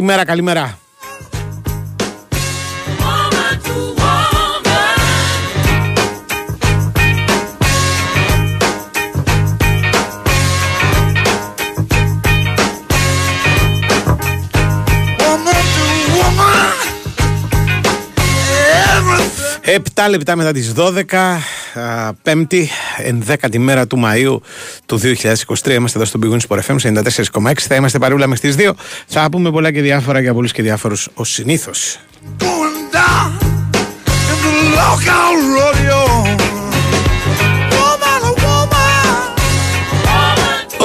Καλημέρα, καλημέρα. Επτά λεπτά μετά τις 12, πέμπτη, ενδέκατη μέρα του Μαΐου του 2023. Είμαστε εδώ στον Πηγούνι Sport FM 94,6. Θα είμαστε παρούλα με στις 2. Θα πούμε πολλά και διάφορα για πολλούς και διάφορους ως συνήθως.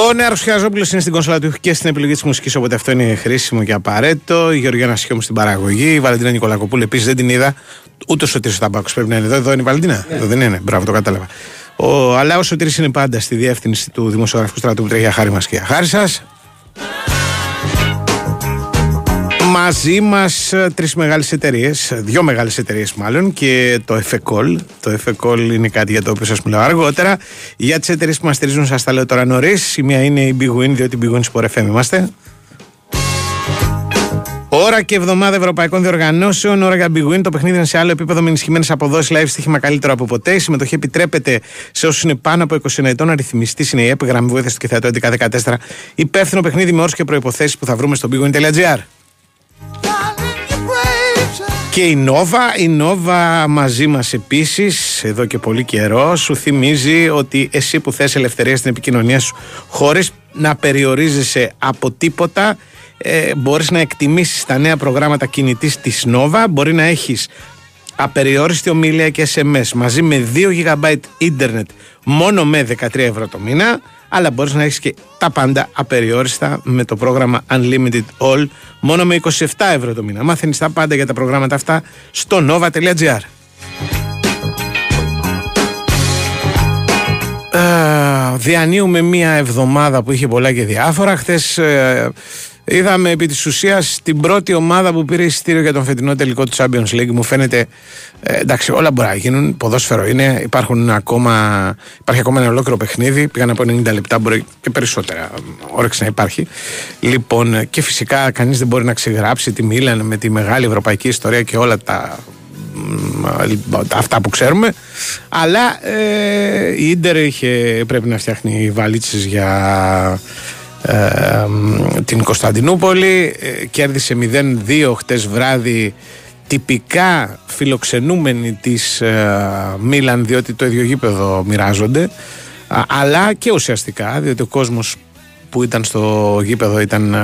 Ο Νέαρο Χιαζόπουλος είναι στην κονσόλα του και στην επιλογή της μουσικής, οπότε αυτό είναι χρήσιμο και απαραίτητο. Η Γεωργία Νασιόμου στην παραγωγή. Η Βαλεντίνα Νικολακοπούλου επίσης δεν την είδα. Ούτε ο Σωτήρης Ταμπάκο πρέπει να είναι εδώ. Εδώ είναι η Βαλεντίνα. Ναι. Εδώ δεν είναι. Μπράβο, το κατάλαβα. Ο Αλάο Σωτήρη είναι πάντα στη διεύθυνση του δημοσιογραφικού στρατού που τρέχει για χάρη μας και για χάρη σας. Μαζί μας ε, τρεις μεγάλες εταιρείες, δύο μεγάλες εταιρείες μάλλον και το EFECOL. Το EFECOL είναι κάτι για το οποίο σας μιλάω αργότερα. Για τις εταιρείες που μας στηρίζουν, σας τα λέω τώρα νωρίς. Η μία είναι η Big Win, διότι η Big Win Sport FM είμαστε. Ώρα και εβδομάδα ευρωπαϊκών διοργανώσεων. Ώρα για Big Win. Το παιχνίδι είναι σε άλλο επίπεδο με ενισχυμένες αποδόσεις. Live στοίχημα καλύτερο από ποτέ. Η συμμετοχή επιτρέπεται σε όσους είναι πάνω από 20 ετών. Αριθμιστής είναι η ΕΠ, γραμμή βοήθεια του και θεατό 1114. Υπεύθυνο παιχνίδι με όρου και προποθέσει που θα βρούμε στο bigwin.gr. Και η Νόβα, η Νόβα μαζί μας επίσης εδώ και πολύ καιρό σου θυμίζει ότι εσύ που θες ελευθερία στην επικοινωνία σου χωρίς να περιορίζεσαι από τίποτα ε, μπορείς να εκτιμήσεις τα νέα προγράμματα κινητής της Νόβα μπορεί να έχεις απεριόριστη ομιλία και SMS μαζί με 2 GB ίντερνετ μόνο με 13 ευρώ το μήνα αλλά μπορείς να έχεις και τα πάντα απεριόριστα με το πρόγραμμα Unlimited All μόνο με 27 ευρώ το μήνα. Μάθαινες τα πάντα για τα προγράμματα αυτά στο nova.gr ε, Διανύουμε μία εβδομάδα που είχε πολλά και διάφορα. Χθες ε, Είδαμε επί της ουσίας την πρώτη ομάδα που πήρε εισιτήριο για τον φετινό τελικό του Champions League. Μου φαίνεται. Ε, εντάξει, όλα μπορεί να γίνουν. Ποδόσφαιρο είναι. Υπάρχουν ακόμα, υπάρχει ακόμα ένα ολόκληρο παιχνίδι. Πήγαν από 90 λεπτά, μπορεί και περισσότερα. Όρεξη να υπάρχει. Λοιπόν, και φυσικά κανείς δεν μπορεί να ξεγράψει τη Μίλαν με τη μεγάλη ευρωπαϊκή ιστορία και όλα τα αυτά που ξέρουμε αλλά ε, η Ίντερ είχε, πρέπει να φτιάχνει βαλίτσες για την Κωνσταντινούπολη ε, κέρδισε 0-2 χτες βράδυ τυπικά φιλοξενούμενοι της ε, Μίλαν διότι το ίδιο γήπεδο μοιράζονται. Αλλά και ουσιαστικά διότι ο κόσμος που ήταν στο γήπεδο ήταν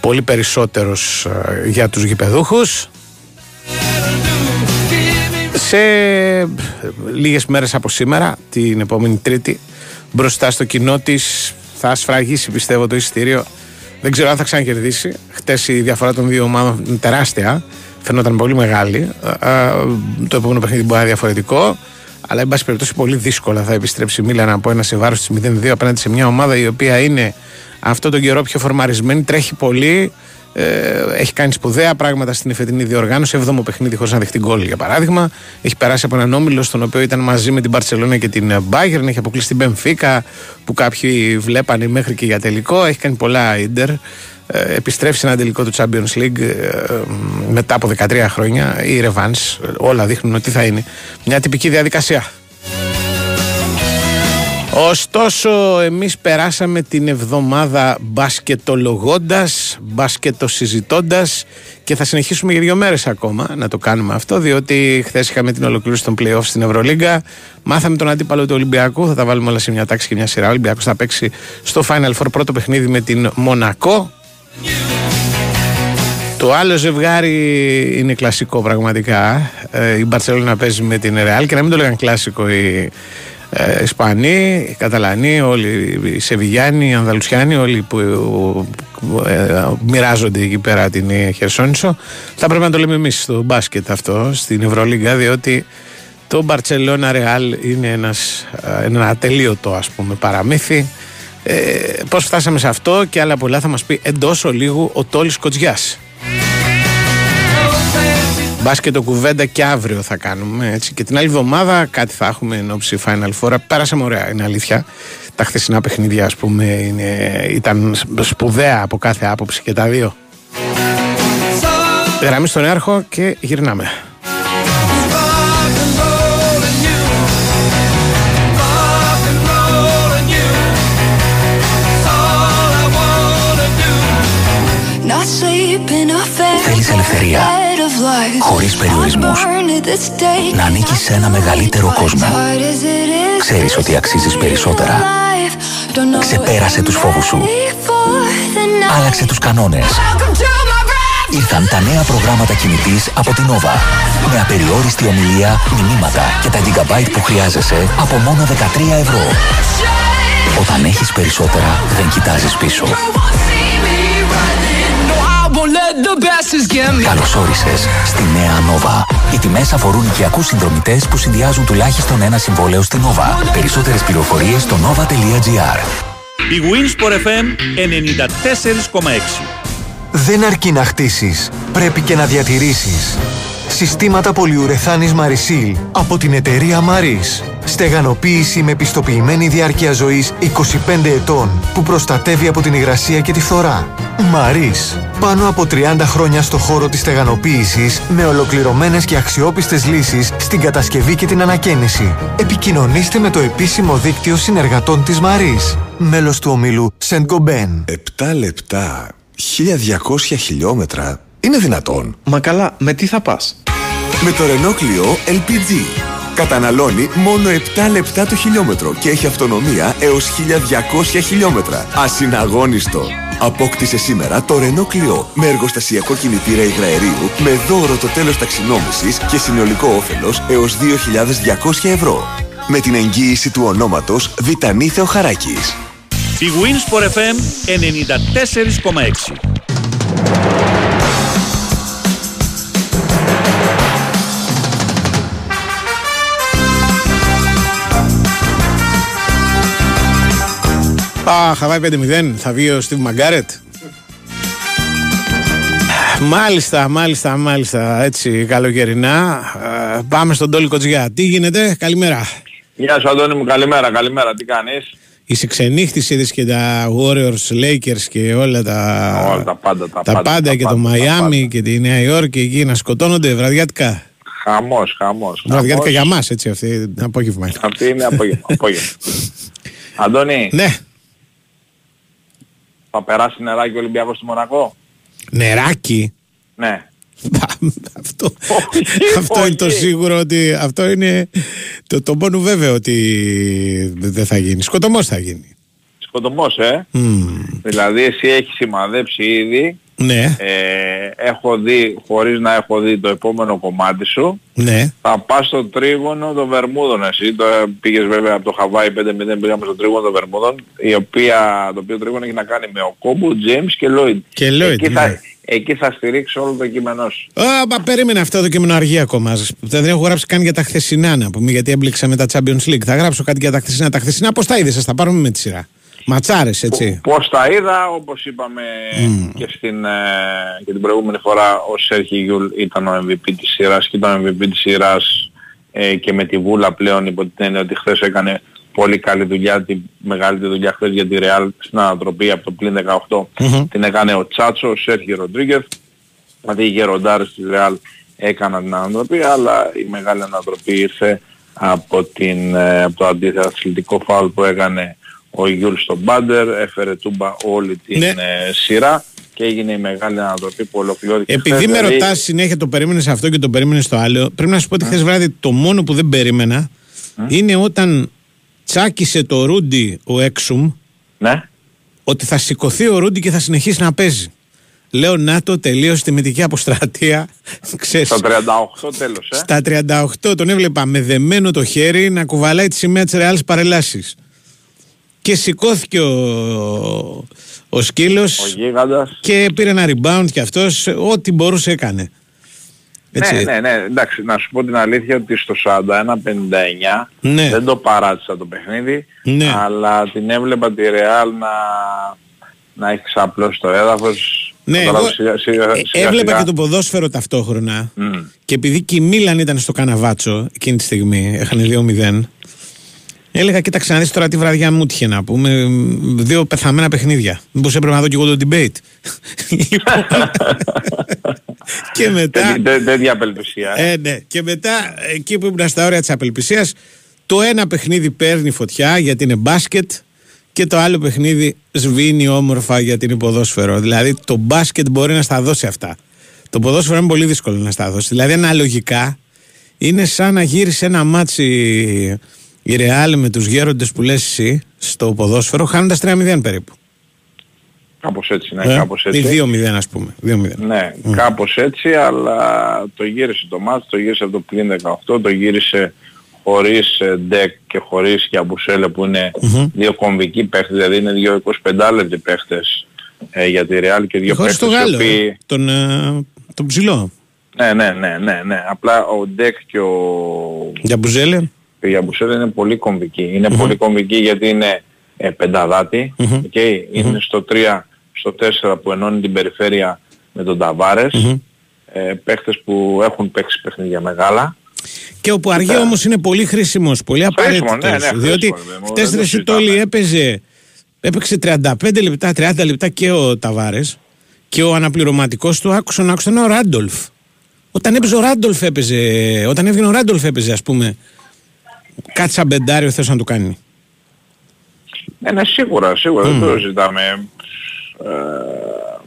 πολύ περισσότερος για τους γηπεδούχους. Σε λίγες μέρες από σήμερα την επόμενη τρίτη μπροστά στο κοινό της θα σφραγίσει πιστεύω το εισιτήριο. Δεν ξέρω αν θα ξανακερδίσει. Χτες η διαφορά των δύο ομάδων είναι τεράστια. Φαινόταν πολύ μεγάλη. Το επόμενο παιχνίδι μπορεί να είναι διαφορετικό. Αλλά, εν πάση περιπτώσει, πολύ δύσκολα θα επιστρέψει η Μίλαν από ένα σε βάρος της 0-2 απέναντι σε μια ομάδα η οποία είναι αυτό τον καιρό πιο φορμαρισμένη, τρέχει πολύ. Ε, έχει κάνει σπουδαία πράγματα στην εφετινή διοργάνωση. Εβδόμο παιχνίδι χωρίς να δεχτεί γκολ, για παράδειγμα. Έχει περάσει από έναν όμιλο στον οποίο ήταν μαζί με την Παρσελόνα και την Bayern. Έχει αποκλείσει την Μπενφίκα που κάποιοι βλέπανε μέχρι και για τελικό. Έχει κάνει πολλά ίντερ. Ε, επιστρέφει σε ένα τελικό του Champions League ε, μετά από 13 χρόνια. Η Revans, όλα δείχνουν ότι θα είναι μια τυπική διαδικασία. Ωστόσο εμείς περάσαμε την εβδομάδα μπασκετολογώντας, μπασκετοσυζητώντας και θα συνεχίσουμε για δύο μέρες ακόμα να το κάνουμε αυτό διότι χθες είχαμε την ολοκλήρωση των play-off στην Ευρωλίγκα. Μάθαμε τον αντίπαλο του Ολυμπιακού. Θα τα βάλουμε όλα σε μια τάξη και μια σειρά. Ο Ολυμπιακός θα παίξει στο Final Four πρώτο παιχνίδι με την Μονακό. Το άλλο ζευγάρι είναι κλασικό πραγματικά. Ε, η Μπαρσελόνα παίζει με την Ρεάλ και να μην το λέγαν κλασικό η ε, Ισπανοί, οι Καταλανοί, όλοι οι Σεβιγιάνοι, οι Ανδαλουσιάνοι, όλοι που ε, μοιράζονται εκεί πέρα την Χερσόνησο. Θα πρέπει να το λέμε εμείς στο μπάσκετ αυτό, στην Ευρωλίγκα, διότι το Μπαρσελόνα Ρεάλ είναι ένας, ε, ένα ατελείωτο ας πούμε παραμύθι. Ε, πώς φτάσαμε σε αυτό και άλλα πολλά θα μας πει εντός ολίγου ο Τόλης Κοτζιάς. Μπάσκετ το κουβέντα και αύριο θα κάνουμε. Έτσι. Και την άλλη εβδομάδα κάτι θα έχουμε εν ώψη Final Four. Πέρασαμε ωραία, είναι αλήθεια. Τα χθεσινά παιχνίδια, ας πούμε, είναι, ήταν σπουδαία από κάθε άποψη και τα δύο. Γραμμή στον έρχο και γυρνάμε. Θέλεις ελευθερία, χωρίς περιορισμούς, να ανήκεις σε ένα μεγαλύτερο κόσμο. Ξέρεις ότι αξίζεις περισσότερα. Ξεπέρασε τους φόβους σου. Άλλαξε τους κανόνες. Ήρθαν τα νέα προγράμματα κινητής από την Nova. Με απεριόριστη ομιλία, μηνύματα και τα gigabyte που χρειάζεσαι από μόνο 13 ευρώ. Όταν έχεις περισσότερα, δεν κοιτάζεις πίσω. Καλώς όρισες στη νέα Nova. Οι τιμές αφορούν οικιακούς συνδρομητές που συνδυάζουν τουλάχιστον ένα συμβόλαιο στην Nova. Περισσότερες πληροφορίες στο nova.gr. Η Winsport FM 94,6 Δεν αρκεί να χτίσεις, πρέπει και να διατηρήσεις. Συστήματα πολυουρεθάνης Marisil από την εταιρεία Maris. Στεγανοποίηση με πιστοποιημένη διάρκεια ζωής 25 ετών που προστατεύει από την υγρασία και τη φθορά. Maris. Πάνω από 30 χρόνια στο χώρο της στεγανοποίησης με ολοκληρωμένες και αξιόπιστες λύσεις στην κατασκευή και την ανακαίνιση. Επικοινωνήστε με το επίσημο δίκτυο συνεργατών της Maris. Μέλος του ομίλου Saint Gobain. 7 λεπτά, 1200 χιλιόμετρα. Είναι δυνατόν. Μα καλά, με τι θα πας; Με το Renault Clio LPG. Καταναλώνει μόνο 7 λεπτά το χιλιόμετρο και έχει αυτονομία έως 1200 χιλιόμετρα. Ασυναγώνιστο. Απόκτησε σήμερα το Renault Clio με εργοστασιακό κινητήρα υγραερίου με δώρο το τέλος ταξινόμησης και συνολικό όφελος έως 2.200 ευρώ. Με την εγγύηση του ονόματος Βιτανή Θεοχαράκης. Η Winsport FM 94,6 Α, Χαβάη 5-0, θα βγει ο Στίβ Μαγκάρετ. Μάλιστα, μάλιστα, μάλιστα. Έτσι, καλοκαιρινά. Ε, Πάμε στον Τόλι Κοτζιά. Τι γίνεται, καλημέρα. Γεια σου Αντώνη μου, καλημέρα, καλημέρα, τι κάνεις; Είσαι ξενύχτης, είδες και τα Warriors, Lakers και όλα τα, Όλα τα πάντα, τα τα πάντα, πάντα τα και το πάντα, τα Μαϊάμι και τη Νέα Υόρκη εκεί να σκοτώνονται βραδιάτικα. Χαμός, χαμός. Βραδιάτικα χαμός. για μας, έτσι, αυτή απόγευμα είναι. Αυτή είναι απόγευμα. απόγευμα. Αντώνη, Ναι, θα περάσει νεράκι ο Ολυμπιακός στη Μονακό; νεράκι; Ναι. αυτό Όχι, αυτό είναι το όχι. σίγουρο ότι αυτό είναι το, το μόνο βέβαιο ότι δεν θα γίνει. Σκοτωμός θα γίνει. Σκοτωμός, ε. Μμμ. Δηλαδή εσύ έχεις σημαδέψει ήδη. Ναι, Ε, έχω δει, χωρίς να έχω δει το επόμενο κομμάτι σου, ναι. θα πας στο τρίγωνο των Βερμούδων εσύ. Το, πήγες βέβαια από το Χαβάη 5-0, πήγαμε στο τρίγωνο των Βερμούδων, η οποία, το οποίο τρίγωνο έχει να κάνει με ο Κόμπου, James και Lloyd. Και Lloyd, εκεί, ναι. θα, εκεί θα στηρίξω όλο το κείμενό σου. Α, μα περίμενε αυτό το κείμενο αργεί ακόμα. Δεν έχω γράψει καν για τα χθεσινά να πούμε, γιατί έμπληξα με τα Champions League. Θα γράψω κάτι για τα χθεσινά. Τα χθεσινά πώς τα είδες, θα τα πάρουμε με τη σειρά. Ματσάρες, έτσι. Πώς τα είδα, όπως είπαμε και, στην, ε, και την προηγούμενη φορά, ο Σέρχι Γιουλ ήταν ο MVP της σειράς και ήταν ο MVP της σειράς ε, και με τη Βούλα πλέον υπό την έννοια ότι χθες έκανε πολύ καλή δουλειά, τη μεγαλύτερη δουλειά χθες για τη Ρεάλ στην ανατροπή από το πλην 18 Μμμ. την έκανε ο Τσάτσο, ο Σέρχι Ροντρίγκεθ, δηλαδή οι γεροντάρες της Ρεάλ έκαναν την ανατροπή, αλλά η μεγάλη ανατροπή ήρθε από, την, ε, από το αντιαθλητικό φάουλ που έκανε ο Γιουλ στον Πάντερ, έφερε τούμπα όλη την Ναι. ε, σειρά και έγινε η μεγάλη ανατροπή που ολοκληρώθηκε Επειδή χθες, με δηλαδή- ρωτάς συνέχεια το περίμενες αυτό και το περίμενες το άλλο, πρέπει να σου πω ότι χθες βράδυ το μόνο που δεν περίμενα είναι όταν τσάκισε το Ρούντι ο Έξουμ Ναι, ότι θα σηκωθεί ο Ρούντι και θα συνεχίσει να παίζει. Λέω να το τελείωσε τη μυθική αποστρατεία. Ξέρεις, στα 38 τέλος, ε. στα 38 τον έβλεπα με δεμένο το χέρι να κουβαλάει τη σημαία της Ρεάλ παρελάσεις. Και σηκώθηκε ο, ο σκύλος Ο γίγαντας. και πήρε ένα rebound και αυτός ό,τι μπορούσε έκανε. Έτσι. Ναι, ναι, ναι, εντάξει, να σου πω την αλήθεια ότι στο 41-59 Ναι. δεν το παράτησα το παιχνίδι, Ναι. αλλά την έβλεπα τη Real να, να έχει ξαπλώσει το έδαφος. Ναι, Καταλάβεις, εγώ σιγά- σιγά- ε, σιγά- έβλεπα σιγά. και το ποδόσφαιρο ταυτόχρονα Μμ. και επειδή και η Μίλαν ήταν στο Καναβάτσο εκείνη τη στιγμή, έχανε 2-0 έλεγα κοίταξε να δεις τώρα τι βραδιά μου τύχε να πούμε δύο πεθαμένα παιχνίδια μήπως έπρεπε να δω και εγώ το debate Λοιπόν, και μετά. Τέτοια απελπισία. Ε, ναι. Και μετά, εκεί που ήμουν στα όρια της απελπισίας, το ένα παιχνίδι παίρνει φωτιά γιατί είναι μπάσκετ και το άλλο παιχνίδι σβήνει όμορφα γιατί είναι ποδόσφαιρο. Δηλαδή το μπάσκετ μπορεί να στα δώσει αυτά. Το ποδόσφαιρο είναι πολύ δύσκολο να στα δώσει. Δηλαδή αναλογικά είναι σαν να γύρισε ένα ματς η Ρεάλ με τους γέροντες που λες εσύ στο ποδόσφαιρο χάνοντας 3-0 περίπου. Κάπως έτσι, ναι, ε, κάπως έτσι. Ή 2-0 ας πούμε. 2-0. Ναι, mm. κάπως έτσι, αλλά το γύρισε το ματς, το γύρισε από το πλην 18, το γύρισε χωρίς ε, Ντεκ και χωρίς Γιαμπουσέλε που είναι mm-hmm. δύο κομβικοί παίχτες, δηλαδή είναι δύο 25 λεπτοί παίχτες ε, για τη Ρεάλ και δύο παίχτες το Γάλλο, οποίοι... Ε, τον, ε, τον ψηλό. Ναι, ναι, ναι, ναι, ναι. Απλά ο Ντεκ και ο... Γιαμπουζέλε. Και ο Γιαμπουσέλε είναι πολύ κομβικοί. Είναι mm-hmm. πολύ κομβικοί γιατί είναι ε, πενταδάτη. Mm-hmm. Okay. Είναι στο 3, στο 4 που ενώνει την περιφέρεια με τον Ταβάρες. Ε, παίχτες που έχουν παίξει παιχνίδια μεγάλα. Και όπου αργεί όμως είναι πολύ χρήσιμος, πολύ απαραίτητος. Ναι, ναι, διότι χτες Ρεσιτόλη έπαιζε, έπαιξε 35 λεπτά, 30 λεπτά και ο Ταβάρες και ο αναπληρωματικός του άκουσαν, άκουσαν ο Ράντολφ. Όταν έπαιζε ο Ράντολφ έπαιζε, όταν έβγαινε ο Ράντολφ έπαιζε ας πούμε κάτι σαν μπεντάριο θες να του κάνει. Ναι, ναι, σίγουρα, σίγουρα, mm. δεν το ζητάμε. Ε,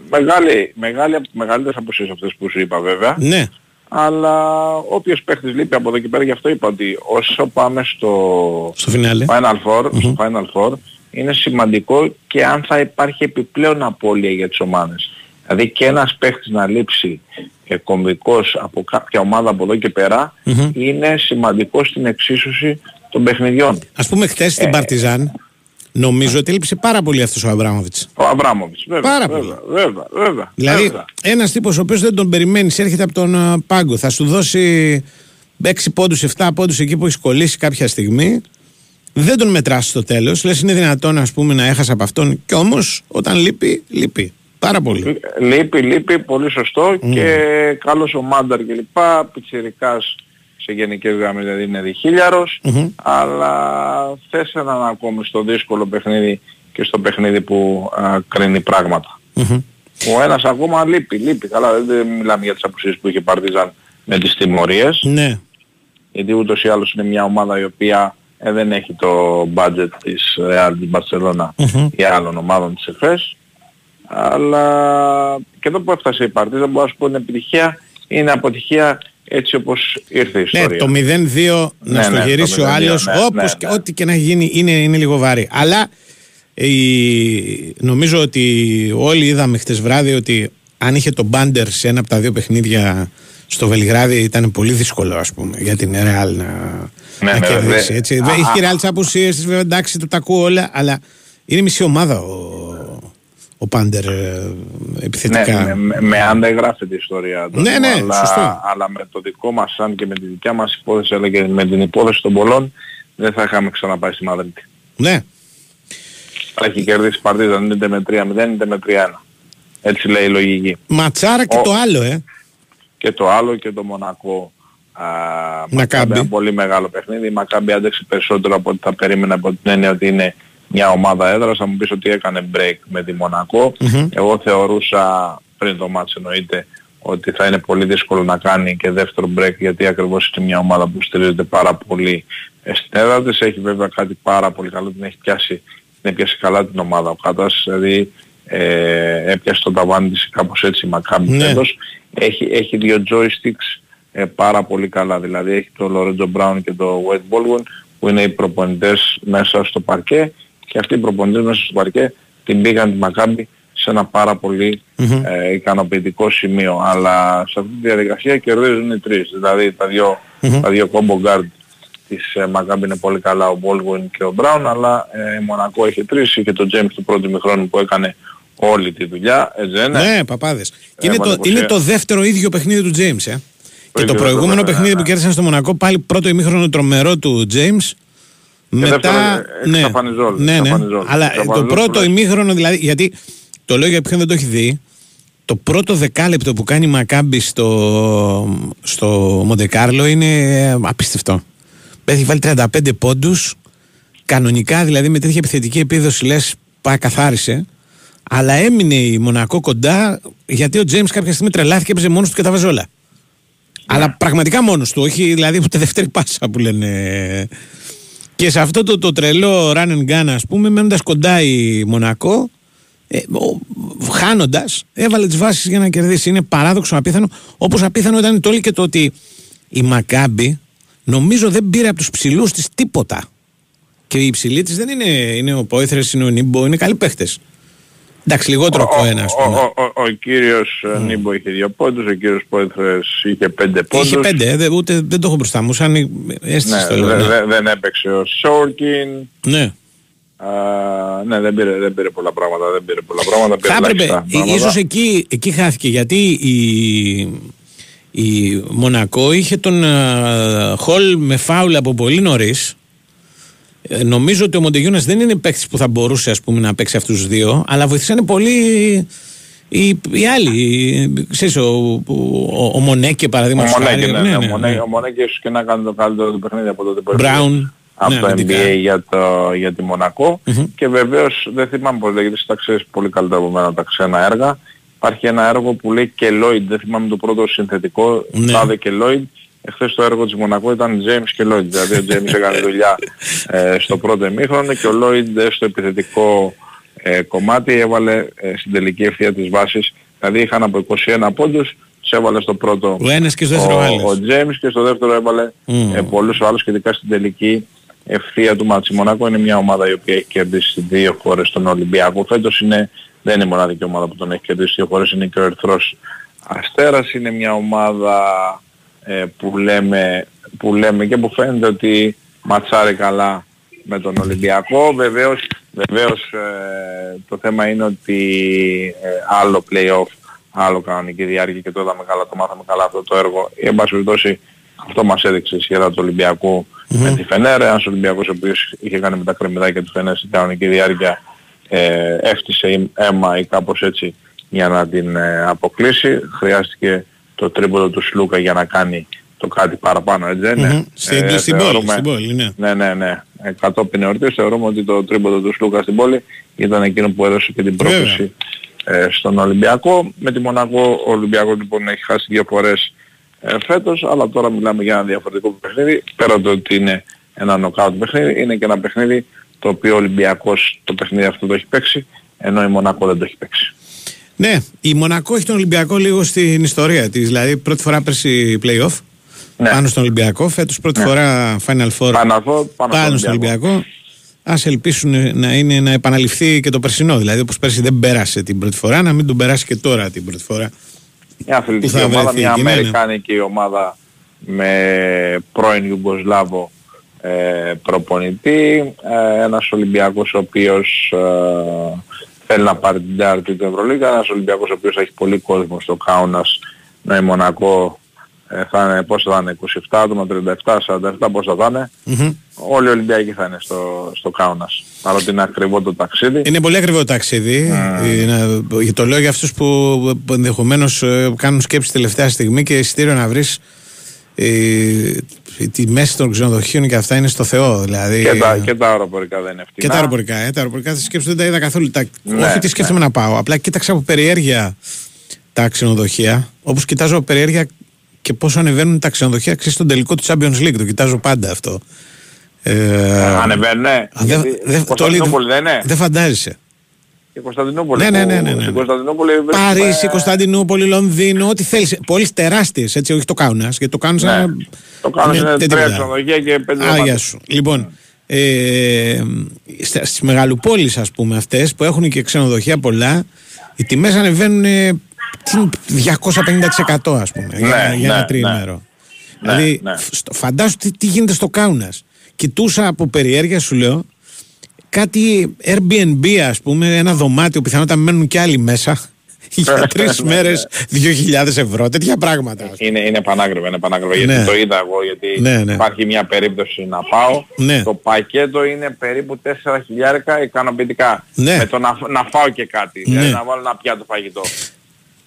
μεγάλη, μεγάλη, μεγαλύτερες αποσύσεις αυτές που σου είπα βέβαια. Ναι αλλά όποιος παίχτης λείπει από εδώ και πέρα γι' αυτό είπα ότι όσο πάμε στο, στο Final, Four, στο Final Four είναι σημαντικό και αν θα υπάρχει επιπλέον απώλεια για τις ομάδες. Δηλαδή και ένας παίχτης να λείψει ε, κομβικός από κάποια ομάδα από εδώ και περα είναι σημαντικό στην εξίσωση των παιχνιδιών. Ας πούμε χθες στην ε, Παρτιζάν Νομίζω ότι έλειψε πάρα πολύ αυτός ο Αμπράμοβιτ. Ο Αμπράμοβιτ, βέβαια. Πάρα βέβαια, πολύ. Βέβαια, βέβαια, δηλαδή, ένας τύπος ο οποίος δεν τον περιμένεις, έρχεται από τον uh, πάγκο, θα σου δώσει 6 πόντους, 7 πόντους εκεί που έχεις κολλήσει κάποια στιγμή. Δεν τον μετράς στο τέλος. Λες, είναι δυνατόν ας πούμε, να έχασα από αυτόν. Και όμως, όταν λείπει, λείπει. Πάρα πολύ. Λείπει, λείπει, πολύ σωστό mm. και καλός ο Μάνταρ κλπ. Πιτσιρικάς σε γενικές γραμμές δηλαδή είναι διχίλιαρος, mm-hmm. αλλά θες έναν ακόμη στο δύσκολο παιχνίδι και στο παιχνίδι που α, κρίνει πράγματα. Mm-hmm. Ο ένας ακόμα λείπει, λείπει. Καλά δεν μιλάμε για τις απουσίες που είχε Παρτιζάν με τις τιμωρίες. Ναι. Γιατί ούτως ή άλλως είναι μια ομάδα η οποία ε, δεν έχει το budget της Real της Barcelona mm-hmm. ή άλλων ομάδων της ΕΦΕΣ. Αλλά και εδώ που έφτασε η Παρτίζαν μπορώ να σου πω είναι επιτυχία, είναι αποτυχία έτσι όπως ήρθε η ναι, ιστορία. Ναι, το 0-2 να ναι, στο ναι, γυρίσει ο άλλος, ναι, όπως και ό,τι και να γίνει είναι, είναι λίγο βάρη. Αλλά η, νομίζω ότι όλοι είδαμε χτες βράδυ ότι αν είχε τον Μπάντερ σε ένα από τα δύο παιχνίδια στο Βελιγράδι ήταν πολύ δύσκολο ας πούμε για την Ρεάλ να, να κερδίσει. Έτσι. Είχε η Ρεάλ τις απουσίες της βέβαια εντάξει το τα ακούω όλα αλλά είναι μισή ομάδα ο, ο Πάντερ ε, επιθετικά. Ναι, με, με άντα γράφεται η ιστορία. Του, ναι, ναι, αλλά, σωστό. αλλά με το δικό μας σαν και με τη δικιά μας υπόθεση αλλά και με την υπόθεση των πολλών δεν θα είχαμε ξαναπάει στη Μαδρίτη. Ναι. Θα έχει κερδίσει Παρτίζαν είτε με 3-0 είτε με 3-1. Έτσι λέει η λογική. Ματσάρα και Ο, το άλλο, ε. Και το άλλο και το Μονακό. Α, Μακάμπι. Ένα πολύ μεγάλο παιχνίδι. Η Μακάμπι άντεξε περισσότερο από ό,τι θα περίμενα από την έννοια ότι είναι μια ομάδα έδρας, θα μου πεις ότι έκανε break με τη μονακο Εγώ θεωρούσα πριν το μάτς εννοείται ότι θα είναι πολύ δύσκολο να κάνει και δεύτερο break γιατί ακριβώς είναι μια ομάδα που στηρίζεται πάρα πολύ στην έδρα της. Έχει βέβαια κάτι πάρα πολύ καλό, την έχει πιάσει, την έπιασε καλά την ομάδα ο Κάτας, δηλαδή ε, έπιασε τον ταβάνι της κάπως έτσι μακάμπι ναι. Έχει, έχει δύο joysticks ε, πάρα πολύ καλά, δηλαδή έχει το Lorenzo Brown και το Wade Baldwin που είναι οι προπονητές μέσα στο παρκέ και αυτοί οι προπονητές μέσα στο παρκέ την πήγαν τη Μακάμπη σε ένα πάρα ε, ικανοποιητικό σημείο. Αλλά σε αυτή τη διαδικασία κερδίζουν οι τρεις. Δηλαδή τα δύο, mm-hmm. τα δύο combo guard της ε, Μακάμπη είναι πολύ καλά ο Baldwin και ο Brown αλλά ε, η Μονακό έχει τρεις. Είχε τον James του πρώτου μηχρόνου που έκανε όλη τη δουλειά. Έτσι δεν είναι. Ναι, παπάδες. Και είναι, το, είναι το δεύτερο ίδιο παιχνίδι του James. Ε. Και το προηγούμενο παιχνίδι ναι, που ναι. κέρδισαν στο Μονακό πάλι πρώτο ημίχρονο τρομερό του James μετά. Ναι, ναι, ναι. Αλλά το πρώτο ημίχρονο δηλαδή. Γιατί το λέω για ποιον δεν το έχει δει. Το πρώτο δεκάλεπτο που κάνει η Μακάμπη στο, στο Μοντεκάρλο είναι απίστευτο. Έχει βάλει 35 πόντους. Κανονικά δηλαδή με τέτοια επιθετική επίδοση λες πάει καθάρισε. Αλλά έμεινε η Μονακό κοντά γιατί ο Τζέιμς κάποια στιγμή τρελάθηκε, έπαιζε μόνος του και τα βάζε όλα. Αλλά πραγματικά μόνος του, όχι δηλαδή ούτε δεύτερη πάσα που λένε. Και σε αυτό το, το τρελό run and gun, ας πούμε, μένοντας κοντά η Μονακό, ε, χάνοντας, έβαλε τις βάσεις για να κερδίσει. Είναι παράδοξο απίθανο. Όπως απίθανο ήταν το και το ότι η Μακάμπη νομίζω δεν πήρε από τους ψηλούς της τίποτα. Και οι υψηλοί της δεν είναι, είναι ο Πόηθρε, είναι ο Νίμπο, είναι καλοί παίχτες. Εντάξει, λιγότερο από ένα, ας πούμε. Ο, ο, ο, ο κύριος mm. Νίμπο είχε δύο πόντους, ο κύριος Πόηθρες είχε πέντε πόντους. Είχε πέντε, ε, δε, ούτε, δεν το έχω μπροστά μου, σαν αίσθηση ναι, το λέω. Ναι. Δε, δεν έπαιξε ο Σόρκιν. Ναι. Α, ναι, δεν πήρε, δεν πήρε πολλά πράγματα, δεν πήρε πολλά πράγματα. Θα έπρεπε, ίσως εκεί, εκεί χάθηκε, γιατί η, η Μονακό είχε τον uh, Χολ με φάουλ από πολύ νωρίς ε, νομίζω ότι ο Μοντεγιούνα δεν είναι παίκτης που θα μπορούσε ας πούμε, να παίξει αυτούς τους δύο, αλλά βοηθήσανε πολύ οι, οι άλλοι. Ξέρεις, ο, ο, ο Μονέκε παραδείγματος χάρη. Ναι, ναι, ναι, ναι, ναι. Ο Μονέκε ίσως και να κάνει το καλύτερο του παιχνίδι από τότε που Μπράουν. Από ναι, το NBA για, το, για τη Μονακό mm-hmm. και βεβαίως δεν θυμάμαι πώς λέγεται, τα ξέρεις πολύ καλύτερα από μένα τα ξένα έργα. Υπάρχει ένα έργο που λέει και Lloyd, δεν θυμάμαι το πρώτο συνθετικό, ναι. Τάδε και Lloyd Εχθές το έργο της Μονακό ήταν James και Lloyd. Δηλαδή ο James έκανε δουλειά ε, στο πρώτο εμίχρονο και ο Lloyd στο επιθετικό ε, κομμάτι έβαλε ε, στην τελική ευθεία της βάσης. Δηλαδή είχαν από 21 πόντους, τους έβαλε στο πρώτο ο, ένας και στο δεύτερο ο, ο James και στο δεύτερο έβαλε mm. ε, πολλούς άλλους σχετικά στην τελική ευθεία του Μάτσι. Μονακό είναι μια ομάδα η οποία έχει κερδίσει δύο φορές τον Ολυμπιακό. Φέτος είναι, δεν είναι η μοναδική ομάδα που τον έχει κερδίσει δύο φορές, είναι και ο Ερθρός Αστέρας. Είναι μια ομάδα ε, που, λέμε, που λέμε και που φαίνεται ότι ματσάρει καλά με τον Ολυμπιακό. Βεβαίως, βεβαίως ε, το θέμα είναι ότι ε, άλλο play-off, άλλο κανονική διάρκεια και το είδαμε καλά, το μάθαμε καλά αυτό το έργο. Εν πάση περιπτώσει αυτό μας έδειξε η σειρά του Ολυμπιακού mm-hmm. με τη Φενέρ. Ένας Ολυμπιακός ο οποίος είχε κάνει με τα κρεμμυδάκια του Φενέρ στην κανονική διάρκεια ε, έφτιασε αίμα ή κάπως έτσι για να την ε, αποκλείσει. Χρειάστηκε το τρίποδο του Σλούκα για να κάνει το κάτι παραπάνω, έτσι δεν είναι; Στην, ε, στην, πόλη, στην πόλη, ναι. Ναι, ναι, ναι. Ε, κατόπιν εορτής θεωρούμε ότι το τρίποδο του Σλούκα στην πόλη ήταν εκείνο που έδωσε και την πρόκληση ε, στον Ολυμπιακό. Με τη Μονακό ο Ολυμπιακός λοιπόν έχει χάσει δύο φορές ε, φέτος, αλλά τώρα μιλάμε για ένα διαφορετικό παιχνίδι. Πέρα το ότι είναι ένα νοκάουτ παιχνίδι, είναι και ένα παιχνίδι το οποίο ο Ολυμπιακός το παιχνίδι αυτό το έχει παίξει, ενώ η Μονακό δεν το έχει παίξει. Ναι, η Μονακό έχει τον Ολυμπιακό λίγο στην ιστορία της. Δηλαδή πρώτη φορά πέρσι playoff ναι. πάνω στον Ολυμπιακό. Φέτος πρώτη ναι. φορά Final Four πάνω, πάνω, πάνω στον Ολυμπιακό. Α ελπίσουν να, είναι, να επαναληφθεί και το περσινό. Δηλαδή όπως πέρσι δεν πέρασε την πρώτη φορά, να μην τον περάσει και τώρα την πρώτη φορά. Μια αθλητική ομάδα, μια ναι, ναι. Αμερικάνικη ομάδα με πρώην Ιουγκοσλάβο ε, προπονητή. Ε, ένας Ολυμπιακός ο οποίος ε, θέλει να πάρει την τέταρτη του Ευρωλίγα. Ένας Ολυμπιακός ο οποίος έχει πολύ κόσμο στο Κάουνας, να η Μονακό ε, θα είναι, πώς θα είναι, 27 άτομα, 37, 47, πώς θα είναι. Mm-hmm. Όλοι οι Ολυμπιακοί θα είναι στο, στο Κάουνας. Παρότι είναι ακριβό το ταξίδι. Είναι πολύ ακριβό το ταξίδι. Mm. Είναι, το λέω για αυτούς που ενδεχομένως ε, κάνουν σκέψη τελευταία στιγμή και εισιτήριο να βρεις ε, τη μέση των ξενοδοχείων και αυτά είναι στο Θεό. Δηλαδή, και, τα, και τα αεροπορικά δεν είναι φτηνά. Και τα αεροπορικά. Ε, τα αεροπορικά σκέψη δεν τα είδα καθόλου. Τα, ναι, όχι τι σκέφτομαι ναι. να πάω. Απλά κοίταξα από περιέργεια τα ξενοδοχεία. Όπως κοιτάζω από περιέργεια και πόσο ανεβαίνουν τα ξενοδοχεία ξέρεις στον τελικό του Champions League. Το κοιτάζω πάντα αυτό. Ε, Ανεβαίνουν, ναι. Δε, δε, το, δεν είναι. Δεν φαντάζεσαι. Και Κωνσταντινούπολη. Ναι, ναι, ναι. ναι, ναι. Κωνσταντινούπολη Παρίσι, Κωνσταντινούπολη, Λονδίνο, ό,τι θέλεις. Πόλεις τεράστιες, έτσι, όχι το Κάουνας. Γιατί το Κάουνας ναι. Το Κάουνας είναι, είναι τρία ξενοδοχεία και πέντε Άγια σου. Λοιπόν, ε, στις μεγαλοπόλεις ας πούμε αυτές που έχουν και ξενοδοχεία πολλά, οι τιμές ανεβαίνουν 250% ας πούμε για, ναι, για ένα ναι, τριήμερο. Ναι. Δηλαδή ναι, φαντάσου τι, τι γίνεται στο Κάουνας. Κοιτούσα από περιέργεια σου λέω κάτι Airbnb ας πούμε, ένα δωμάτιο, πιθανότατα μένουν και άλλοι μέσα. για τρεις μέρες 2.000 ευρώ, τέτοια πράγματα. Είναι, είναι πανάκριβο, είναι πανάκριβο. Γιατί ναι. το είδα εγώ, γιατί ναι, ναι. υπάρχει μια περίπτωση να πάω. Το πακέτο είναι περίπου 4 χιλιάρικα ικανοποιητικά. Με το να, να φάω και κάτι. Δηλαδή να βάλω ένα πιάτο φαγητό.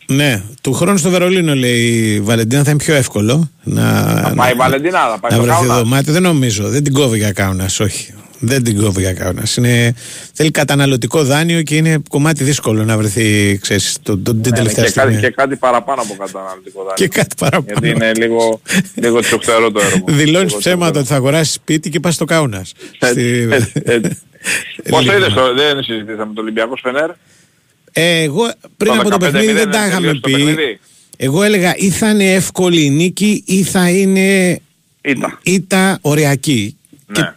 Ναι, του χρόνου στο Βερολίνο λέει η Βαλεντίνα θα είναι πιο εύκολο να. Θα πάει η Βαλεντίνα, θα πάει να βρεθεί δωμάτιο. Δεν νομίζω, δεν την κόβει για κάουνα, όχι. Δεν την κόβει για κάουνα. Θέλει καταναλωτικό δάνειο και είναι κομμάτι δύσκολο να βρεθεί ξέρεις, το, το, την Ναι, τελευταία και, στιγμή. κάτι, και κάτι παραπάνω από καταναλωτικό δάνειο. Και κάτι παραπάνω. Γιατί είναι λίγο, λίγο τσοχτερό το έργο. Δηλώνεις Λίγο ψέματα ότι θα αγοράσεις σπίτι και πας στο κάουνας. Έτσι, έτσι, έτσι. Πώς Λίγο. είδες, το- δεν συζητήσαμε το Ολυμπιακό Φενέρ; Ε, εγώ πριν Το από το 15-0 παιχνίδι δεν τα δεν είχαμε τελείωσε το πει. παιχνίδι; Εγώ έλεγα ή θα είναι εύκολη η νίκη ή θα είναι Ήταν. ήττα ωριακή. Ναι. Και,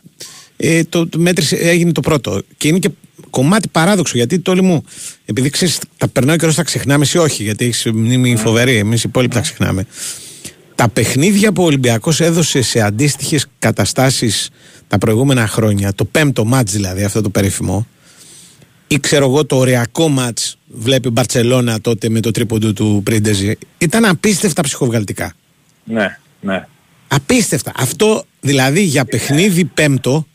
ε, το, το μέτρησε, έγινε το πρώτο. Και είναι και κομμάτι παράδοξο γιατί το όλοι μου. Επειδή ξέρεις, τα περνάω καιρό τα ξεχνάμε, εσύ όχι, γιατί έχεις μνήμη φοβερή. Εμείς οι υπόλοιποι τα ξεχνάμε. Τα παιχνίδια που ο Ολυμπιακός έδωσε σε αντίστοιχες καταστάσεις τα προηγούμενα χρόνια, το πέμπτο μάτς δηλαδή, αυτό το περίφημο, ή ξέρω εγώ το ωριακό μάτς βλέπει η Μπαρτσελώνα τότε με το τρίποντο του Πρίντεζη, ήταν απίστευτα ψυχοβγαλτικά. Ναι, ναι. Απίστευτα. Αυτό δηλαδή για παιχνίδι πέμπτο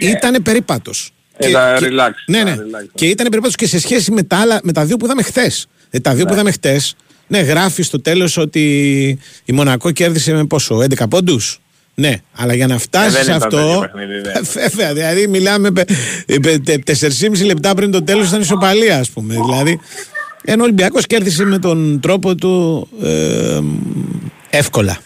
ήταν περίπατος. Ήταν relax, Ναι, ναι. ήταν relax. Και ήταν περίπατος και σε σχέση με τα, άλλα, με τα δύο που είδαμε χθες. Ε, τα δύο που είδαμε χθες, ναι, γράφει στο τέλος ότι η Μονακό κέρδισε με πόσο, 11 πόντους. Ναι, αλλά για να φτάσεις Ε, δεν σε ήταν τέτοιο αυτό. παιχνίδι, ναι. Βέβαια, δηλαδή μιλάμε. πε- πε- τε- 4,5 λεπτά πριν το τέλος ήταν ισοπαλία, ας πούμε. Δηλαδή. Ενώ ο Ολυμπιακός κέρδισε με τον τρόπο του ε, εύκολα.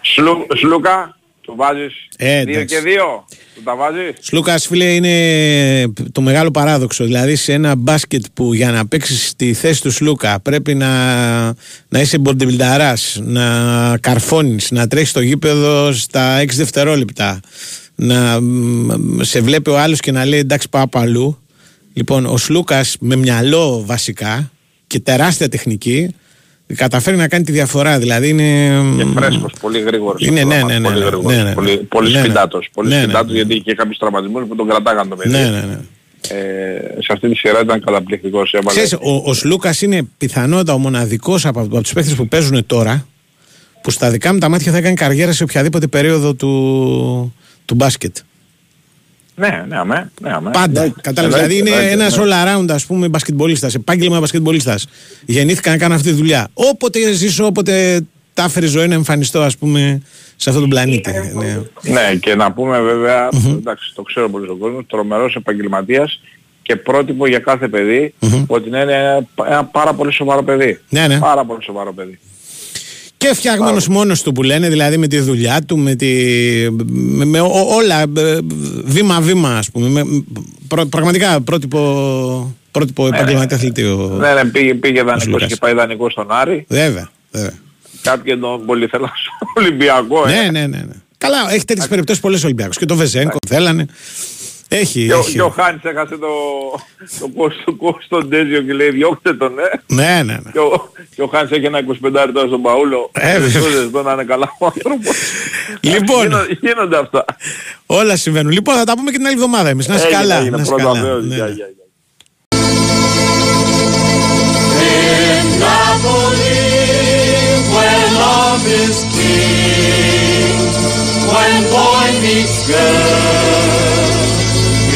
Σλου, Σλούκα, του βάζεις Ε, 2 εντάξει. και 2. Του τα βάζεις. Σλούκα, φίλε, είναι το μεγάλο παράδοξο. Δηλαδή, σε ένα μπάσκετ που για να παίξεις τη θέση του Σλούκα πρέπει να, να είσαι μποντιμπιλνταρά, να καρφώνεις, να τρέχεις στο γήπεδο στα 6 δευτερόλεπτα. Να μ, σε βλέπει ο άλλος και να λέει εντάξει, πάω από αλλού. Λοιπόν, ο Σλούκα με μυαλό βασικά και τεράστια τεχνική καταφέρει να κάνει τη διαφορά. Δηλαδή είναι. Και φρέσκος, πολύ γρήγορος. Είναι, αυτό ναι, το ναι, μάτς, ναι, Πολύ ναι, γρήγορος. ναι, ναι. Πολύ, πολύ Ναι, ναι. σπιντάτος. Πολύ Ναι, ναι, σπιντάτος ναι. γιατί είχε κάποιους τραυματισμούς που τον κρατάγαν το παιδί. Ναι, ναι, ναι. Ε, σε αυτή τη σειρά ήταν καταπληκτικός. Έβαλε Ξέρεις, ο, ο Σλούκας είναι πιθανότατα ο μοναδικός από, από τους παίχτε που παίζουν τώρα που στα δικά μου τα μάτια θα κάνει καριέρα σε οποιαδήποτε περίοδο του, του μπάσκετ. Ναι, ναι, αμέ. Ναι, αμέ. Πάντα. Εννοείται, Κατάλαβες. Δηλαδή είναι εννοείται, ένας εννοείται. all around, ας πούμε, μπασκετμπολίστας, επάγγελμα μπασκετμπολίστας. Γεννήθηκα να κάνω αυτή τη δουλειά. Όποτε ζήσω, όποτε τα έφερε η ζωή να εμφανιστώ, ας πούμε, σε αυτόν τον πλανήτη. Ναι. Ναι, και να πούμε βέβαια, εντάξει, το ξέρω πολύ ο κόσμος, τρομερός επαγγελματίας και πρότυπο για κάθε παιδί, ότι είναι ένα, ένα πάρα πολύ σοβαρό παιδί. Ναι, ναι. Πάρα πολύ σοβαρό παιδί. Και φτιαγμένος μόνος του που λένε, δηλαδή με τη δουλειά του, με, τη, με, με ό- όλα, ε, βήμα-βήμα, ας πούμε. Με, προ- πραγματικά πρότυπο, πρότυπο επαγγελματία αθλητή. ο- Ναι, ναι, πήγε, πήγε δανεικός Λουκάς. και πάει δανεικός στον Άρη. Βέβαια, βέβαια. Κάποιοι τον πολύ θέλαν στο Ολυμπιακό. ε. ναι, ναι, ναι, ναι. Καλά, έχει τέτοιες περιπτώσεις πολλές Ολυμπιακούς. Και το Βεζέγκο θέλανε. Έχει. Και, ο, έχει. και ο Χάνης έχασε το, το κόστο στον Τέζιο και λέει διώξτε τον, ε. Ναι, ναι, ναι. Και ο, και ο Χάνης έχει ένα 25 τώρα στον Παούλο. Ε, βέβαια. Ευχαριστώ, εδώ να είναι καλά ο άνθρωπος. Λοιπόν. Γίνονται, γίνονται αυτά. Όλα συμβαίνουν. Λοιπόν, θα τα πούμε και την άλλη εβδομάδα εμείς. Να είσαι Έγινε, καλά. έγινε. να είσαι Πρώτα καλά. Θεός. Ναι, Γεια, ναι. γεια, γεια. where love is king. When boy meets girl,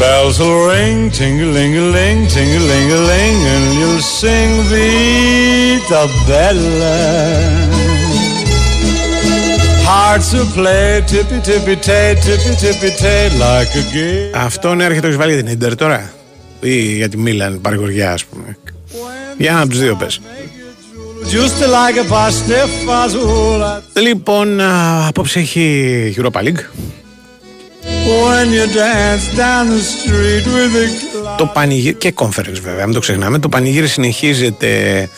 Bells will ring, ting-a-ling-a-ling, ting-a-ling-a-ling, and you'll sing Vita Bella. Hearts will play tippy tippy tay, tippy tippy tay like a game. Αυτόν έρχεται το έχει βάλει για την Ιντερ τώρα. Ή για τη Μίλαν, παρηγοριά, α πούμε. Για ένα από του δύο πες. Just like a pasta fazola. Λοιπόν, α, απόψε έχει Europa League. When you dance down the street with a cloud. Το πανηγύρι και conference βέβαια, μην το ξεχνάμε. Το πανηγύρι συνεχίζεται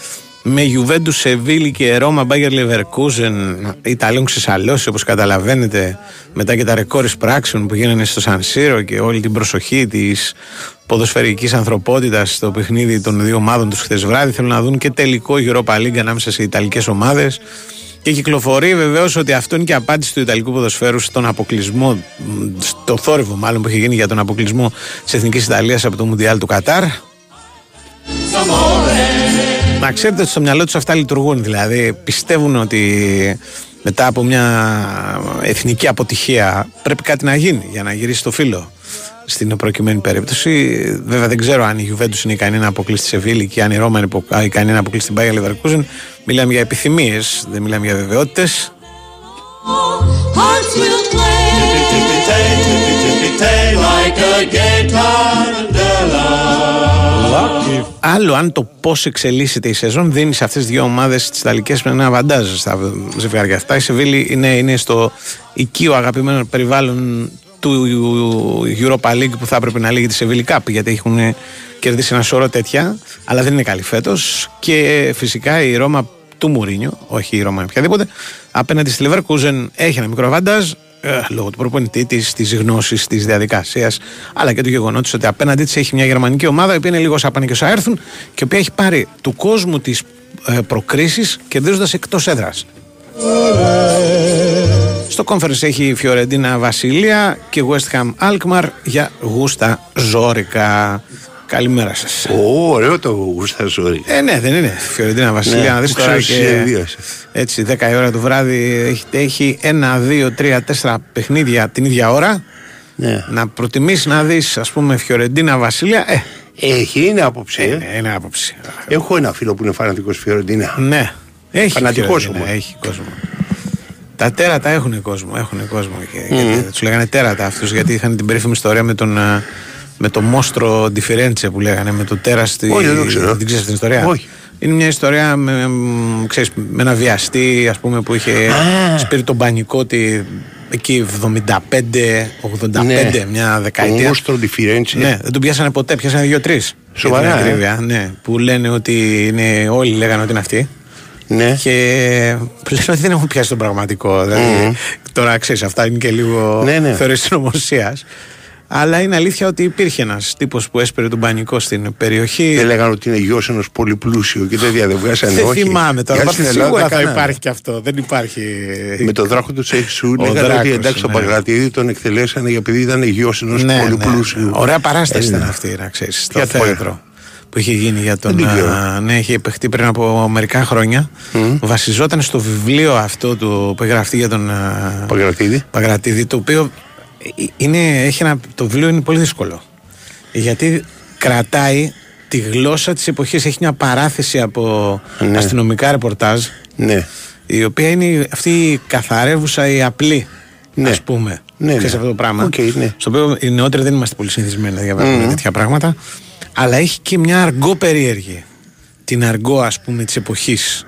με Juventus, Σεβίλη και Ρώμα, Μπάγκερ Leverkusen, Ιταλίων ξεσαλώσει όπως καταλαβαίνετε μετά και τα ρεκόρ πράξεων που γίνανε στο Σαν Σύρο και όλη την προσοχή της ποδοσφαιρικής ανθρωπότητας στο παιχνίδι των δύο ομάδων τους χθες βράδυ θέλουν να δουν και τελικό Europa League ανάμεσα σε Ιταλικές ομάδες και κυκλοφορεί βεβαίως ότι αυτό είναι και απάντηση του Ιταλικού ποδοσφαίρου στον αποκλεισμό, μ, στο θόρυβο μάλλον που έχει γίνει για τον αποκλεισμό της Εθνικής Ιταλίας από το Μουντιάλ του Κατάρ. Να ξέρετε ότι στο μυαλό τους αυτά λειτουργούν. Δηλαδή πιστεύουν ότι μετά από μια εθνική αποτυχία πρέπει κάτι να γίνει για να γυρίσει το φύλλο στην προκειμένη περίπτωση. Βέβαια δεν ξέρω αν η Juventus είναι ικανή να αποκλείσει τη Σεβίλη και αν η Ρώμα είναι ικανή να αποκλείσει την Bayer Leverkusen. Μιλάμε για επιθυμίες, δεν μιλάμε για βεβαιότητες. Άλλο αν το πώς εξελίσσεται η σεζόν δίνει σε αυτές τις δύο ομάδες τις Ιταλικέ με ένα βαντάζ στα ζευγάρια αυτά. Η Σεβίλη είναι, είναι στο οικείο αγαπημένο περιβάλλον του Europa League που θα έπρεπε να λύγει τη Σεβίλη Cup γιατί έχουν κερδίσει ένα σώρο τέτοια, αλλά δεν είναι καλή φέτος. Και φυσικά η Ρώμα του Μουρίνιο, όχι η Ρώμα οποιαδήποτε, απέναντι στη Leverkusen έχει ένα μικρό βαντάζ ε, λόγω του προπονητή της, της γνώσης της διαδικασίας, αλλά και του γεγονότος ότι απέναντί της έχει μια γερμανική ομάδα η οποία είναι λίγο σάπανε και όσα έρθουν και η οποία έχει πάρει του κόσμου τις ε, προκρίσεις κερδίζοντας εκτός έδρας. Στο conference έχει η Φιωρεντίνα Βασιλεία και West Ham Alkmaar για γούστα ζόρικα. Καλημέρα σας. Ωραίο το γούστα ζόρικα. Ε, ναι, δεν είναι. Φιωρεντίνα Βασιλεία, Ναι, να δεις που τώρα. ξέρεις, Και... ε, δύο. Έτσι, 10 η ώρα το βράδυ έχει, έχει ένα, δύο, τρία, τέσσερα παιχνίδια την ίδια ώρα. Ναι. Να προτιμήσεις να δεις, ας πούμε, Φιωρεντίνα Βασιλεία. Ε, Έχει, είναι άποψη. ε. είναι, είναι άποψη. Έχω ένα φίλο που είναι φανατικός Φιωρεντίνα. Ναι. Έχει Φανατικός Φιωρεντίνα, όμως. Έχει κόσμο. Τα τέρατα έχουν κόσμο. Έχουν κόσμο. Και, και Τους λέγανε τέρατα αυτούς γιατί είχαν την περίφημη ιστορία με τον. ε, Με το μόστρο Difference που λέγανε, με το τέρας στη. Όχι, δεν το ξέρω. Την ξέρεις την ιστορία; Όχι. Είναι μια ιστορία με, μ, ξέρεις, με ένα βιαστή ας πούμε, που είχε σπείρει τον πανικότη εκεί 75-85, Ναι. μια Ο δεκαετία. Μόστρο Difference. Ναι, δεν τον πιάσανε ποτέ, πιάσανε δύο-τρεις. Σοβαρά, ε; ναι, που λένε ότι είναι, όλοι λέγανε ότι είναι αυτοί. Ναι. Και λένε ότι δεν έχουν πιάσει τον πραγματικό. Δηλαδή, τώρα ξέρεις, αυτά είναι και λίγο Ναι, ναι. θεωρίες συνωμοσία. Αλλά είναι αλήθεια ότι υπήρχε ένας τύπος που έσπερε τον πανικό στην περιοχή. Δεν λέγανε ότι είναι γιος ενός πολυπλούσιου και τέτοια δεν βγάζανε. Δεν όχι. θυμάμαι τώρα. Για Πάντως στην Ελλάδα Σίγουρα θα κάνανε. υπάρχει και αυτό. Δεν υπάρχει. Με τον δράκο του Τσέχσου Ο λέγανε ότι Δράκος, εντάξει τον ναι. Παγκρατίδη τον εκτελέσανε επειδή ήταν γιος ενός Ναι, πολυπλούσιου. ναι. Ωραία παράσταση Έλληνα. ήταν αυτή, να ξέρεις. Στο Για το θέατρο που είχε γίνει για τον. Δεν την ξέρω. α, ναι, είχε παιχτεί πριν από μερικά χρόνια. Βασιζόταν στο βιβλίο αυτό του, που έχει γραφτεί για τον α, Παγκρατίδη. Παγκρατίδη, το οποίο ε, είναι, έχει ένα, το βιβλίο είναι πολύ δύσκολο. Γιατί κρατάει τη γλώσσα της εποχής, έχει μια παράθεση από Ναι. αστυνομικά ρεπορτάζ, Ναι. η οποία είναι αυτή η καθαρεύουσα, η απλή, Ναι. ας πούμε. Ναι, Ξέρεις ναι. αυτό το πράγμα; Οκ, ναι. Στο οποίο οι νεότεροι δεν είμαστε πολύ συνηθισμένοι να διαβάζουμε τέτοια πράγματα. Αλλά έχει και μια αργκό περίεργη. Την αργκό, ας πούμε, της εποχής.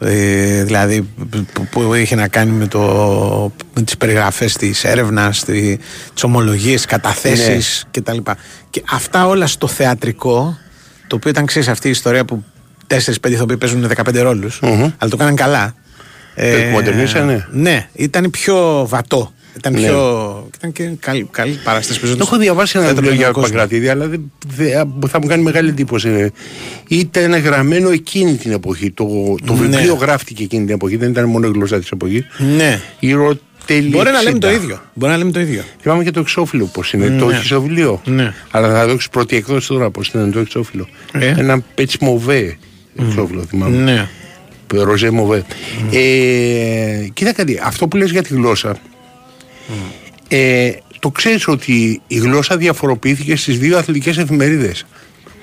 Ε, δηλαδή που, που είχε να κάνει με, το, με τις περιγραφές της έρευνας, τη, τις ομολογίες, καταθέσεις κτλ. Και αυτά όλα στο θεατρικό, το οποίο ήταν ξέρεις αυτή η ιστορία που 4-5 ηθοποιοί παίζουν 15 ρόλους, αλλά το κάναν καλά. Το εκμοντερνίσανε. Ναι, ήταν πιο βατό. Ήταν Ναι. πιο. Ήταν και καλή, καλή παράσταση. Το έχω διαβάσει ένα βιβλίο για Παγκρατίδη, αλλά δεν, δεν- θα μου κάνει μεγάλη εντύπωση. Ήταν γραμμένο εκείνη την εποχή. Το, το Ναι. βιβλίο γράφτηκε εκείνη την εποχή, δεν ήταν μόνο η γλώσσα της εποχής. Ναι. Γύρω τέλη Μπορεί να λέμε 60. το ίδιο. Μπορεί να λέμε το ίδιο. Θυμάμαι και το εξώφυλλο πώς είναι. Το Ναι. έχεις στο βιβλίο. Ναι. Αλλά θα δώσει πρώτη εκδόση τώρα πώς είναι το εξώφυλλο. Ε. Ένα έτσι μοβέ εξώφυλλο θυμάμαι. Ναι. Ροζέ μοβέ. Ε, κοίτα κάτι, αυτό που λες για τη γλώσσα. Ε, το ξέρεις ότι η γλώσσα διαφοροποιήθηκε στις δύο αθλητικές εφημερίδες.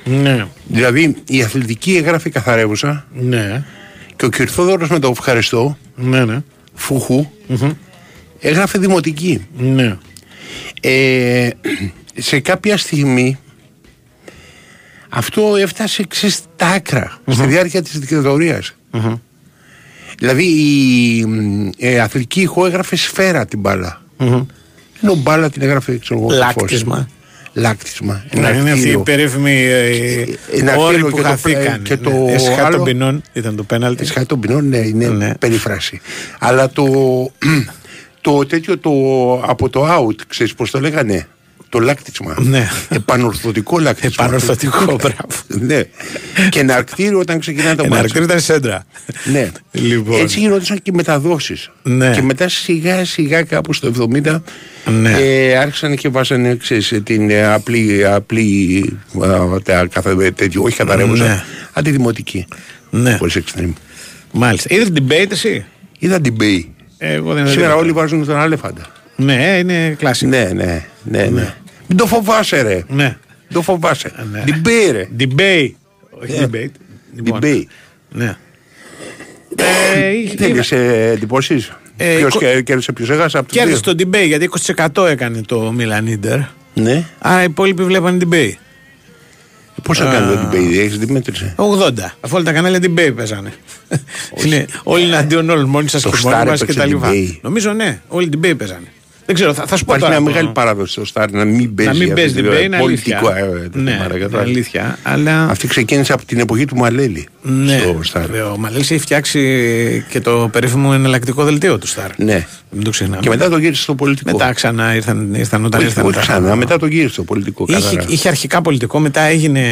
Ναι. Δηλαδή η αθλητική έγραφε καθαρεύουσα Ναι. και ο Κυρθόδωρος με το ευχαριστώ, Ναι, ναι. φουχου, έγραφε δημοτική. Ναι. Ε, σε κάποια στιγμή αυτό έφτασε ξέρεις, στα άκρα στη διάρκεια της δικτατορίας. Δηλαδή η ε, αθλητική ηχό έγραφε σφαίρα την μπάλα. Ενώ μπάλα την έγραφε ξέρω εγώ, Λάκτισμα. φως. Λάκτισμα. Ναι, είναι αυτή η κτίριο. περίφημη ε, ένα όρη κτίριο που και το- χαθήκαν. και το Ναι. Εσχά άλλο- των ποινών ήταν το πέναλτι. Εσχά των ποινών, ναι, είναι Ναι. περίφραση. Αλλά το, το τέτοιο το, από το out, ξέρεις πώς το λέγανε; Το λάκτισμα. Ναι. Επανορθωτικό λάκτισμα. Επανορθωτικό, μπράβο. ναι. Και εναρκτήριο όταν ξεκινάει το μάτσο. Εναρκτήριο ήταν σέντρα. Ναι. Λοιπόν. Έτσι γινόντουσαν και μεταδόσεις. Ναι. Και μετά σιγά σιγά κάπου στο 70 Ναι. ε, άρχισαν και βάζανε ξέρεις, την ε, απλή, απλή α, τα, καθα, τέτοιο, όχι καταρρεύουσα, Ναι. αντιδημοτική. Ναι. Χωρίς extreme. Μάλιστα. Είδε debate εσύ; Είδα την Bay. Εγώ δεν Σήμερα είδα. όλοι βάζουν τον Αλέφαντα. Ναι, είναι κλασικό. Ναι, ναι, ναι, ναι. Μην το φοβάσαι ρε. Ναι. Μην το φοβάσαι. Ναι. Την Bay ρε. Debate. Όχι Ναι. debate. Την Λοιπόν, Bay. Ναι. Ε, είχε- Τέλειωσε εντυπώσεις; Ε, Ποιος κο- κε- κέρδισε ποιος έχασε από τους Κέρδισε δύο; το debate γιατί 20% έκανε το Milan Inter. Ναι. Άρα οι υπόλοιποι βλέπανε debate. Πώς έκανε το Bay, έχεις δει μέτρησε. 80. Αφού όλα τα κανάλια debate παίζανε. Είναι όλοι εναντίον όλων, μόνοι σας Το και Star μόνοι μας και έπαιξε τα λοιπά. debate. Νομίζω ναι, όλοι debate παίζανε. Δεν ξέρω, θα, θα σου πω Υπάρχει τώρα. μια το- μεγάλη παράδοση στο Star να μην παίζει. να μην αυτή παίζει τη- debate είναι αλήθεια. πολιτικό, ε, το ναι, θέμα, είναι κατάλαβες. αλήθεια. Αλλά Αυτή ξεκίνησε από την εποχή του Μαλέλη. ναι, Στο Star. ο Μαλέλης έχει φτιάξει και το περίφημο εναλλακτικό δελτίο του Star. Ναι. Μην το ξεχνάμε. Και μετά το γύρισε στο πολιτικό. Μετά ξανά ήρθαν, ήρθαν όταν Όχι, ήρθαν. όχι τα- ξανά, μετά το γύρισε στο πολιτικό. Είχε, καθαρά. είχε αρχικά πολιτικό, μετά έγινε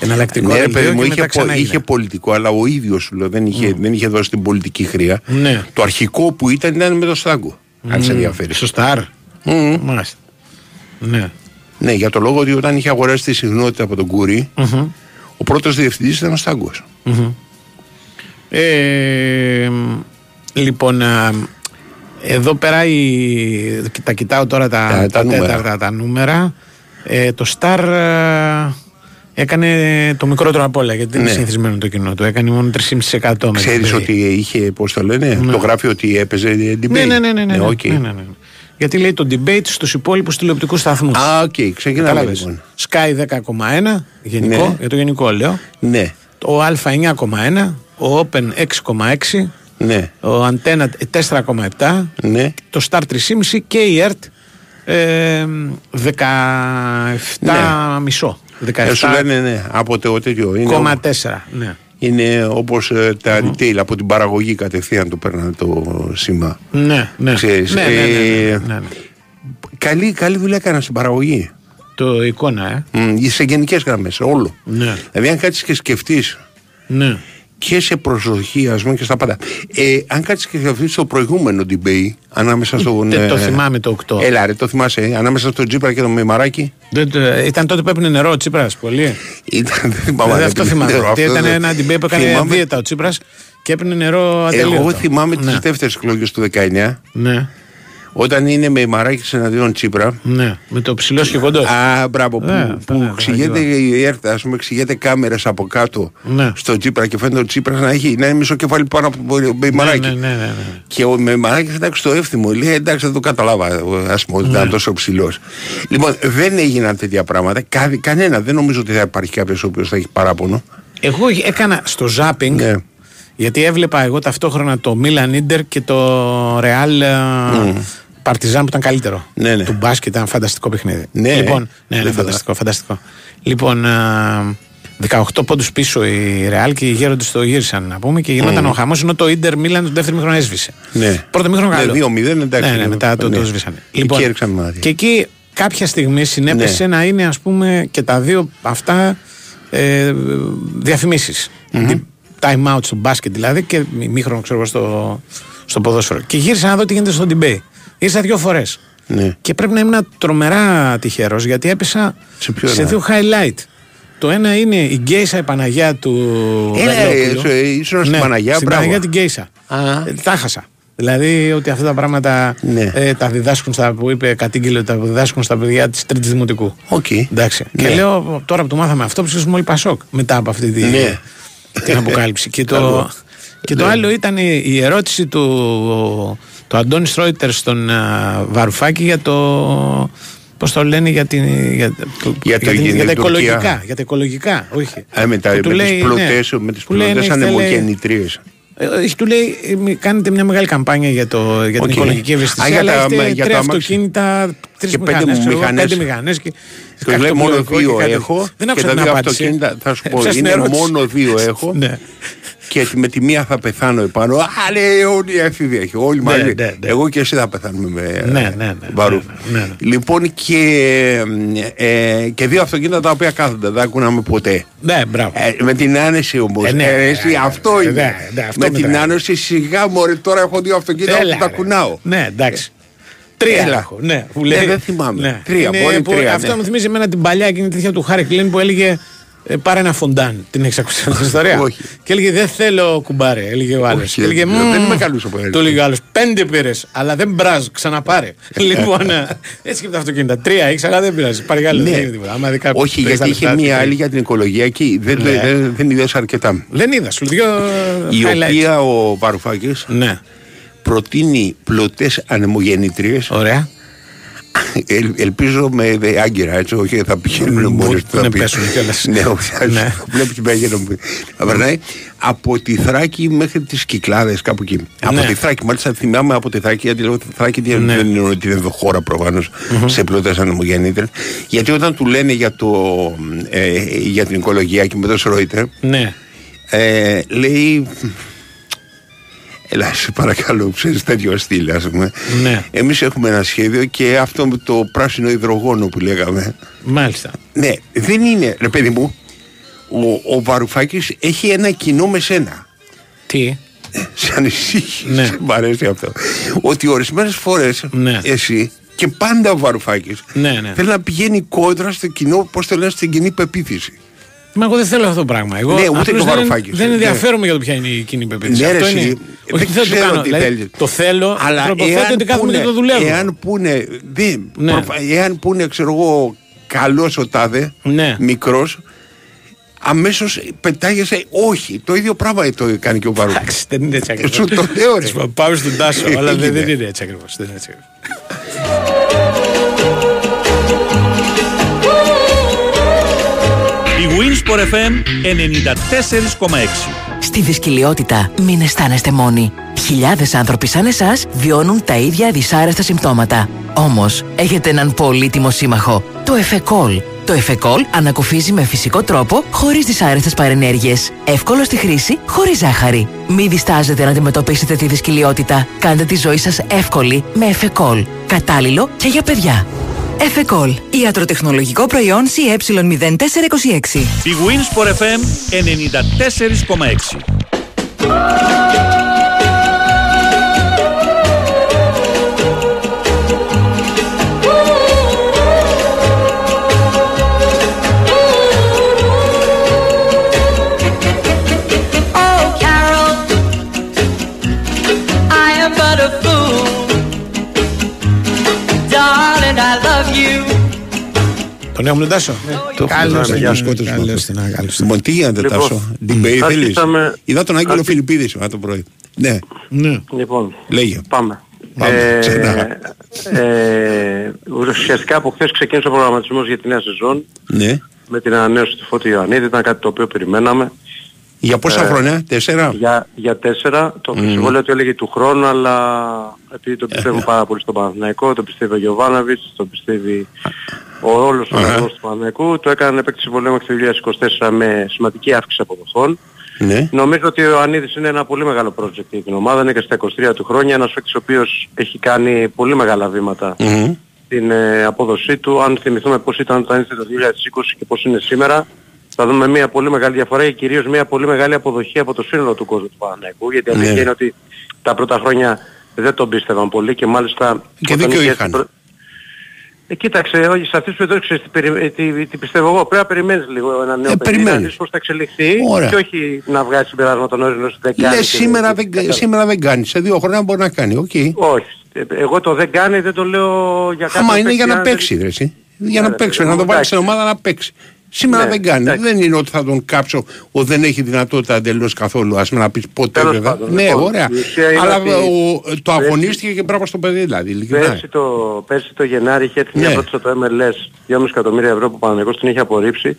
εναλλακτικό Ναι, ρε δελτίο παιδί μου, και είχε, μετά πο- ξανά είχε πολιτικό, αλλά ο ίδιος σου λέω δεν είχε, δεν είχε δώσει την πολιτική χρειά. Ναι. Το αρχικό που ήταν ήταν με το Στάγκο. Αν σε ενδιαφέρει. Στο Star. Μμμ. Μάλιστα. Ναι. Ναι, για το λόγο ότι όταν είχε αγοράσει τη συχνότητα από τον Κούρι, ο πρώτος διευθυντής ήταν ο Στάγκος. Ε, λοιπόν, α, εδώ πέρα η, τα κοιτάω τώρα τα, Τα- τα, τα νούμερα. τέταρτα τα νούμερα. Ε, το Star, α, Έκανε το μικρότερο από όλα γιατί δεν ναι. είναι συνηθισμένο το κοινό του. Έκανε μόνο 3,5%. Ξέρεις δηλαδή. ότι είχε, πώς το λένε, ναι. το γράφει ότι έπαιζε debate. Ναι, ναι, ναι. ναι, ναι, ναι, ναι. okay. ναι, ναι, ναι. Γιατί λέει το debate στους υπόλοιπους τηλεοπτικούς σταθμούς. Α, OK, okay. ξεκινάμε λοιπόν. ΣΚΑΪ 10,1 γενικό, ναι. για το γενικό λέω. Ναι. Το Α 9,1, ο Open 6,6. Ναι. Ο ΑΝΤ1 4,7. Ναι. Το Star 3,5 και η ΕΡΤ ε, 17,5. Ναι. 17... Ε, σου λένε ναι, από το τέτοιο. Είναι, 4, ναι. είναι όπως ε, τα retail, από την παραγωγή κατευθείαν το παίρνανε το σήμα. Ναι, ναι. Ξέρεις, ναι, ναι, ναι, ναι, ε, ναι, ναι καλή, καλή δουλειά έκανα στην παραγωγή. Το εικόνα, ε. Σε γενικές γραμμές, όλο. Ναι. Δηλαδή, αν κάτσεις και σκεφτείς. Ναι και σε προσοχή, ας πούμε και στα πάντα. Ε, αν κάτσει και σκεφτεί το προηγούμενο debate ανάμεσα στον. Τε- το ε, θυμάμαι το 8. Έλα, ρε, το θυμάσαι. ε, ανάμεσα στον Τζίπρα και τον Μημαράκη. Δεν το- ήταν τότε που έπαιρνε νερό ο Τσίπρας πολύ. Ήταν, δεν θυμάμαι. Δηλαδή δεν αυτό το θυμάμαι. ξέρω, Γιατί αυτό ήταν δεν- ένα debate που έκανε θυμάμαι- δίαιτα ο Τσίπρας και έπαιρνε νερό ατελείωτο. Εγώ θυμάμαι ναι. τις δεύτερε εκλογές του 19, Ναι, όταν είναι με Μαράκη εναντίον Τσίπρα. ναι. Με το ψηλό και κοντό. Α, μπράβο, που, Ναι, που ναι, ξηγέται ναι, η ΕΡΤ, ας πούμε, ξηγέται κάμερε από κάτω Ναι. στο Τσίπρα και φαίνεται ο Τσίπρας να έχει να είναι μισό κεφάλι πάνω από τον ναι, Μαράκη. ναι, ναι, ναι, ναι. Και ο Μεμαράκη εντάξει στο εύθυμο λέει εντάξει δεν το καταλάβα ας πούμε ότι Ναι. ήταν τόσο ψηλός. Λοιπόν δεν έγιναν τέτοια πράγματα. Κα, κανένα, δεν νομίζω ότι θα υπάρχει κάποιος ο οποίος θα έχει παράπονο. Εγώ έκανα στο zapping Ναι. γιατί έβλεπα εγώ ταυτόχρονα το Milan Inter και το Real Παρτιζάν που ήταν καλύτερο. Ναι, ναι. Του μπάσκετ ήταν φανταστικό παιχνίδι. Ναι, λοιπόν, ναι, ναι, βέβαια. φανταστικό, φανταστικό. Λοιπόν, α, 18 πόντους πίσω η Real και οι γέροντες το γύρισαν να πούμε και γινόταν ο χαμός ενώ το Inter Milan το δεύτερο μήχρονο έσβησε. Ναι. Πρώτο μήχρονο Ναι, καλό. 2-0, εντάξει, Ναι, ναι, ναι, μετά το, ναι. το σβήσανε. Εκεί έριξαν μάτια. και εκεί κάποια στιγμή συνέπεσε να είναι ας πούμε και τα δύο αυτά ε, διαφημίσεις. Time out στο μπάσκετ δηλαδή και μήχρονο ξέρω εγώ στο, στο ποδόσφαιρο. Και γύρισα να δω τι γίνεται στο debate. Γύρισα δύο φορές. Ναι. Και πρέπει να ήμουν τρομερά τυχερός γιατί έπεσα Σε ποιο σε ένα; δύο highlight. Το ένα είναι η Γκέισα η Παναγιά του Έλα, Βελόπουλου. ε, ήσουν στην Παναγιά, στην μπράβο. Παναγιά την Γκέισα. Α. Ε, τα χάσα. Δηλαδή ότι αυτά τα πράγματα Ναι. ε, τα διδάσκουν στα που είπε κατήγγειλε ότι τα διδάσκουν στα παιδιά της Τρίτης Δημοτικού. Οκ. Εντάξει. Ναι. Και λέω τώρα που το μάθαμε αυτό, ψήσουμε όλοι Πασόκ μετά από αυτή τη, Ναι. την αποκάλυψη. και το, Καλό. και το Ναι. άλλο ήταν η, η ερώτηση του, του Αντώνης Στρόιτερ στον α, Βαρουφάκη για το. Πώς το λένε για, την, για, το- Για το- την- για για την τα Τουρκία. οικολογικά. Για τα οικολογικά, όχι. Ε, με, τα, Που με του τις λέει, πλωτές, ναι, με τις που λέει, πλωτές ναι, θέλει- ανεμογεννητρίες. ε, όχι, του λέει, ε, μη- κάνετε μια μεγάλη καμπάνια για, το, για Οκ. την οικολογική Α, ευαισθησία. για αλλά τα- έχετε για τα τρία αμάξια. αυτοκίνητα, τρεις Και πέντε μηχανές, ξέρω εγώ, μηχανές. πέντε μηχανές και, Και λέει κάτι μόνο τομπλοϊκό δύο και κάτι- έχω Δεν και άκουσα τα την δύο απάντηση. αυτοκίνητα, θα σου πω, Έψαξα την είναι ερώτηση. μόνο δύο έχω Ναι. Και με τη μία θα πεθάνω επάνω. Α, λέει, όλη η εφηβεία έχει. Όλοι Ναι, μαζί. ναι, ναι. Εγώ και εσύ θα πεθάνουμε με Ναι, ναι, ναι, Βαρούφ. ναι, ναι, ναι. Λοιπόν, και, ε, και δύο αυτοκίνητα τα οποία κάθονται, δεν ακούναμε ποτέ. Ναι, μπράβο. Ε, με την άνεση όμως. Ε, ναι, εσύ, ε, αυτό ε, είναι. ναι, ναι, αυτό με την μετράει. άνεση σιγά μωρέ τώρα έχω δύο αυτοκίνητα Έλα, που τα ρε. κουνάω. Ναι, εντάξει. Τρία Έλα. έχω. Ναι, που Ναι, δεν θυμάμαι. Τρία, Είναι μπορεί που- τρία, Αυτό ναι. μου θυμίζει εμένα την παλιά εκείνη τέτοια του Χάρη Κλίν που έλεγε ε, πάρε ένα φοντάν. Την έχεις ακούσει αυτή την ιστορία; Όχι. Και έλεγε δεν θέλω κουμπάρε. Έλεγε ο άλλος. Όχι, Και έλεγε δεν- «Μμμ». δεν είμαι καλός από Το έλεγε ο άλλος. Πέντε πήρες, αλλά δεν μπράζ, ξαναπάρε. λοιπόν, ε, έτσι και τα αυτοκίνητα. Τρία έχεις, αλλά δεν πειράζει. Πάρε άλλο. Ναι. Δεν είναι τίποτα. Άμα δει κάποιος Όχι, που έχεις γιατί τα είχε λεφτά, μία τι άλλη για την οικολογία και δεν, Ναι. δεν, δεν είδες αρκετά. Δεν είδα, σου δύο Η highlights. οποία ο Βαρουφάκης Ναι, προτείνει πλωτές ανεμογεννητρίες ωραία. Ελ, ελπίζω με δε, άγκυρα έτσι όχι θα πηγαίνουν μόνοι τους ναι, θα πει. πέσουν κιόλας. ναι όχι θα- Ναι. θα βλέπεις μέγενο που θα περνάει από τη Θράκη μέχρι τις Κυκλάδες κάπου εκεί από Ναι. τη Θράκη μάλιστα θυμάμαι από τη Θράκη γιατί λέω τη Θράκη δεν Ναι. δεν είναι ότι είναι εδώ χώρα προφανώς σε πλωτές ανεμογεννήτρες γιατί όταν του λένε για, το, ε, για την οικολογία και με το Σρόιτερ Ναι. ε, λέει Ελά, σε παρακαλώ, ξέρεις τέτοιο στυλ, ας πούμε. Ναι. Εμείς έχουμε ένα σχέδιο και αυτό με το πράσινο υδρογόνο που λέγαμε. Μάλιστα. Ναι, δεν είναι, ρε παιδί μου, ο, ο Βαρουφάκης έχει ένα κοινό με σένα. Τι; Σε ανησύχει, Ναι. σε μ' αρέσει αυτό. Ότι ορισμένες φορές Ναι. εσύ και πάντα ο Βαρουφάκης Ναι, ναι. θέλει να πηγαίνει κόντρα στο κοινό, πώς το λένε, στην κοινή πεποίθηση. Μα εγώ δεν θέλω αυτό το πράγμα. Εγώ Ναι, ούτε απλώς και ο δεν, Βαρουφάκης. δεν Ναι. ενδιαφέρομαι για το ποια είναι η κοινή πεποίθηση. Ναι, ρε, αυτό εσύ, είναι. δεν Όχι, δεν το ξέρω κάνω. τι Δηλαδή, θέλεις. το θέλω, Αλλά προποθέτω εάν ότι κάθομαι πούνε- και το δουλεύω. Εάν πούνε, δεν, Ναι. προφα- εάν πούνε, ξέρω εγώ, καλός ο τάδε, Ναι. μικρός, αμέσως πετάγεσαι. Όχι, το ίδιο πράγμα το κάνει και ο Βαρούς. Εντάξει, δεν είναι έτσι ακριβώς. Σου το λέω, ρε. Πάμε στον Τάσο, αλλά δεν, Έγινε. δεν είναι έτσι ακριβώς. Δεν είναι έτσι ακριβώς. Η Winsport FM 94,6. Στη δυσκολιότητα μην αισθάνεστε μόνοι. Χιλιάδες άνθρωποι σαν εσάς βιώνουν τα ίδια δυσάρεστα συμπτώματα. Όμως, έχετε έναν πολύτιμο σύμμαχο. Το Εφεκόλ. Το Εφεκόλ ανακουφίζει με φυσικό τρόπο, χωρίς δυσάρεστες παρενέργειες. Εύκολο στη χρήση, χωρίς ζάχαρη. Μην διστάζετε να αντιμετωπίσετε τη δυσκολιότητα. Κάντε τη ζωή σας εύκολη με Εφεκόλ. Κατάλληλο και για παιδιά. Εφεκόλ. Ιατροτεχνολογικό προϊόν CE0426. Η Winsport FM 94,6. Τον έχουμε τον Τάσο. Το Καλώς έχουμε, τον, γεια σου, σκότωσμα. καλώς τον, καλώς τον. Λοιπόν, τι γίνεται, Λοιπόν, Τάσο; Debate θέλεις; άρχισαμε- Είδα τον Άγγελο άρχι- Φιλιππίδης σήμερα το πρωί. Ναι, Ναι. Λοιπόν, λέγε. πάμε. Πάμε, ξανά. ε, ουσιαστικά από χθες ξεκίνησε ο προγραμματισμός για τη νέα σεζόν Ναι. με την ανανέωση του Φώτη Ιωαννίδη. Ήταν κάτι το οποίο περιμέναμε. Για πόσα Ε, χρόνια, τέσσερα; Για, για τέσσερα. Το συμβόλαιο του έλεγε του χρόνου, αλλά επειδή το πιστεύουν πάρα πολύ στον Παναθηναϊκό, το πιστεύει ο Γιωβάναβιτς, το πιστεύει ο όλος ο οργανισμός του Παναθηναϊκού, το έκανε επέκτηση συμβολέου μέχρι το 2024 με σημαντική αύξηση αποδοχών. Ναι. Νομίζω ότι ο Ανίδης είναι ένα πολύ μεγάλο project για την ομάδα, είναι και στα 23 του χρόνια, ένας παίκτης ο οποίος έχει κάνει πολύ μεγάλα βήματα Μμμ. στην ε, απόδοσή του. Αν θυμηθούμε πώς ήταν όταν ήρθε το 2020 και πώς είναι σήμερα, θα δούμε μια πολύ μεγάλη διαφορά και κυρίως μια πολύ μεγάλη αποδοχή από το σύνολο του κόσμου του Παναναϊκού. Γιατί η αλήθεια Ναι. είναι ότι τα πρώτα χρόνια δεν τον πίστευαν πολύ και μάλιστα... Και όταν δίκιο είχε είχαν. προ- Ε, κοίταξε, όχι, σε αυτές τις περιπτώσεις ξέρεις τι, περι- ε, τι, τι πιστεύω εγώ. Πρέπει να περιμένεις λίγο ένα νέο Ε, παιδί, να περιμένεις. δεις πώς θα εξελιχθεί Ωραία. και όχι να βγάλεις συμπεράσματα νωρίς νωρίς δεν κάνει. Λες, και σήμερα, δεν, δεν- σήμερα δεν κάνει. Σε δύο χρόνια μπορεί να κάνει. Οκ. Όχι. Ε, Εγώ το δεν κάνει δεν το λέω για κάποιον Άμα είναι για παίκτη, να αν δεν- παίξει, ρε, εσύ. Για Ναι, να ρε, παίξει, παιδί να μου, το βάλεις εντάξει. στην ομάδα να παίξει. Σήμερα Ναι, δεν κάνει. εντάξει. Δεν είναι ότι θα τον κάψω ο δεν έχει δυνατότητα εντελώς καθόλου. Α να πεις ποτέ Τέλος βέβαια. πάντων, Ναι, λοιπόν, ωραία. η ουσία είναι Αλλά ότι ο- το πέρσι- αγωνίστηκε και μπράβο στο παιδί δηλαδή. ειλικρινά. Πέρσι το, πέρσι το Γενάρη είχε έρθει μια Ναι. πρόταση από το MLS 2,5 εκατομμύρια ευρώ που ο Παναγικός την είχε απορρίψει.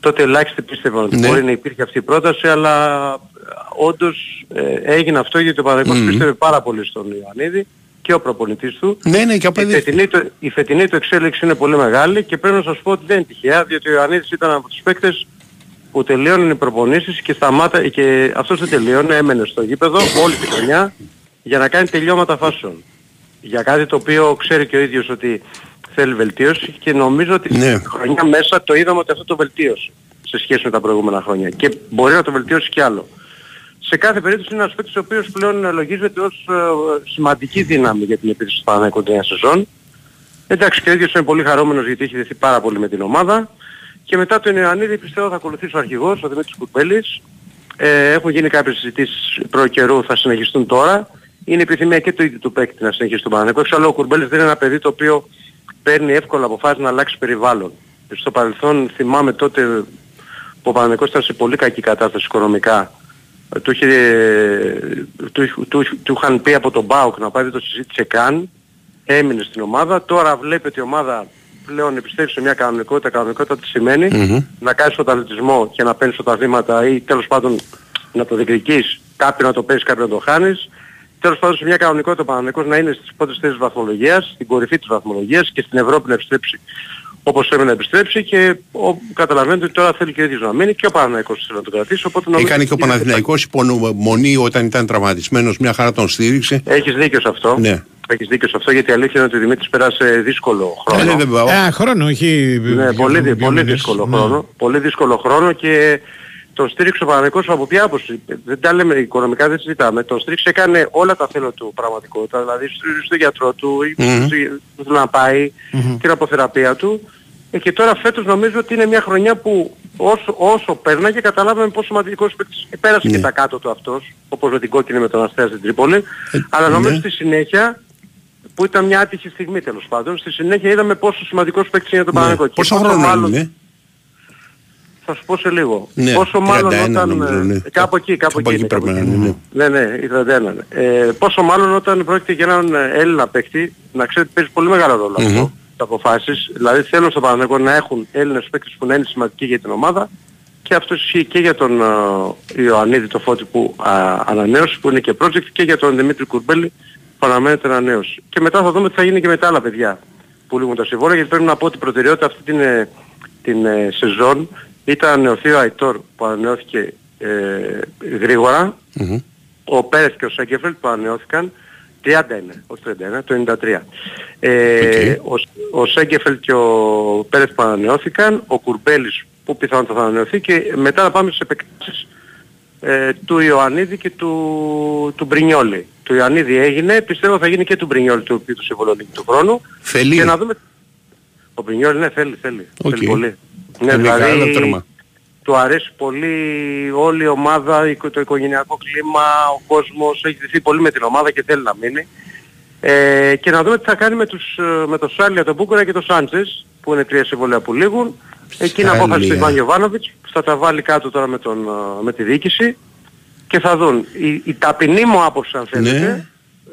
Τότε ελάχιστοι πίστευαν ότι Ναι. μπορεί να υπήρχε αυτή η πρόταση, αλλά ε, όντως ε, έγινε αυτό γιατί ο Παναγικός Μμμ. πίστευε πάρα πολύ στον Ιωαννίδη και ο προπονητής του. Ναι, ναι, και Η απέδει. φετινή, του, η φετινή του εξέλιξη είναι πολύ μεγάλη και πρέπει να σας πω ότι δεν είναι τυχαία, διότι ο Ιωαννίδης ήταν από τους παίκτες που τελείωνε οι προπονήσεις και, σταμάτα, και αυτός δεν τελείωνε, έμενε στο γήπεδο όλη τη χρονιά για να κάνει τελειώματα φάσεων. Για κάτι το οποίο ξέρει και ο ίδιος ότι θέλει βελτίωση και νομίζω ότι Ναι. στη χρονιά μέσα το είδαμε ότι αυτό το βελτίωσε σε σχέση με τα προηγούμενα χρόνια και μπορεί να το βελτιώσει κι άλλο. Σε κάθε περίπτωση είναι ένας παίκτης ο οποίος πλέον λογίζεται ως ε, σημαντική δύναμη για την επίθεση του Παναγικού νέα σεζόν. Εντάξει και ο ίδιος είναι πολύ χαρούμενος γιατί έχει δεθεί πάρα πολύ με την ομάδα. Και μετά τον Ιωαννίδη πιστεύω θα ακολουθήσει ο αρχηγός, ο Δημήτρης Κουρπέλης. Ε, έχουν γίνει κάποιες συζητήσεις προ καιρού, θα συνεχιστούν τώρα. Είναι επιθυμία και του ίδιου του παίκτη να συνεχίσει τον Παναγικό. Εξάλλου ο Κουρμπέλης δεν είναι ένα παιδί το οποίο παίρνει εύκολα αποφάσεις να αλλάξει περιβάλλον. Στο παρελθόν θυμάμαι τότε που ο Παναγικός ήταν σε πολύ κακή κατάσταση οικονομικά. Ε, Του, είχε, του, του, του είχαν πει από τον ΠΑΟΚ να πάει δεν το συζήτησε καν. Έμεινε στην ομάδα. Τώρα βλέπει ότι η ομάδα πλέον επιστρέφει σε μια κανονικότητα. Κανονικότητα τι σημαίνει; Μμμ. να κάνεις τον αθλητισμό και να παίρνεις τα βήματα ή τέλος πάντων να το διεκδικείς, κάποιοι να το παίζεις, κάποιοι να το χάνεις. Τέλος πάντων σε μια κανονικότητα ο Παναθηναϊκός να είναι στις πρώτες θέσεις βαθμολογίας, στην κορυφή της βαθμολογίας και στην Ευρώπη να επιστρέψει όπως πρέπει να επιστρέψει και ο, καταλαβαίνετε ότι τώρα θέλει και ο ίδιος να μείνει και ο Παναθηναϊκός θέλει να τον κρατήσει. Οπότε νομίζω Έκανε και ο ότι είναι- Παναθηναϊκός υπομονή όταν ήταν τραυματισμένος, μια χαρά τον στήριξε. Έχεις δίκιο σε αυτό. Ναι. Έχεις δίκιο σε αυτό γιατί η αλήθεια είναι ότι ο Δημήτρης πέρασε δύσκολο χρόνο. Ε, βέβαια, ο- Ε, χρόνο, όχι. Ναι, πολύ, δυ- δύο πολύ μήνες. δύσκολο Ναι. χρόνο. Πολύ δύσκολο χρόνο και τον στήριξε ο Παναγικός από ποια άποψη; Δεν τα λέμε οικονομικά, δεν συζητάμε. Τον στήριξε, έκανε όλα τα θέλω του πραγματικότητα. Δηλαδή στο, στο γιατρό του, Μμμ. mm-hmm. στο, στο να πάει, την αποθεραπεία του. Ε, και τώρα φέτος νομίζω ότι είναι μια χρονιά που όσο, όσο πέρναγε καταλάβαμε πόσο σημαντικός παίκτης ε, πέρασε Ναι. και τα κάτω του αυτός, όπως με την κόκκινη με τον Αστέρα στην Τρίπολη. αλλά νομίζω ναι. στη συνέχεια που ήταν μια άτυχη στιγμή τέλος πάντων. Στη συνέχεια είδαμε πόσο σημαντικός παίκτης είναι τον Ναι. Παναγικό. Και Πόσο πόσο χρόνο μάλλον- είναι. Θα σου πω σε λίγο. Ναι, πόσο μάλλον 31 όταν... νομίζω, ναι. ε, Κάπου εκεί, κάπου, Κάπου εκεί. εκεί είναι, πρέπει κάπου να εκεί. είναι, ναι. Ναι, ναι, η 31 είναι. Ε, πόσο μάλλον όταν πρόκειται για έναν ε, Έλληνα παίκτη, να ξέρετε παίζει πολύ μεγάλο ρόλο Μμμ. αυτό, τα αποφάσεις. Δηλαδή θέλω στο Παναγενικό να έχουν Έλληνες παίκτες που να είναι σημαντικοί για την ομάδα και αυτό ισχύει και για τον ε, Ιωαννίδη το Φώτη που α, ανανέωσε, που είναι και project και για τον Δημήτρη Κουρμπέλη που αναμένεται ανανέωση. Και μετά θα δούμε τι θα γίνει και με τα άλλα παιδιά που λήγουν τα συμβόλαια γιατί πρέπει να πω ότι η προτεραιότητα αυτή την, ε, την ε, σεζόν ήταν να ανανεωθεί ο Αϊτόρ που ανανεώθηκε ε, γρήγορα Μμμ. ο Πέρεθ και ο Σέγκεφελτ που ανανεώθηκαν 30 είναι, όχι 31, το 93. Ε, ο, ο Σέγκεφελτ και ο Πέρεθ που ανανεώθηκαν, ο Κουρμπέλης που πιθανότατα θα ανανεωθεί και μετά να πάμε στις επεκτάσεις ε, του Ιωαννίδη και του, του Μπρινιόλη. Του Ιωαννίδη έγινε, πιστεύω θα γίνει και του Μπρινιόλη του οποίου τους συμβολώνει του χρόνου. Θέλει. Και να δούμε... Ο Μπρινιόλι ναι θέλει, θέλει. Οκ. Θέλει πολύ. Ναι, Είναι δηλαδή, μεγάλο τέρμα. του αρέσει πολύ όλη η ομάδα, η- το οικογενειακό κλίμα, ο κόσμος, έχει δεθεί πολύ με την ομάδα και θέλει να μείνει. Ε, και να δούμε τι θα κάνει με, τους, ε, με το Σάλια, τον Μπουχαλάκη και τον Σάντσες, που είναι τρία συμβόλαια που λήγουν. Εκεί είναι Σάλια. απόφαση του Ιβάν Γιωβάνοβιτς, που θα τα βάλει κάτω τώρα με, τον, ε, με τη διοίκηση και θα δουν. Η, η ταπεινή μου άποψη αν θέλετε,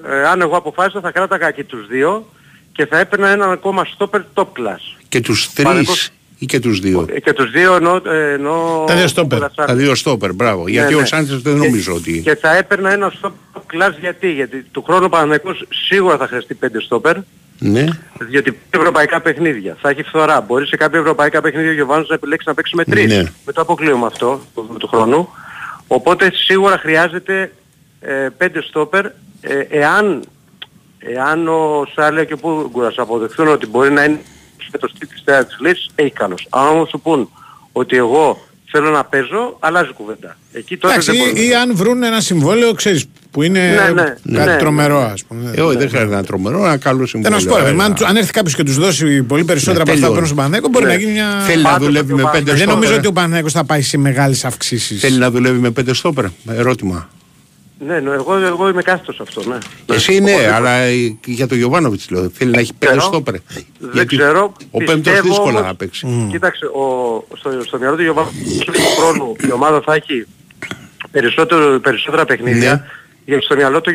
ε, αν εγώ αποφάσισα θα κράταγα και τους δύο και θα έπαιρνα έναν ακόμα stopper top class. Και τους Παναγικός- τρεις ή και τους δύο; Ε, Και τους δύο εννοώ... ε, εννοώ Τα δύο στόπερ. Μπούκορα, Τα δύο στόπερ, μπράβο. Γιατί ναι. ο Σάντσες δεν Και- νομίζω ότι... Και θα έπαιρνα ένα stop class γιατί, γιατί του χρόνου ο Παναθηναϊκός σίγουρα θα χρειαστεί πέντε στόπερ, Ναι. διότι ευρωπαϊκά παιχνίδια. Θα έχει φθορά. Μπορεί σε κάποια ευρωπαϊκά παιχνίδια ο Γιωβάνος να επιλέξει να παίξει με τρεις. Ναι. Με το αποκλείουμε αυτό του, του χρόνου. Οπότε σίγουρα χρειάζεται ε, πέντε στόπερ. Ε, εάν, εάν ο Σάλια και ο Πούγκουρας αποδεχθούν ότι μπορεί να είναι το στυλ της τέταρτης λύσης, έχει καλώς. Αν όμως σου πούν ότι εγώ θέλω να παίζω, αλλάζει κουβέντα. Εκεί τότε Εντάξει, δεν ή, μπορούμε. ή αν βρουν ένα συμβόλαιο, ξέρεις, που είναι Ναι, ναι, κάτι ναι, τρομερό, ναι. ας πούμε. Ε, όχι, δεν χρειάζεται ένα τρομερό, ένα καλό Θέλω συμβόλαιο. να σου πω, ρε, Ένα- αν, του- αν έρθει κάποιος και τους δώσει πολύ περισσότερα από αυτά που τελειώνει. παίρνουν στον Παναθηναϊκό, μπορεί Ναι. να γίνει μια. Θέλει να Πάντως δουλεύει ότι ο με πέντε Δεν στόπερ. νομίζω ότι ο Παναθηναϊκός θα πάει σε μεγάλες αυξήσεις. Θέλει να δουλεύει με πέντε στόπερ. Ερώτημα. Ναι, ναι, εγώ, εγώ είμαι κάθετος σε αυτό, ναι. Εσύ Ναι, ναι, οπότε- αλλά ε, για τον Γιωβάνοβιτς λέω. Θέλει να έχει πέντε Ξέρω. στόπερ. Δεν Γιατί ξέρω. Ο πέμπτος Πιστεύω δύσκολα όμως- να παίξει. Κοίταξε, ο, στο, στο μυαλό του Γιωβάνου του χρόνου η ομάδα θα έχει περισσότερο, περισσότερα παιχνίδια. Ναι. Γιατί στο μυαλό του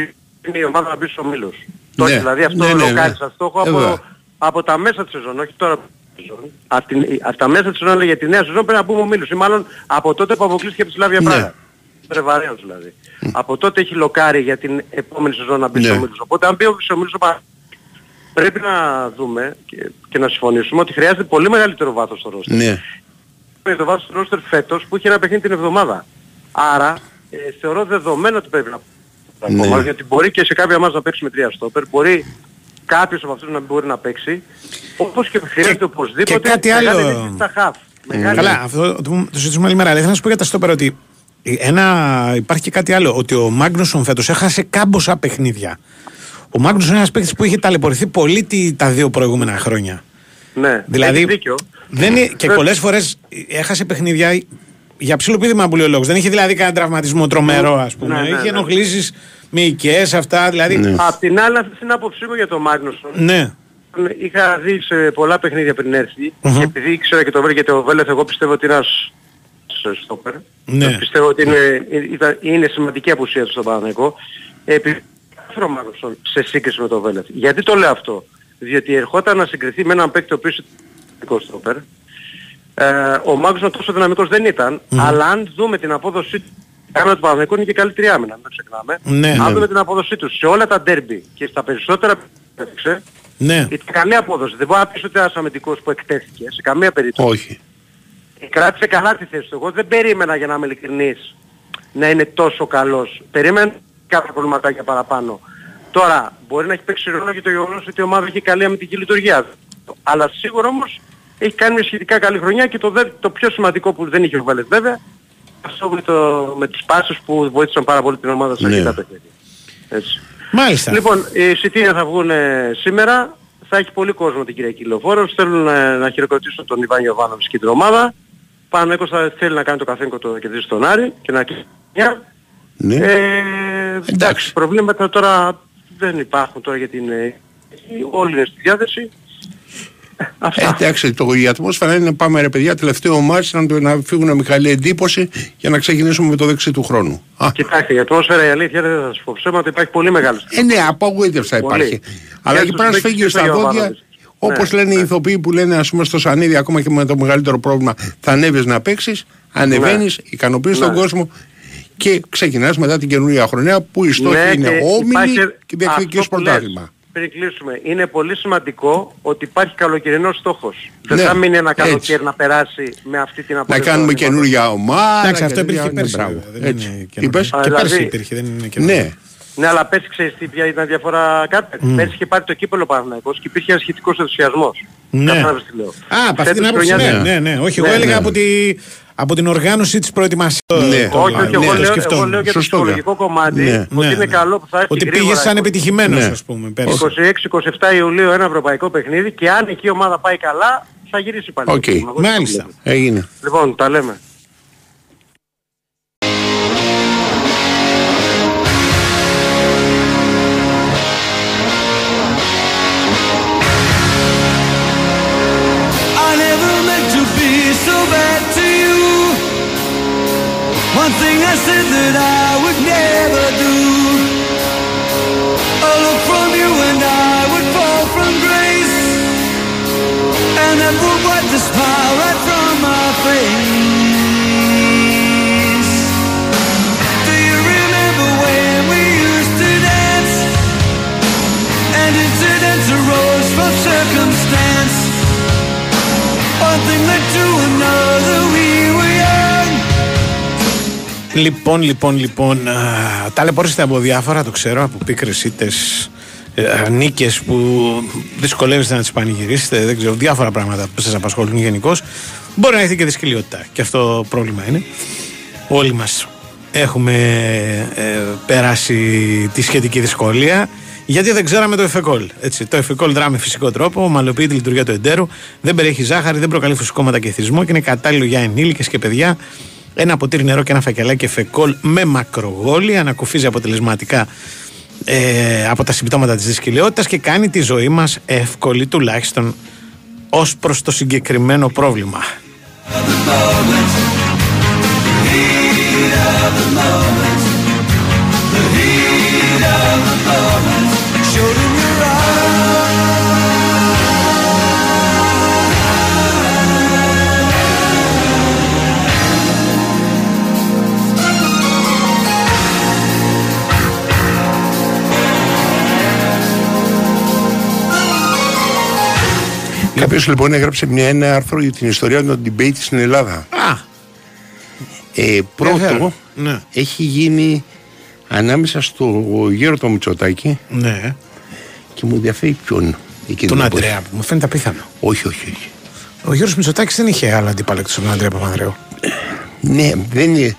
είναι η ομάδα να μπει στους ομίλους. Το Ναι. έχει δηλαδή αυτό Ναι, το ναι, λοκάρει ναι. σαν στόχο Ε, από, βέβαια. από τα μέσα της σεζόν, όχι τώρα από τη σεζόν. Από, την, από τα μέσα της σεζόν λέει για τη νέα σεζόν πρέπει να πούμε ομίλους ή μάλλον από τότε που αποκλείστηκε από τη Σλάβια Ναι. Πράγα. Πρεβαρέως δηλαδή. Από τότε έχει λοκάρει για την επόμενη σεζόν να μπει Ναι. στους ομίλους. Οπότε αν μπει στους ομίλους ο Παναθηναϊκός, πρέπει να δούμε και, και να συμφωνήσουμε ότι χρειάζεται πολύ μεγαλύτερο βάθος στο ρόστερ. Ναι. με το βάζω στο ρόστερ φέτος που είχε ένα παιχνίδι την εβδομάδα. Άρα ε, θεωρώ δεδομένο ότι πρέπει να Ναι. ακόμα, γιατί μπορεί και σε κάποια μάτια να παίξει με τρία στόπερ, μπορεί κάποιος από αυτούς να μην μπορεί να παίξει, όπως και χρειάζεται οπωσδήποτε και κάτι μεγάλη άλλο. λύση στα χαφ. Μεγάλη Καλά, αυτό το, το συζητήσουμε άλλη μέρα. Αλλά ήθελα να σου πω για τα στόπερα ότι ένα, υπάρχει και κάτι άλλο. Ότι ο Μάγνουσον φέτος έχασε κάμποσα παιχνίδια. Ο Μάγνουσον είναι ένας παίκτης που είχε ταλαιπωρηθεί πολύ τι- τα δύο προηγούμενα χρόνια. Ναι, Δηλαδή, έχει δίκιο. Δεν είναι, και Βέβαια. πολλές φορές έχασε παιχνίδια για ψιλοπίδημα που λέει ο λόγος. Δεν είχε δηλαδή κανένα τραυματισμό τρομερό, ας πούμε. Ναι, ναι, είχε ναι. ενοχλήσεις με οικέ αυτά. Δηλαδή. Ναι. Απ' την άλλη αυτή είναι άποψή μου για τον Μάγνουσον. Είχα δει σε πολλά παιχνίδια πριν έρθει Μμμ. και επειδή ήξερα και το βρήκε ο Βέλεθ, εγώ πιστεύω ότι είναι ένας στόπερ. Ναι. Πιστεύω ότι είναι, ήταν- είναι σημαντική απουσία του στον Παναγενικό. Επειδή ο Μάγνουσον σε σύγκριση με τον Βέλεθ. Γιατί το λέω αυτό; Διότι ερχόταν να συγκριθεί με έναν παίκτη ο οποίος είναι δυναμικός στόπερ. Ε, ο Μάγνουσον τόσο δυναμικός δεν ήταν, αλλά αν δούμε την απόδοσή του Κάνα του Παναγενικού είναι και καλύτερη άμυνα, μην το ξεχνάμε. Ναι, αν ναι. δούμε την απόδοσή του σε όλα τα ντέρμπι και στα περισσότερα που έπαιξε, Ναι. ήταν καμία απόδοση. Δεν μπορεί να πεις ότι ένας αμυντικός που εκτέθηκε σε καμία περίπτωση. Όχι. Κράτησε καλά τη θέση του. Εγώ δεν περίμενα για να είμαι ειλικρινής να είναι τόσο καλός. Περίμενα κάποια προβληματάκια παραπάνω. Τώρα, μπορεί να έχει παίξει ρόλο και το γεγονός ότι η ομάδα έχει καλή αμυντική λειτουργία. Αλλά σίγουρα όμως έχει κάνει μια σχετικά καλή χρονιά και το, δε- το πιο σημαντικό που δεν είχε ο Βέλες βέβαια, αυτό με, το, με τις πάσεις που βοήθησαν πάρα πολύ την ομάδα σε Ναι. αρκετά παιχνίδια. Έτσι. Μάλιστα. Λοιπόν, οι εισιτήρια θα βγουν ε, σήμερα. Θα έχει πολύ κόσμο την Κυριακή Λεωφόρος. Θέλουν ε, να χειροκροτήσουν τον Ιβάν Ιωβάνοβιτς και την ομάδα. Παναγικός θα θέλει να κάνει το καθήκον το να κερδίσει τον Άρη και να κλείσει μια. Ναι. Ε, εντάξει, προβλήματα τώρα δεν υπάρχουν τώρα για την... ε, όλοι είναι στη διάθεση. Ε, εντάξει, το, η ατμόσφαιρα είναι να πάμε ρε παιδιά, τελευταίο μάτς να, το- να φύγουν με καλή εντύπωση για να ξεκινήσουμε με το δεξί του χρόνου. Α, Κοιτάξτε, η ατμόσφαιρα η αλήθεια δεν θα σας πω ψέματα, υπάρχει πολύ μεγάλο ε, ναι, απογοήτευση θα Πολύ. υπάρχει. Αλλά Για εκεί τους πέρα να παίκτες σφίγγει και στα στο δόντια, Ιωβάνοβιτς. όπως Ναι, λένε οι ηθοποιοί που λένε ας πούμε στο Σανίδι ακόμα και με το μεγαλύτερο πρόβλημα θα ανέβεις να παίξεις, ανεβαίνεις, ικανοποιείς Ναι. τον κόσμο και ξεκινάς μετά την καινούργια χρονιά που η στόχη Ναι, είναι και όμιλη υπάρχει και διεκδικείς αυτό που λες, πρωτάθλημα. Πριν κλείσουμε, είναι πολύ σημαντικό ότι υπάρχει καλοκαιρινός στόχος. Δεν Ναι, θα μείνει ένα έτσι. καλοκαίρι να περάσει με αυτή την Να απόδοση. κάνουμε καινούργια ομάδα. Εντάξει, και αυτό τέτοια. υπήρχε Ναι, πέρσι, μπράβο. βέβαια, δεν Έτσι. είναι Τι καινούργιο. είπες; Και Δηλαδή- πέρσι υπήρχε, δεν είναι καινούργιο. Ναι. Ναι, αλλά πέρσι ξέρεις τι ποια ήταν διαφορά κάτι. Μμ. Πέρσι είχε πάρει το κύπελο Παναθηναϊκός και υπήρχε ένας σχετικός ενθουσιασμός. Ναι. Κατάλαβες τι λέω. Α, από αυτή Φέτος την άποψη, χρονιά ναι, δεν- ναι, ναι. Όχι, Ναι, εγώ έλεγα ναι. από, τη, από την οργάνωση της προετοιμασίας. Ναι. Το- Όχι, το- όχι, ναι, εγώ το λέω, εγώ σκεφτόμουν. λέω για το Σωστό, ψυχολογικό κομμάτι Ναι, ότι ναι, είναι ναι. καλό που θα έρθει Ότι γρήγορα πήγε σαν επιτυχημένος, Ναι. ας πούμε, πέρσι. 26-27 Ιουλίου ένα ευρωπαϊκό παιχνίδι και αν εκεί η ομάδα πάει καλά θα γυρίσει πάλι. Οκ. Εγώ έτσι το Μάλιστα. βλέπω. Έγινε. Λοιπόν, τα λέμε. One thing I said that I would never do. A look from you and I would fall from grace. And that would wipe the smile right from my face. Do you remember when we used to dance? And incidents arose from circumstance. One thing led to Λοιπόν, λοιπόν, λοιπόν. α, Ταλαιπωρήσετε από διάφορα, το ξέρω, από πίκρες ήττες, ε, νίκες που δυσκολεύεστε να τις πανηγυρίσετε, δεν ξέρω, διάφορα πράγματα που σας απασχολούν γενικώς. Μπορεί να έχετε και δυσκολιότητα. Και αυτό πρόβλημα είναι. Όλοι μας έχουμε ε, περάσει τη σχετική δυσκολία. Γιατί δεν ξέραμε το εφεκόλ. Έτσι, το εφεκόλ δρά με φυσικό τρόπο, ομαλοποιεί τη λειτουργία του εντέρου, δεν περιέχει ζάχαρη, δεν προκαλεί φουσκώματα και εθισμό και είναι κατάλληλο για ενήλικες και παιδιά. Ένα ποτήρι νερό και ένα φακελάκι εφεκόλ με μακρογόλια ανακουφίζει αποτελεσματικά ε, από τα συμπτώματα της δυσκολιότητας και κάνει τη ζωή μας εύκολη τουλάχιστον ως προς το συγκεκριμένο πρόβλημα. Κάποιος λοιπόν έγραψε μια, ένα άρθρο για την ιστορία των debate στην Ελλάδα. Α, Ε, πρώτο, Ενδιαφέρον. Ναι. έχει γίνει ανάμεσα στο γέρο το Μητσοτάκη ναι. και μου ενδιαφέρει ποιον. εκείνη Τον την εποχή. Αντρέα, που μου φαίνεται απίθανο. Όχι, όχι, όχι. Ο Γιώργος Μητσοτάκης δεν είχε άλλο αντίπαλο εκτός από τον Αντρέα Παπανδρέου. Ναι, δεν είναι.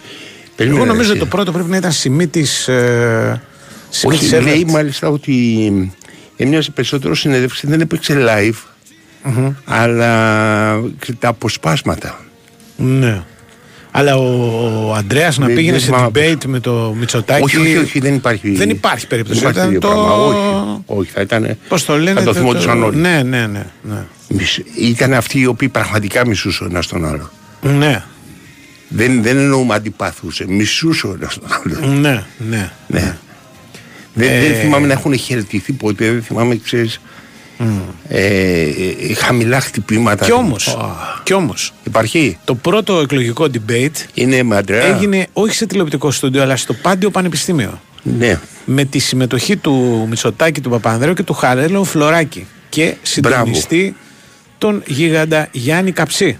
περίμενε, Εγώ νομίζω ρε, ότι το πρώτο πρέπει να ήταν σημίτης ε, Όχι, σημίτης λέει Everett. μάλιστα ότι έμοιαζε περισσότερο συνέντευξη, δεν έπαιξε live, Μμμ. αλλά τα αποσπάσματα. Ναι. Αλλά ο, ο Αντρέας να Δεν- πήγαινε δεν σε θυμάμαι debate με το Μητσοτάκη. Όχι, όχι, όχι, δεν υπάρχει. Δεν υπάρχει περίπτωση. Δεν υπάρχει Ήταν τέτοιο το- πράγμα. Όχι, όχι, θα ήταν. Πώς το λένε. Θα το θυμόντουσαν όλοι. Ναι, ναι, ναι. ναι. Μισ- Ήταν αυτοί οι οποίοι πραγματικά μισούσαν ένα τον άλλο. Ναι, Δεν, δεν εννοούμε αντιπαθούσε, μισούσε ο ένα τον άλλο. ναι, ναι. Ναι. Δεν, Ε, δεν θυμάμαι να έχουν χαιρετηθεί ποτέ, δεν θυμάμαι, ξέρεις, ε, ε, χαμηλά χτυπήματα. Κι όμως, Α, κι όμως, Υπάρχει; το πρώτο εκλογικό debate Είναι με Αντρέα. έγινε όχι σε τηλεοπτικό στούντιο, αλλά στο Πάντιο Πανεπιστήμιο. Ναι. Με τη συμμετοχή του Μητσοτάκη, του Παπανδρέου και του Χαρέλο Φλωράκη. Και συντονιστή τον γίγαντα Γιάννη Καψί.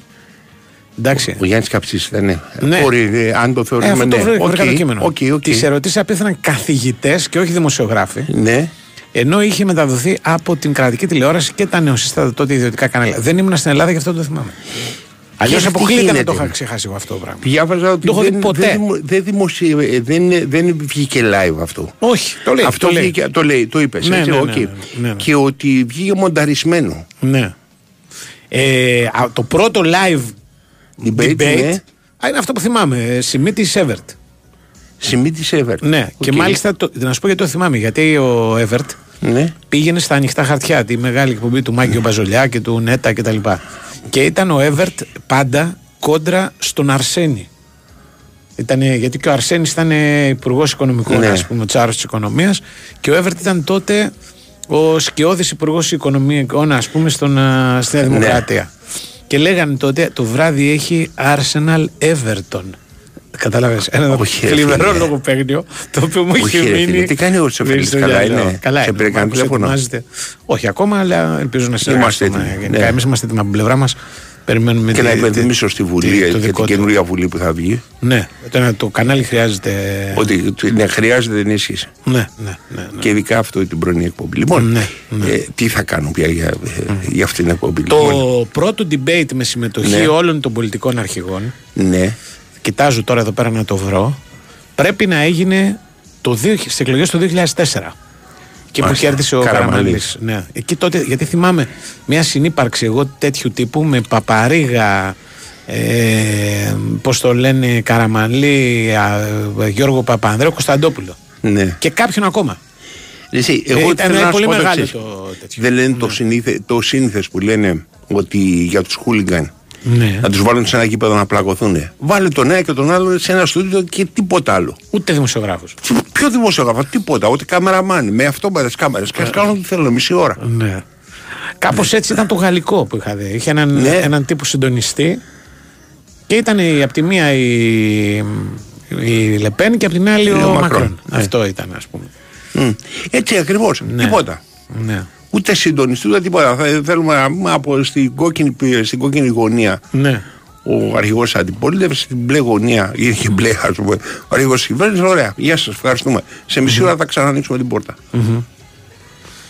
Εντάξει. Ο Γιάννης Καψής ήταν. Ναι. Ναι. Μπορεί, ε, αν το Ε, θεωρούμε. αυτό το ναι. βρήκα Οκ, βρήκα το κείμενο. OK, OK. Τις ερωτήσεις απηύθυναν καθηγητές και όχι δημοσιογράφοι. Ναι. Ενώ είχε μεταδοθεί από την κρατική τηλεόραση και τα νεοσύστατα τότε ιδιωτικά κανάλια. Δεν ήμουν στην Ελλάδα γι' αυτό το θυμάμαι. Αλλιώς αποκλείεται να γίνεται. το είχα ξεχάσει εγώ αυτό το πράγμα. Διάβαζα ότι Το έχω δει δεν, ποτέ. δεν, δημο- δεν, δημοσιε- ε, δεν, δεν βγήκε live αυτό. Όχι, το λέει. αυτό το λέει. βγήκε, το λέει, το είπες. Ναι, ναι, ναι, ναι, ναι, ναι. Και ότι βγήκε μονταρισμένο. Ναι. Ε, α, το πρώτο live debate, ναι. α, είναι αυτό που θυμάμαι. ε, Σημίτη Έβερτ. Σημίτη Έβερτ. Ναι, και Οκ. μάλιστα το, να σου πω γιατί το θυμάμαι. Γιατί ο Έβερτ Ναι. πήγαινε στα ανοιχτά χαρτιά, τη μεγάλη εκπομπή του Μάκη και του Νέτα κτλ. Και, και ήταν ο Έβερτ πάντα κόντρα στον Αρσένη. Ήτανε, γιατί και ο Αρσένης ήταν υπουργός Οικονομικών, Ναι. ας πούμε, ο τσάρος της οικονομίας και ο Εύερτ ήταν τότε ο σκιώδης υπουργός Οικονομικών, ας πούμε, στον, α, στη Νέα Ναι. Δημοκρατία. Και λέγανε τότε το βράδυ έχει Arsenal Everton. Κατάλαβες. Ένα Όχι, ρε θλιβερό φίλε. λογοπαίγνιο το οποίο μου Όχι, είχε ρε φίλε. μείνει. Τι κάνει ο Σεφερής, στο καλά μυαλό. είναι; Καλά Σε είναι. πήρε κανένα Μάρκος, τηλέφωνο; ετοιμάζεται. Όχι ακόμα, αλλά ελπίζω να συνεργαστούμε. έτοιμοι, Γενικά, ναι. εμείς είμαστε έτοιμοι από την πλευρά μας. Περιμένουμε Και τη- να τη- υπενθυμίσω στη τη- Βουλή το για την δικό του. καινούργια Βουλή που θα βγει. Ναι, το, το κανάλι χρειάζεται. Ότι ναι, χρειάζεται ενίσχυση. Ναι, ναι, ναι. ναι. Και ειδικά αυτό την πρωινή εκπομπή. Λοιπόν, Ναι, ναι. ε, τι θα κάνω πια για, ε, για αυτή την εκπομπή. Το Λοιπόν, πρώτο debate με συμμετοχή Ναι. όλων των πολιτικών αρχηγών, ναι. Κοιτάζω τώρα εδώ πέρα να το βρω, πρέπει να έγινε το, δύο- στις εκλογές το 2004. Και που Μάλιστα. κέρδισε ο Καραμανλής. Καραμανλής. Ναι. Εκεί τότε, γιατί θυμάμαι μια συνύπαρξη εγώ τέτοιου τύπου με Παπαρίγα, ε, πώς το λένε, Καραμανλή, α, Γιώργο Παπανδρέου, Κωνσταντόπουλο. ναι. Και κάποιον ακόμα. Εσύ, Ε, εγώ ήταν θέλω να σου πολύ πω το μεγάλο εξής. το τέτοιο. Δεν λένε το, συνήθε, το σύνηθες που λένε ότι για τους χούλιγκαν Ναι. να τους βάλουν σε ένα γήπεδο να πλακωθούν. Βάλε τον ένα και τον άλλο σε ένα στούντιο και τίποτα άλλο. Ούτε δημοσιογράφος. Ποιο δημοσιογράφο, τίποτα, ούτε κάμεραμάν. Με αυτό με τις κάμερες. Και ας κάνω ό,τι θέλω, μισή ώρα. Ναι. Κάπως έτσι ήταν το γαλλικό που είχα δει. Είχε έναν, Ναι. έναν τύπο συντονιστή και ήταν η, από τη μία η, η Λεπέν και από την άλλη Ο ο, Μακρόν. Μακρόν. Ναι. Αυτό ήταν, ας πούμε. Μμ. Έτσι ακριβώς, Ναι. τίποτα. Ναι. Ούτε συντονιστή, ούτε τίποτα. Θα- Θέλουμε να πούμε από στην κόκκινη, στην κόκκινη γωνία ναι. ο αρχηγός αντιπολίτευσης, στην μπλε γωνία, ή και μπλε, ας πούμε, ο αρχηγός της κυβέρνησης. Ωραία, γεια σας, ευχαριστούμε. Σε μισή ώρα θα ξανανοίξουμε την πόρτα.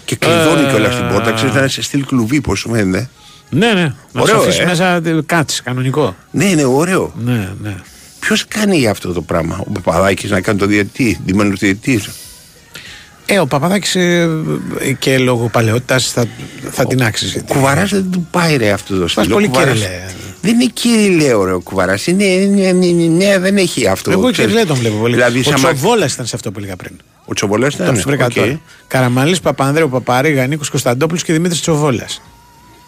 Και κλειδώνει Ε, κιόλας την πόρτα, ξέρεις να είναι σε στυλ κλουβί, πώς σου φαίνεται. Ναι, ναι. Να Ωραίο, σου αφήσει ε. μέσα κάτσε, κανονικό. Ναι, είναι ωραίο. Ναι, ναι. Ποιος κάνει αυτό το πράγμα, ο Παπαδάκης να κάνει το διαιτητή, ντυμένο διαιτητής; Ε, ο Παπαδάκης ε, ε, και λόγω παλαιότητας θα, θα την άξιζε. Κουβαράς δεν του πάει ρε αυτό το στυλ. Ο πολύ Κουβαράς- κυριλέ. Δεν είναι κυριλέ ωραίο κουβαράς. Είναι, είναι, είναι, είναι- ναι, δεν έχει αυτό. Εγώ ξέρεις. και τον βλέπω πολύ. Δηλαδή, ο σαν μα- Τσοβόλας ήταν σε αυτό που έλεγα πριν. Ο Τσοβολέ Το ήταν. βρήκα οκ. τώρα. Καραμαλής, Παπανδρέου, Παπαρίγα, Νίκος Κωνσταντόπουλος και Δημήτρης Τσοβόλας.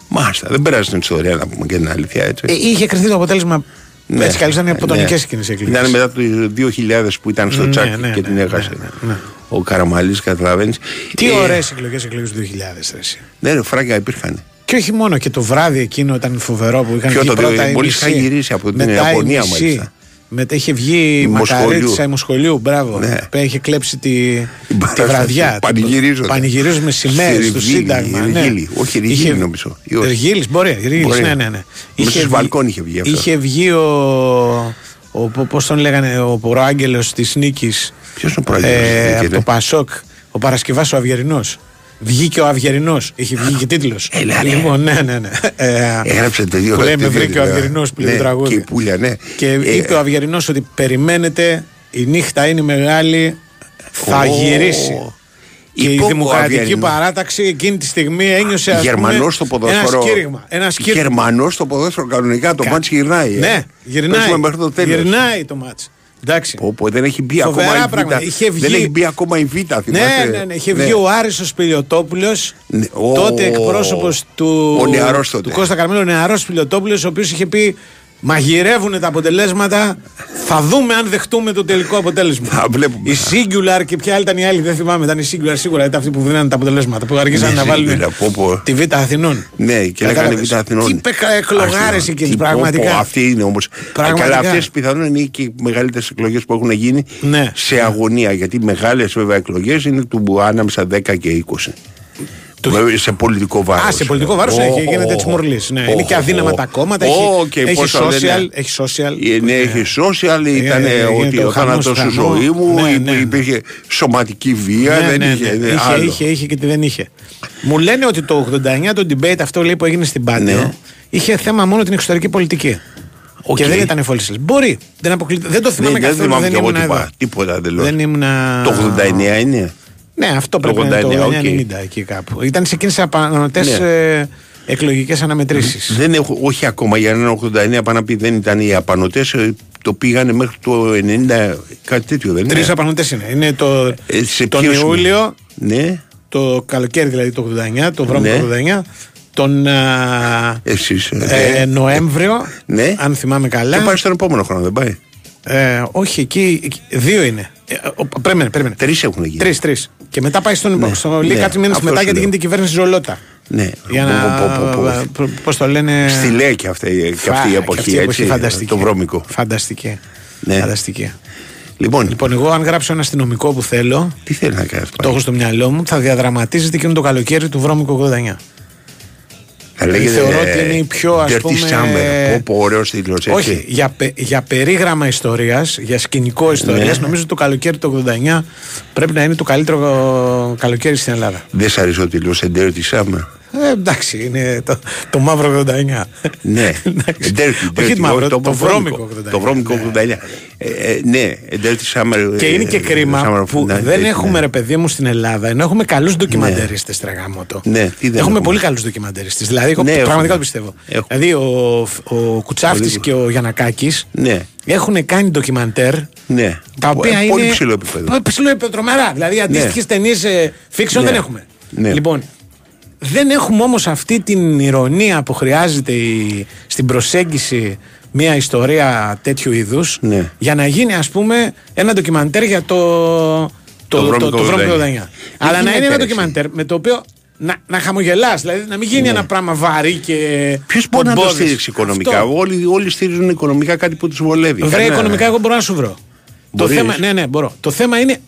Μάλιστα, δεν περάσει την ιστορία να πούμε και την αλήθεια έτσι. Ε, είχε κρυθεί το αποτέλεσμα. Ναι, έτσι κι αλλιώς ήταν από τον ναι. εκείνες οι εκλογέ. Ήταν μετά το 2000 που ήταν στο Ναι, τσάκι ναι, και ναι, την ναι, έχασε. Ναι, ναι. Ο Καραμαλής, καταλαβαίνεις. Τι ωραίες εκλογές εκλογές του 2000. Ρε, εσύ. Ναι, ρε, φράγκα υπήρχαν. Και όχι μόνο και το βράδυ εκείνο ήταν φοβερό που είχαν Ποιο βγει το πρώτα δύο, οι μόλις μισοί, είχα γυρίσει από την μετά οι Ιαπωνία μισοί. μάλιστα. Μετά είχε βγει η Μοσχολιού. Μακαρίτσα η Μοσχολιού, μπράβο. Ναι. Που Είχε κλέψει τη, τη παράσταση, βραδιά. πανηγυρίζοντα. Πανηγυρίζουν με σημαίε στο Εργίλη, Σύνταγμα. ναι. Εργίλη. Όχι, Εργίλη νομίζω. Ή όχι. Εργίλη, μπορεί. Εργίλης, Μπορεί. ναι, ναι, ναι. Μέσα στους βγει- βαλκόν είχε βγει αυτό. Είχε βγει ο. ο Πώς τον λέγανε, ο προάγγελο της νίκης. Ποιος είναι ο προάγγελος της νίκης, Από ρε; το Πασόκ, ο Παρασκευάς ο Αυγερινός. Βγήκε ο Αυγερινός. Είχε βγει και τίτλος. Έλα, ρε. Λοιπόν, ναι, ναι, ναι. Ε, Έγραψε το δύο που λέει με τέτοιο, βρήκε ο δηλαδή. Αυγερινός που λέει Ναι, το τραγούδι. Και η πουλια, ναι. Και Ε, είπε ο Αυγερινός ότι περιμένετε, η νύχτα είναι μεγάλη, θα Ω. γυρίσει. Και η Είπε ο Δημοκρατική Αυγερινός. Παράταξη εκείνη τη στιγμή ένιωσε ας Γερμανός πούμε, στο ποδόσφαιρο. Ένα σκύριγμα. Ένα σκύριγμα. Γερμανός στο ποδόσφαιρο κανονικά το Κα- μάτς γυρνάει. ε. Ναι, γυρνάει. Παίζουμε μέχρι το τέλος. Γυρνάει το μάτς. Εντάξει. Πω, πω, δεν έχει μπει Φοβερά ακόμα η πράγματα. Β. Είχε βγει- Δεν έχει μπει ακόμα η Β. Ναι, θυμάστε; ναι, ναι. Είχε βγει ο Άρης ο Σπηλιοτόπουλος, Ναι, ο- τότε εκπρόσωπος του, ο νεαρός τότε. του Κώστα Καρμέλου, ο νεαρός Σπηλιοτόπουλος, ο οποίος είχε πει Μαγειρεύουν τα αποτελέσματα. Θα δούμε αν δεχτούμε το τελικό αποτέλεσμα. Θα βλέπουμε. Η Singular και ποια άλλη ήταν η άλλη, δεν θυμάμαι. Ήταν η Singular σίγουρα, ήταν αυτή που δίνανε τα αποτελέσματα. Που αργήσαν Ναι, να βάλουν Singular, πω, πω. τη Β' Αθηνών. Ναι, και λέγανε Κατάλαβες; Β' Αθηνών. Τι πεκα- εκλογάρες Αθηνών. εκείνες, Τι πω, πραγματικά. πω, Αυτή είναι όμως. Πραγματικά. Καλά, αυτές πιθανόν είναι και οι μεγαλύτερες εκλογές που έχουν γίνει Ναι. σε αγωνία. Γιατί μεγάλες βέβαια εκλογές είναι του ανάμεσα 10 και 20. Βέβαια, σε πολιτικό βάρος. Α, σε πολιτικό βάρος έχει, γίνεται τη μορλή. Ναι. Είναι και αδύναμα τα κόμματα. Έχει, έχει social. Έχει social. Ναι, έχει social, ήταν Ε, ότι γίνεται ο ο χαμός θάνατος στη χαμό. ζωή μου, Ναι, υπ- ναι. υπήρχε σωματική βία, Ναι, δεν ναι, ναι. είχε. δεν- Είχε, άλλο. είχε, είχε και τι δεν είχε. Μου λένε ότι το 89 το debate αυτό λέει που έγινε στην Πάτιο Ναι. είχε θέμα μόνο την εξωτερική πολιτική. Οκ. Και δεν ήταν εφόληση. Μπορεί. Δεν, αποκλεί... δεν το θυμάμαι Ναι, δεν καθόλου. θυμάμαι Δεν κι εγώ ήμουν εδώ. τίποτα. Τίποτα δεν λέω. Δεν ήμουν. Το 89 είναι; Ναι, αυτό Το πρέπει να είναι το 89, οκ. 89-90 εκεί κάπου. Ήταν σε εκείνες τι απανοτέ Ναι. εκλογικές αναμετρήσεις. Δεν έχω, όχι ακόμα για έναν 89 πάνω να πει δεν ήταν οι απανοτέ, το πήγανε μέχρι το 90, κάτι τέτοιο δεν Τρεις είναι. απανοτέ είναι. Είναι το, Ε, σε τον ποιος Ιούλιο, Ναι, το καλοκαίρι δηλαδή το 89, το βρώμικο Ναι. το 89, τον α, εσείς. ε, Νοέμβριο, Ναι. αν θυμάμαι καλά. Και πάει στον επόμενο χρόνο, δεν πάει; Ε, όχι, εκεί, εκεί- δύο είναι. Ε, ο- περίμενε, περίμενε. Τρεις έχουν γίνει. Τρεις, τρεις. Και μετά πάει στον. Ναι, στο, λέει ναι, κάτι μήνε αυτός μετά σου γιατί λέω. γίνεται η κυβέρνηση Ζολότα. Ναι, Για να. Πω, πω, πω, πω. Πώς το λένε; Στη λέει και αυτή, και Φα- αυτή η και εποχή, αυτή η έτσι, φανταστική. το βρώμικο. Φανταστική. Ναι. Φανταστική. Λοιπόν, Λοιπόν, εγώ αν γράψω ένα αστυνομικό που θέλω, τι θέλει να κάνει. το έχω στο μυαλό μου, θα διαδραματίζεται εκείνο το καλοκαίρι του βρώμικου 89. Θα λέγεται, θεωρώ ότι ε, είναι η πιο, ας Dirty πούμε, Summer. Πω, πω, ωραίος τίτλος, έτσι. Όχι, για, πε- για περίγραμμα ιστορίας, για σκηνικό ιστορίας, Ναι. νομίζω ότι το καλοκαίρι του 89 πρέπει να είναι το καλύτερο ε, καλοκαίρι στην Ελλάδα. Δεν σ' αρέσει ο τίτλος A Dirty Summer. Ε, εντάξει, είναι το, το μαύρο 89. Ναι, Εντάξει. dirty, dirty, Όχι το μαύρο, το, βρώμικο. βρώμικο 89. Το βρώμικο 89. Ε, ε, ναι, dirty summer. Και είναι και ε, κρίμα summer of που night, δεν ναι. έχουμε ρε παιδί μου στην Ελλάδα, ενώ έχουμε καλούς ντοκιμαντερίστε τρεγάμωτο. Ναι, τι δεν έχουμε, έχουμε. πολύ καλούς ντοκιμαντερίστε. Δηλαδή, εγώ Ναι, πραγματικά έχουμε. το πιστεύω. Έχουμε. Δηλαδή, ο, ο Κουτσάφτης Πολύ. και ο Γιανακάκης Ναι, έχουν κάνει ντοκιμαντέρ ναι. τα οποία Ε, είναι. Πολύ ψηλό επίπεδο. Πο- Ψηλό επίπεδο, τρομερά. Δηλαδή, αντίστοιχες ταινίες fiction Ναι. δεν έχουμε. Ναι. Λοιπόν, δεν έχουμε όμως αυτή την ηρωνία που χρειάζεται η- στην προσέγγιση μια ιστορία τέτοιου είδους Ναι. για να γίνει, ας πούμε, ένα ντοκιμαντέρ για το. Το, το, βρώμικο το, βρώμικο 89. 89. Αλλά να γίνεται, είναι ένα ρε, ντοκιμαντέρ με το οποίο να, να χαμογελάς, δηλαδή να μην γίνει ένα πράγμα βαρύ και. Ποιος μπορεί να το πομπόδες. στήριξει οικονομικά; Αυτό. Όλοι, όλοι στηρίζουν οικονομικά κάτι που τους βολεύει. Βρε, Κανένα- οικονομικά, εγώ μπορώ να σου βρω. Το Μπορείς. θέμα, ναι, ναι, μπορώ. Το θέμα είναι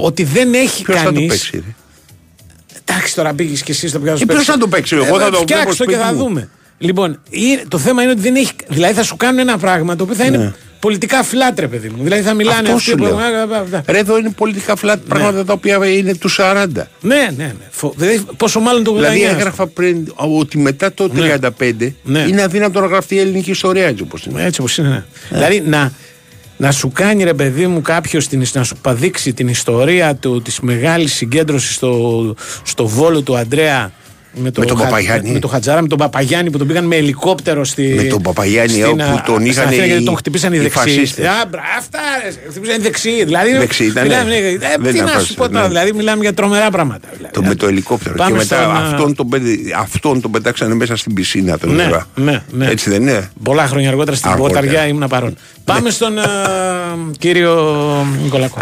ότι δεν έχει Ποιος θα το κανείς. Παίξει. ρε. Εντάξει, τώρα πήγε και εσύ στο ποιο Ε, ποιος θα το παίξει, εγώ θα το βλέπω Φτιάξτε το σπίτι και θα μου. δούμε. Λοιπόν, είναι- το θέμα είναι ότι δεν έχει. Δηλαδή θα σου κάνουν ένα πράγμα το οποίο θα είναι Ναι. πολιτικά φλάτρε, παιδί μου. Δηλαδή θα μιλάνε Αυτό αυτοί σου που. λέω. Ναι, Ρε, εδώ είναι πολιτικά φλάτ πράγματα τα οποία είναι του 40. ναι, ναι. Φο- Δηλαδή, πόσο μάλλον το 89. Δηλαδή έγραφα πριν ότι μετά το 35 Ναι. είναι αδύνατο να γραφτεί η ελληνική ιστορία έτσι όπως είναι. Έτσι όπως είναι. ναι. Δηλαδή να, να σου κάνει ρε παιδί μου κάποιος να σου παδείξει την ιστορία του, της μεγάλης συγκέντρωσης στο, στο βόλο του Αντρέα με, το Με τον Χα- Παπαγιάννη. Με τον Χατζάρα, με τον Παπαγιάννη που τον πήγαν με ελικόπτερο στη. Με τον Παπαγιάννη, στην, όπου α, τον στην είχαν Αθήνα οι- γιατί τον χτυπήσαν οι οι δεξιοί. φασίστες. Α, μπρα, αυτά ρε, χτυπήσαν οι δεξιοί. Δηλαδή, Δεξιοί ήτανε. μιλάμε, ναι, ε, Δεν τι ήταν να σου φασίστες, πω τώρα, ναι. δηλαδή μιλάμε για τρομερά πράγματα. Δηλαδή. Το με το ελικόπτερο. Πάμε και μετά στον, α, αυτόν, τον, πέντε- αυτόν τον πετάξανε μέσα στην πισίνα. Τον Ναι, ήρωα. ναι, ναι. Έτσι δεν είναι; Πολλά χρόνια αργότερα στην Αργότερα. Πορταριά ήμουν παρόν. Πάμε στον α, κύριο Νικολακό.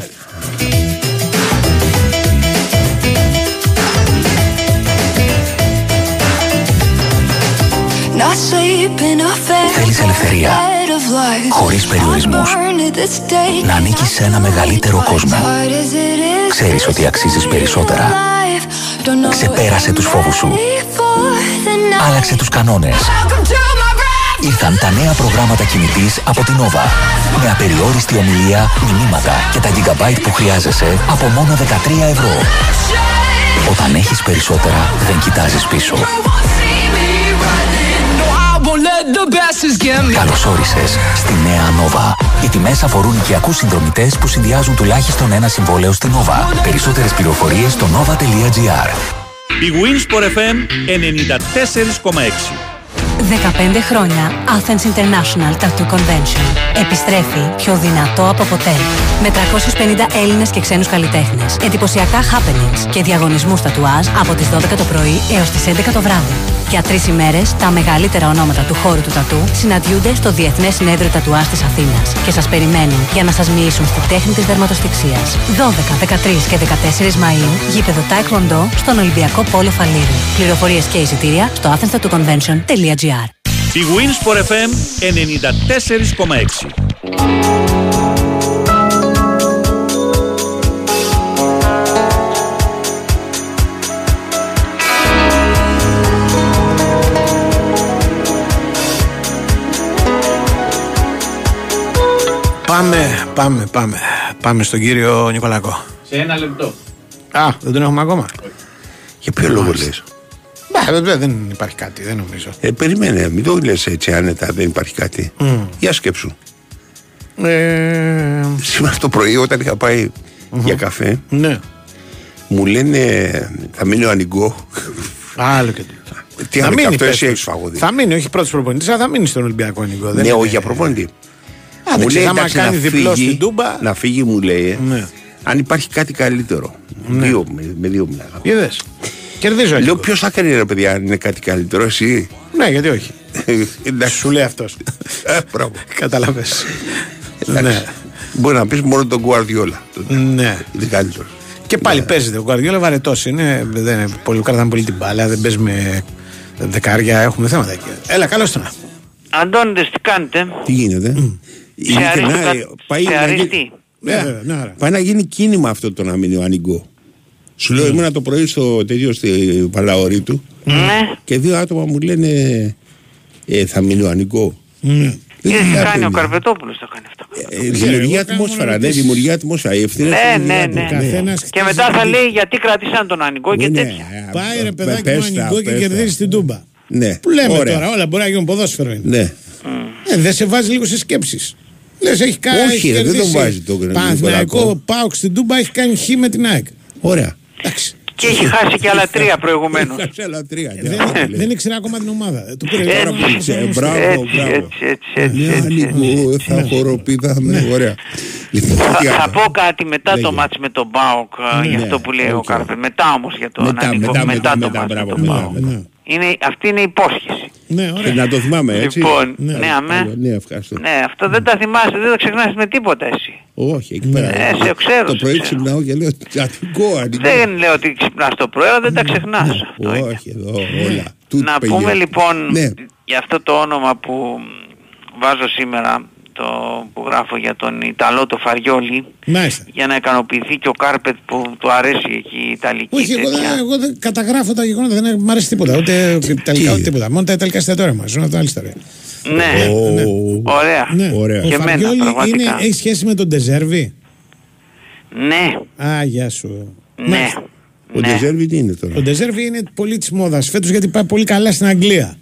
Θέλεις ελευθερία, bed of life. χωρίς περιορισμούς. Born to this day. Να ανήκεις σε ένα μεγαλύτερο κόσμο. Hard as it is Ξέρεις ότι αξίζεις περισσότερα. life. Don't know Ξεπέρασε τους φόβους σου. before the night. Άλλαξε τους κανόνες. Welcome to my breath; Ήρθαν τα νέα προγράμματα κινητής από την Nova. Με απεριόριστη ομιλία, μηνύματα και τα gigabyte που χρειάζεσαι από μόνο 13 ευρώ. Όταν έχεις περισσότερα, δεν κοιτάζεις πίσω. Καλώς όρισες στη νέα Nova. Οι τιμές αφορούν οικιακούς συνδρομητές που συνδυάζουν τουλάχιστον ένα συμβόλαιο στην Nova. Περισσότερες πληροφορίες στο nova.gr. Η Winsport FM 94,6. 15 χρόνια Athens International Tattoo Convention. Επιστρέφει πιο δυνατό από ποτέ. Με 350 Έλληνες και ξένους καλλιτέχνες. Εντυπωσιακά happenings και διαγωνισμούς τατουάζ από τις 12 το πρωί έως τις 11 το βράδυ. Για τρεις ημέρες, τα μεγαλύτερα ονόματα του χώρου του τατού συναντιούνται στο Διεθνές Συνέδριο Τατουάζ της Αθήνας και σας περιμένουν για να σας μοιήσουν στη τέχνη της δερματοστηξίας. 12, 13 και 14 Μαΐου, γήπεδο Taekwondo στον Ολυμπιακό Πόλο Φαλήρου. Πληροφορίες και εισιτήρια στο athenstatoconvention.gr Η Winsport FM 94,6. Πάμε, πάμε, πάμε. Πάμε στον κύριο Νικολακό. Σε ένα λεπτό. Α, δεν τον έχουμε ακόμα. Για ποιο λόγο λες; Μπα, βέβαια δεν υπάρχει κάτι, δεν νομίζω. Ε, περιμένε, μην το λες έτσι άνετα, δεν υπάρχει κάτι. Μμ. Για σκέψου. Ε, Σήμερα το πρωί όταν είχα πάει για καφέ, ναι. μου λένε θα μείνει ο Ανιγκό. Άλλο και τι. Τι Θα άλλο και μείνει, αυτό πες εσύ τους. έχεις φαγωδί. Θα μείνει, όχι πρώτος προπονητής, αλλά θα μείνει στον Ολυμπιακό Νικό. δεν Ναι, είναι- όχι για προπονητή. Α, δεν ξέρω, άμα εντάξει, κάνει να διπλό φύγει- στην Τούμπα. Να φύγει, μου λέει, ε, Ναι. αν υπάρχει κάτι καλύτερο. Δύο, με, με δύο μιλάγαμε. Είδε. Κερδίζω. Λέω Νικό. ποιος θα κάνει ρε παιδιά, αν είναι κάτι καλύτερο, εσύ; Ναι, γιατί όχι. Εντάξει. Σου λέει αυτός. Ε, μπράβο. Κατάλαβε. Εντάξει. ναι. Μπορεί να πεις μόνο τον Guardiola. ναι. Είναι καλύτερος. Και πάλι παίζεται. Ο Γκουαρδιόλα βαρετός είναι. Δεν είναι πολύ, κρατάμε πολύ την μπάλα. Δεν παίζει με δεκάρια. Έχουμε θέματα εκεί. Έλα, καλώς τον. Αντώνιδες τι κάνετε; Τι γίνεται; Ειλικρινά, αριστικά- ε, πάει σε να γίνει- αριστεί. Ναι, Ε, βέβαια, ναι, άρα. Πάει να γίνει κίνημα αυτό το να μείνει ο Ανιγκό. Σου λέω, ήμουνα το πρωί στο τέτοιο στη Παλαωρή του Ναι. και δύο άτομα μου λένε ε, θα μείνει ο Ανιγκό. Ναι. Δεν Τι θα κάνει ο μείνει. Καρπετόπουλος το κάνει αυτό. Ε, Δημιουργεί ατμόσφαιρα, ναι, δημιουργεί ατμόσφαιρα. Η ευθύνη Ναι, είναι ναι, στη ναι. δουλειά του. Καθένας Και μετά θα λέει γιατί κρατήσαν τον Ανικό και Ναι, τέτοια. ναι, Πάει ρε πε- παιδάκι πες μου τα, ανοιχτό και πες τα. κερδίζει την τούμπα. Ναι, Που λέμε ωραία. τώρα, όλα μπορεί να γίνουν ποδόσφαιρο είναι. Ναι. Ε, δεν σε βάζει λίγο σε σκέψεις. Λες, έχει κάνει. Όχι, έχει ρε, δεν τον κερδίσει βάζει το Νικολακό. Παναθηναϊκό Πάουξ στην Τούμπα έχει κάνει χ με την ΑΕΚ. Ωραία. Εντάξει. Και έχει χάσει και άλλα τρία προηγουμένως. Έχασε άλλα τρία. Ε, Δεν, δεν ήξερα ακόμα την ομάδα. Ε, Του πήρε Έτσι, τώρα που Ξέ, είναι στο- μπράβο, Έτσι, μπράβο. έτσι, έτσι, έτσι, Ναι, έτσι, έτσι. Ανιγκό, θα χοροπηδάμε. Ωραία. Λοιπόν, Θα, τι θα άλλο. πω κάτι μετά το Λέγε. μάτς με τον Μπάουκ ε, για Ναι, αυτό που λέει ο οκ. Κάρπε. Μετά όμως για τον Μετά, Ανικό. μετά, μετά, το μετά, μάτς με μπράβο, τον μετά, Μπάουκ. Μετά. Είναι, αυτή είναι η υπόσχεση. Ναι, Και ωραία. να το θυμάμαι έτσι. Λοιπόν, ναι, αμέ. Ναι, ευχαριστώ. Ναι, αυτό δεν τα θυμάσαι, δεν το ξεχνάς με τίποτα εσύ. Όχι, εκεί πέρα. Ε, σε ξέρω, Το σε πρωί ξέρω. ξυπνάω και λέω Ανιγκό, Ανιγκό. Δεν λέω ότι ξυπνάς το πρωί, αλλά δεν τα ξεχνάς. Αυτό είναι. Όχι, εδώ όλα. Τούτ Να πηγαίνει. πούμε λοιπόν Ναι. για αυτό το όνομα που βάζω σήμερα, το που γράφω για τον Ιταλό το Φαριόλι, Μάλιστα. για να ικανοποιηθεί και ο Κάρπετ που του αρέσει εκεί η Ιταλική Όχι, εγώ, τέτοια. δεν- εγώ δεν καταγράφω τα γεγονότα, δεν μου αρέσει τίποτα. Ούτε ιταλικά ούτε τίποτα. Μόνο τα ιταλικά εστιατόρια μα. Είναι αυτό άλλη ιστορία. Ναι, Ω, ωραία. Ναι. Ωραία. Ο Και εμένα, Φαριόλι πραγματικά. είναι, έχει σχέση με τον Ντεζέρβι; Ναι, Α, γεια σου. ναι. Μάλιστα. Ο Ναι, Ντεζέρβι τι είναι Ο τώρα. Ντεζέρβι είναι πολύ τη μόδας φέτος γιατί πάει πολύ καλά στην Αγγλία.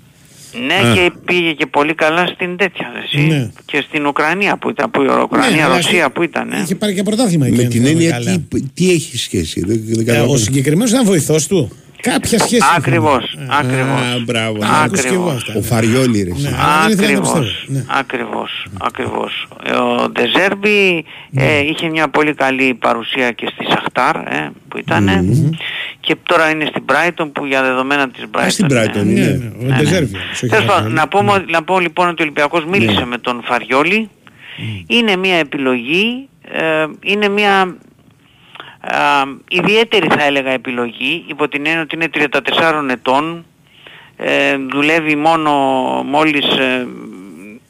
Ναι και πήγε και πολύ καλά στην τέτοια εσύ. Ναι. Και στην Ουκρανία που ήταν, που η Ουκρανία, Ναι, αλλά Ρωσία που ήταν. ε. Είχε πάρει και πρωτάθλημα εκεί. Με αν την θυμάμαι έννοια καλά. τι, τι έχει σχέση. Δεν, δεν Ε, καταλαβαίνω. ο συγκεκριμένος ήταν βοηθός του. Κάποια σχέση. είχαν. Ακριβώς, Ε, ακριβώς. Α, μπράβο. τα άκουσα και εγώ Ακριβώς. αυτά, Ο ναι. Φαριόλι ρε. εσύ. Ναι. αλλά δεν ήθελα να το Ακριβώς, πιστεύω. Ναι. ακριβώς, ακριβώς. Ε, Ο Ντεζέρμπι ε, είχε μια πολύ καλή παρουσία και στη Σαχτάρ ε, που ήταν και τώρα είναι στην Brighton που για δεδομένα της Brighton. Α, στην ε. Brighton, Ναι, ναι. ναι, ο Ντεζέρβι. όχι Τέλος πάντων, Φαριόλι. να, πούμε, να πω λοιπόν ότι ο Ολυμπιακός μίλησε Ναι. με τον Φαριόλι. Είναι μια επιλογή, ε, είναι μια ε, ιδιαίτερη θα έλεγα επιλογή, υπό την έννοια ότι είναι 34 ετών, ε, δουλεύει μόνο μόλις ε,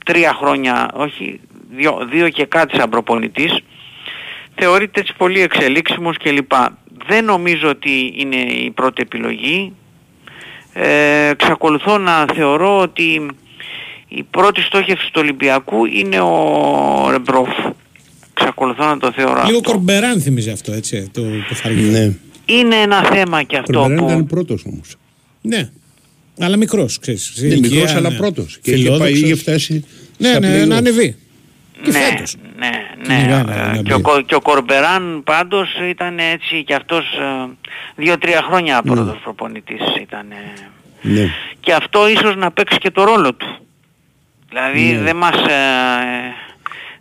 τρία χρόνια, όχι δύο, δύο και κάτι σαν προπονητής, θεωρείται έτσι πολύ εξελίξιμος κλπ. Δεν νομίζω ότι είναι η πρώτη επιλογή. Ε, εξακολουθώ να θεωρώ ότι η πρώτη στόχευση του Ολυμπιακού είναι ο Ρεμπρόφ. Εξακολουθώ να το θεωρώ Λίγο αυτό. κορμπεράν θυμίζει αυτό, έτσι, το, το Φαριόλι. Ναι. Είναι ένα θέμα και αυτό Κορμπεράν που... ήταν πρώτος όμως. Ναι. Αλλά μικρός, ξέρεις. Ναι, μικρός αλλά πρώτος. Και είχε πάει, είχε φτάσει Ναι, στα ναι, play-off. να ανεβεί. Και ναι, φέτος. ναι, Κυνηγάει ναι. να- Ε, να και, ο, μπει. Κο- και ο Κορμπεράν πάντως ήταν έτσι και αυτός ε, δύο-τρία χρόνια πρώτος προπονητής ήταν. Ναι. Και αυτό ίσως να παίξει και το ρόλο του. Δηλαδή Ναι. δεν μας, ε, δεν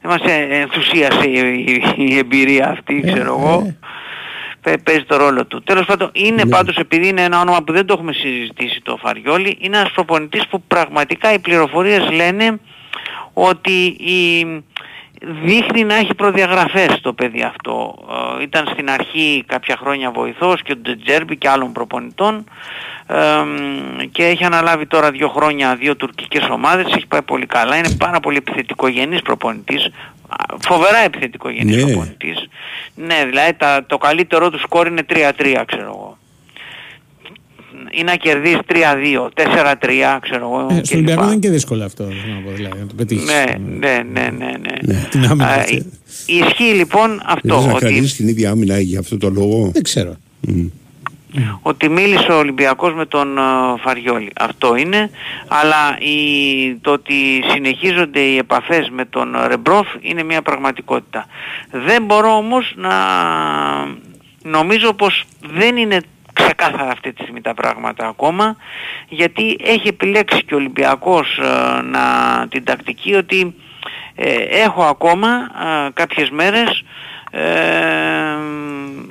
μας ε, ενθουσίασε η, η- η εμπειρία αυτή, Ε, ξέρω εγώ. Παι- Παίζει το ρόλο του. Τέλος πάντων, είναι Ναι. πάντως επειδή είναι ένα όνομα που δεν το έχουμε συζητήσει το Φαριόλι, είναι ένας προπονητής που πραγματικά οι πληροφορίες λένε ότι η, δείχνει να έχει προδιαγραφές το παιδί αυτό. Ε, ήταν στην αρχή κάποια χρόνια βοηθός και του Τζετζέρμπι και άλλων προπονητών ε, μ, και έχει αναλάβει τώρα δύο χρόνια δύο τουρκικές ομάδες, έχει πάει πολύ καλά, είναι πάρα πολύ επιθετικογενής προπονητής, α, φοβερά επιθετικογενής Ναι. προπονητής. Ναι, δηλαδή τα, το καλύτερό του σκόρ είναι 3-3 ξέρω εγώ. Ή να κερδίσεις 3-2, 4-3 ξέρω εγώ. Ε, κλπ. στο Ολυμπιακό δεν είναι και δύσκολο αυτό, θέλω να πω, δηλαδή, να το πετύχεις. Ναι, ναι, ναι, ναι, ναι. Την άμυνα. Α, αυτή. ι- Ισχύει λοιπόν Δεν αυτό, θες να ότι, κρατήσεις την ίδια άμυνα για αυτό το λόγο; Δεν ξέρω. Ότι μίλησε ο Ολυμπιακός με τον ε, Φαριόλη. Αυτό είναι, αλλά η, το ότι συνεχίζονται οι επαφές με τον Ρεμπρόφ είναι μια πραγματικότητα. Δεν μπορώ όμως να νομίζω πως δεν είναι ξεκάθαρα αυτή τη στιγμή τα πράγματα ακόμα γιατί έχει επιλέξει και ο Ολυμπιακός ε, να, την τακτική ότι ε, έχω ακόμα ε, κάποιες μέρες ε,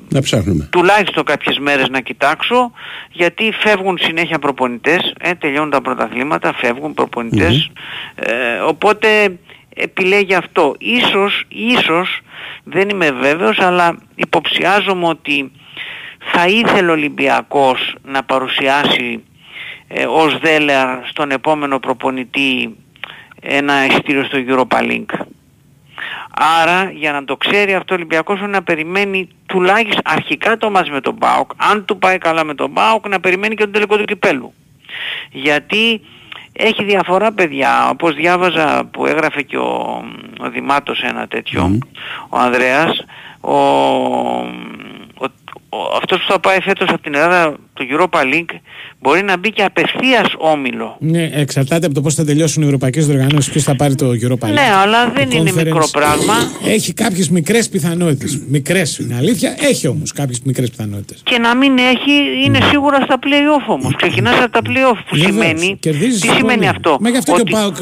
Να ψάχνουμε. τουλάχιστον κάποιες μέρες να κοιτάξω γιατί φεύγουν συνέχεια προπονητές, ε, τελειώνουν τα πρωταθλήματα, φεύγουν προπονητές, ε, οπότε επιλέγει αυτό. Ίσως, ίσως, δεν είμαι βέβαιος, αλλά υποψιάζομαι ότι θα ήθελε ο Ολυμπιακός να παρουσιάσει ε, ως δέλεαρ στον επόμενο προπονητή ένα εισιτήριο στο Europa League. Άρα για να το ξέρει αυτό ο Ολυμπιακός πρέπει να περιμένει τουλάχιστον αρχικά το μάτς με τον ΠΑΟΚ. Αν του πάει καλά με τον ΠΑΟΚ να περιμένει και τον τελικό του κυπέλου. Γιατί έχει διαφορά παιδιά, όπως διάβαζα που έγραφε και ο, ο Δημάτος ένα τέτοιο, ο Ανδρέας, ο, ο, ο- αυτός που θα πάει φέτος από την Ελλάδα το Europa League μπορεί να μπει και απευθείας όμιλο. Ναι, εξαρτάται από το πώς θα τελειώσουν οι ευρωπαϊκές διοργανώσεις, ποιος θα πάρει το Europa League. Ναι, αλλά δεν Το είναι Conference μικρό πράγμα. Έχει κάποιες μικρές πιθανότητες. Μικρές είναι αλήθεια, έχει όμως κάποιες μικρές πιθανότητες. Και να μην έχει, είναι σίγουρα στα play-off όμως. Ξεκινάς από τα play-off που σημαίνει... Τι σημαίνει αυτό; Μα γι' αυτό Ότι- και ο Πάοκ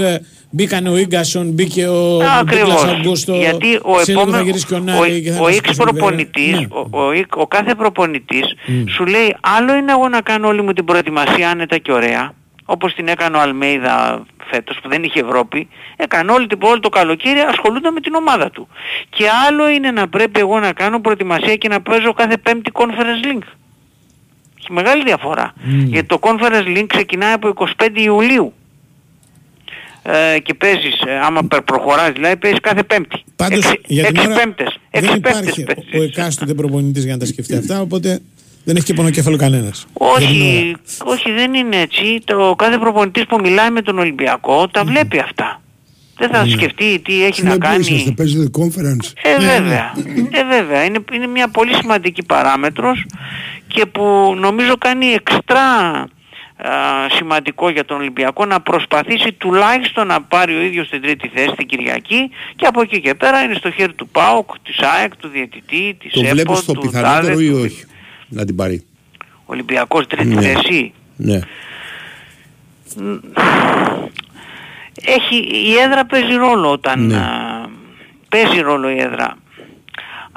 ε, μπήκαν ο Ίγκασον, μπήκε ο Ακριβώς. Ντούγκλας Αγκούστο. Γιατί ο σε λίγο θα επόμενος, γυρίσει και ο ο, Νάρη και θα ο μας X πει στον προπονητής, Ναι. ο, ο, X- ο κάθε προπονητής σου λέει άλλο είναι εγώ να κάνω όλη μου την προετοιμασία άνετα και ωραία, όπως την έκανε ο Αλμέιδα φέτος που δεν είχε Ευρώπη, έκανε όλη την όλο το καλοκαίρι ασχολούνται με την ομάδα του. Και άλλο είναι να πρέπει εγώ να κάνω προετοιμασία και να παίζω κάθε πέμπτη conference link. Έχει μεγάλη διαφορά. Γιατί το conference link ξεκινάει από 25 Ιουλίου. Ε, και παίζεις, ε, άμα πε- προχωράς δηλαδή παίζεις κάθε πέμπτη. Πάντως Έξι- για την έξι ώρα πέμπτες. δεν Έξι πέμπτες υπάρχει παίζεις. ο εκάστοτε προπονητής για να τα σκεφτεί αυτά, οπότε δεν έχει και πονοκέφαλο κανένας. Όχι, όχι δεν είναι έτσι. Το κάθε προπονητής που μιλάει με τον Ολυμπιακό τα βλέπει αυτά. Δεν θα σκεφτεί τι έχει να Ναι, πού είσαστε, κάνει. παίζετε conference. Ε, βέβαια. Ε, βέβαια. Είναι, είναι μια πολύ σημαντική παράμετρος και που νομίζω κάνει εξτρά α, σημαντικό για τον Ολυμπιακό να προσπαθήσει τουλάχιστον να πάρει ο ίδιος την τρίτη θέση την Κυριακή και από εκεί και πέρα είναι στο χέρι του ΠΑΟΚ, της ΑΕΚ, του διαιτητή, της Το ΕΠΟ, βλέπεις στο του πιθανότερο ΤΑΔΕ, ή του- όχι να την πάρει; Ολυμπιακός τρίτη Ναι. θέση. Ναι. Έχει, η έδρα παίζει ρόλο όταν Ναι. α, παίζει ρόλο η έδρα.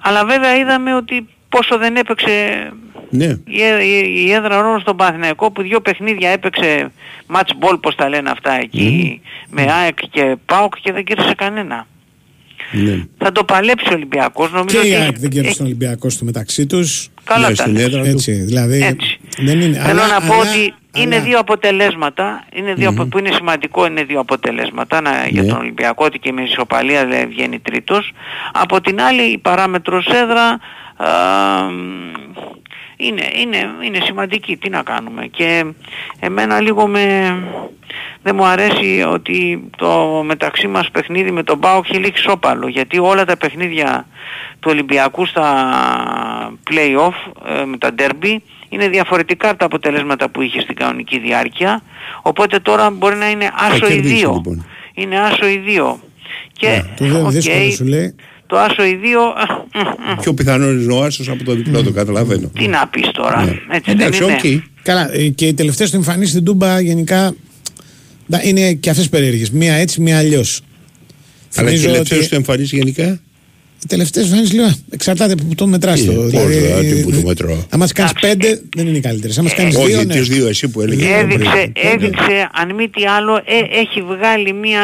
Αλλά βέβαια είδαμε ότι πόσο δεν έπαιξε Ναι. η, έ- η, η έδρα ρόλο στον Παναθηναϊκό που δύο παιχνίδια έπαιξε match ball πως τα λένε αυτά εκεί με ΑΕΚ και ΠΑΟΚ και δεν κέρδισε κανένα. ναι. Θα το παλέψει ο Ολυμπιακός νομίζω Και ότι η έχει- ΑΕΚ δεν κέρδισε έχει- τον Ολυμπιακό στο μεταξύ τους. Καλά Ναι, τα στην λες. έδρα του. Έτσι, δηλαδή. Έτσι. Δεν είναι. Θέλω αλλά- να πω αλλά- ότι είναι δύο αποτελέσματα, είναι δύο, απο- που είναι σημαντικό, είναι δύο αποτελέσματα να, για Ναι. τον Ολυμπιακό ότι και με ισοπαλία δεν βγαίνει τρίτος. Από την άλλη η παράμετρος έδρα α, είναι, είναι, είναι σημαντική, τι να κάνουμε. Και εμένα λίγο με, δεν μου αρέσει ότι το μεταξύ μας παιχνίδι με τον Πάο έχει λήξει σώπαλο, γιατί όλα τα παιχνίδια του Ολυμπιακού στα play-off ε, με τα derby είναι διαφορετικά από τα αποτελέσματα που είχε στην κανονική διάρκεια οπότε τώρα μπορεί να είναι άσο οι κερδίσει, δύο λοιπόν. είναι άσο οι δύο και Το δε- οκ, δύσκολο σου λέει. Το άσο οι δύο Πιο πιθανό είναι ο Άσος από το διπλό, το καταλαβαίνω. τι να πεις τώρα έτσι Εντάξει, δεν οκ. είναι Καλά, ε, και οι τελευταίες του εμφανίσεις στην Τούμπα γενικά να, είναι και αυτές περίεργες. Μία έτσι, μία αλλιώς. Αλλά οι τελευταίες ότι του εμφανίσεις γενικά; Οι τελευταίες εμφανίσεις λίγο εξαρτάται από που το μετράς Τι, το. πώς, δηλαδή, που το μετρώ. άμα τι κάνεις πέντε, δεν είναι οι καλύτερες. Άμα τι κάνεις δύο, Όχι, ναι. τι δύο εσύ που έλεγες. έδειξε, έδειξε αν μη τι άλλο ε, έχει βγάλει μια,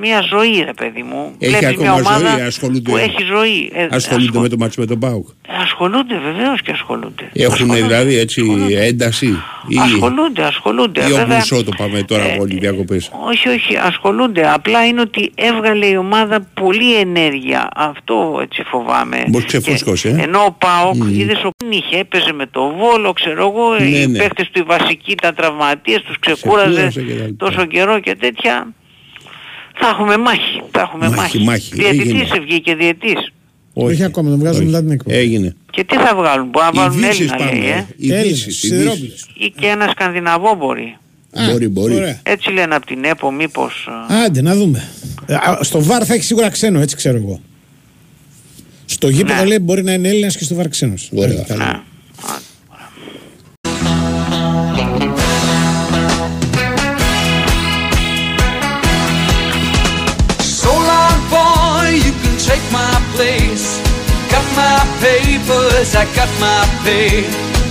μια ζωή ρε παιδί μου Έχει Βλέπεις ακόμα μια ομάδα ζωή, ασχολούνται. που έχει ζωή Ε, Ασχολούνται ασχολ- με το μάτσο με τον Πάουκ. ασχολούνται βεβαίως και ασχολούνται Έχουν Ασχολούνται. δηλαδή έτσι ένταση ή, Ασχολούνται, ασχολούνται. ή Βέβαια, όπως το πάμε τώρα από Ολυμπιακό πες. όχι, όχι, ασχολούνται. Απλά είναι ότι έβγαλε η ομάδα πολύ ενέργεια. Αυτό έτσι φοβάμαι. Μπορεί ξεφούσκωσε, ε. Ενώ ο ΠΑΟΚ, είδες ο είχε, έπαιζε με το Βόλο, ξέρω εγώ, Ναι, οι ναι. παίχτες του οι βασικοί ήταν τραυματίες, τους ξεκούραζε Ξεκούρασε και τα λοιπά. τόσο καιρό και τέτοια. Θα έχουμε μάχη, θα έχουμε Μάχη, μάχη. μάχη. Διαιτητής Έγινε. βγήκε διαιτητής. Όχι ακόμα, τον βγάζουν Όχι. μετά την εκπομπή. Έγινε. Και τι θα βγάλουν, μπορεί να βάλουν Ειδήσεις Έλληνα πάμε. λέει, ε. Ειδήσεις, Έλληνες, ειδήσεις. Σιδηρόπουλος. Ή και ένα Σκανδιναβό μπορεί. Μπορεί, μπορεί. Ωραία. Έτσι λένε από την ΕΠΟ μήπως... ε, Άντε, να δούμε. Ε, α, Στο βαρ θα έχει σίγουρα ξένο, έτσι ξέρω εγώ. Στο γήπεδο Ναι. λέει μπορεί να είναι Έλληνα και στο βαρ ξένο. Ωραία. So long, boy, you can take my place. Got my papers, I got my pay.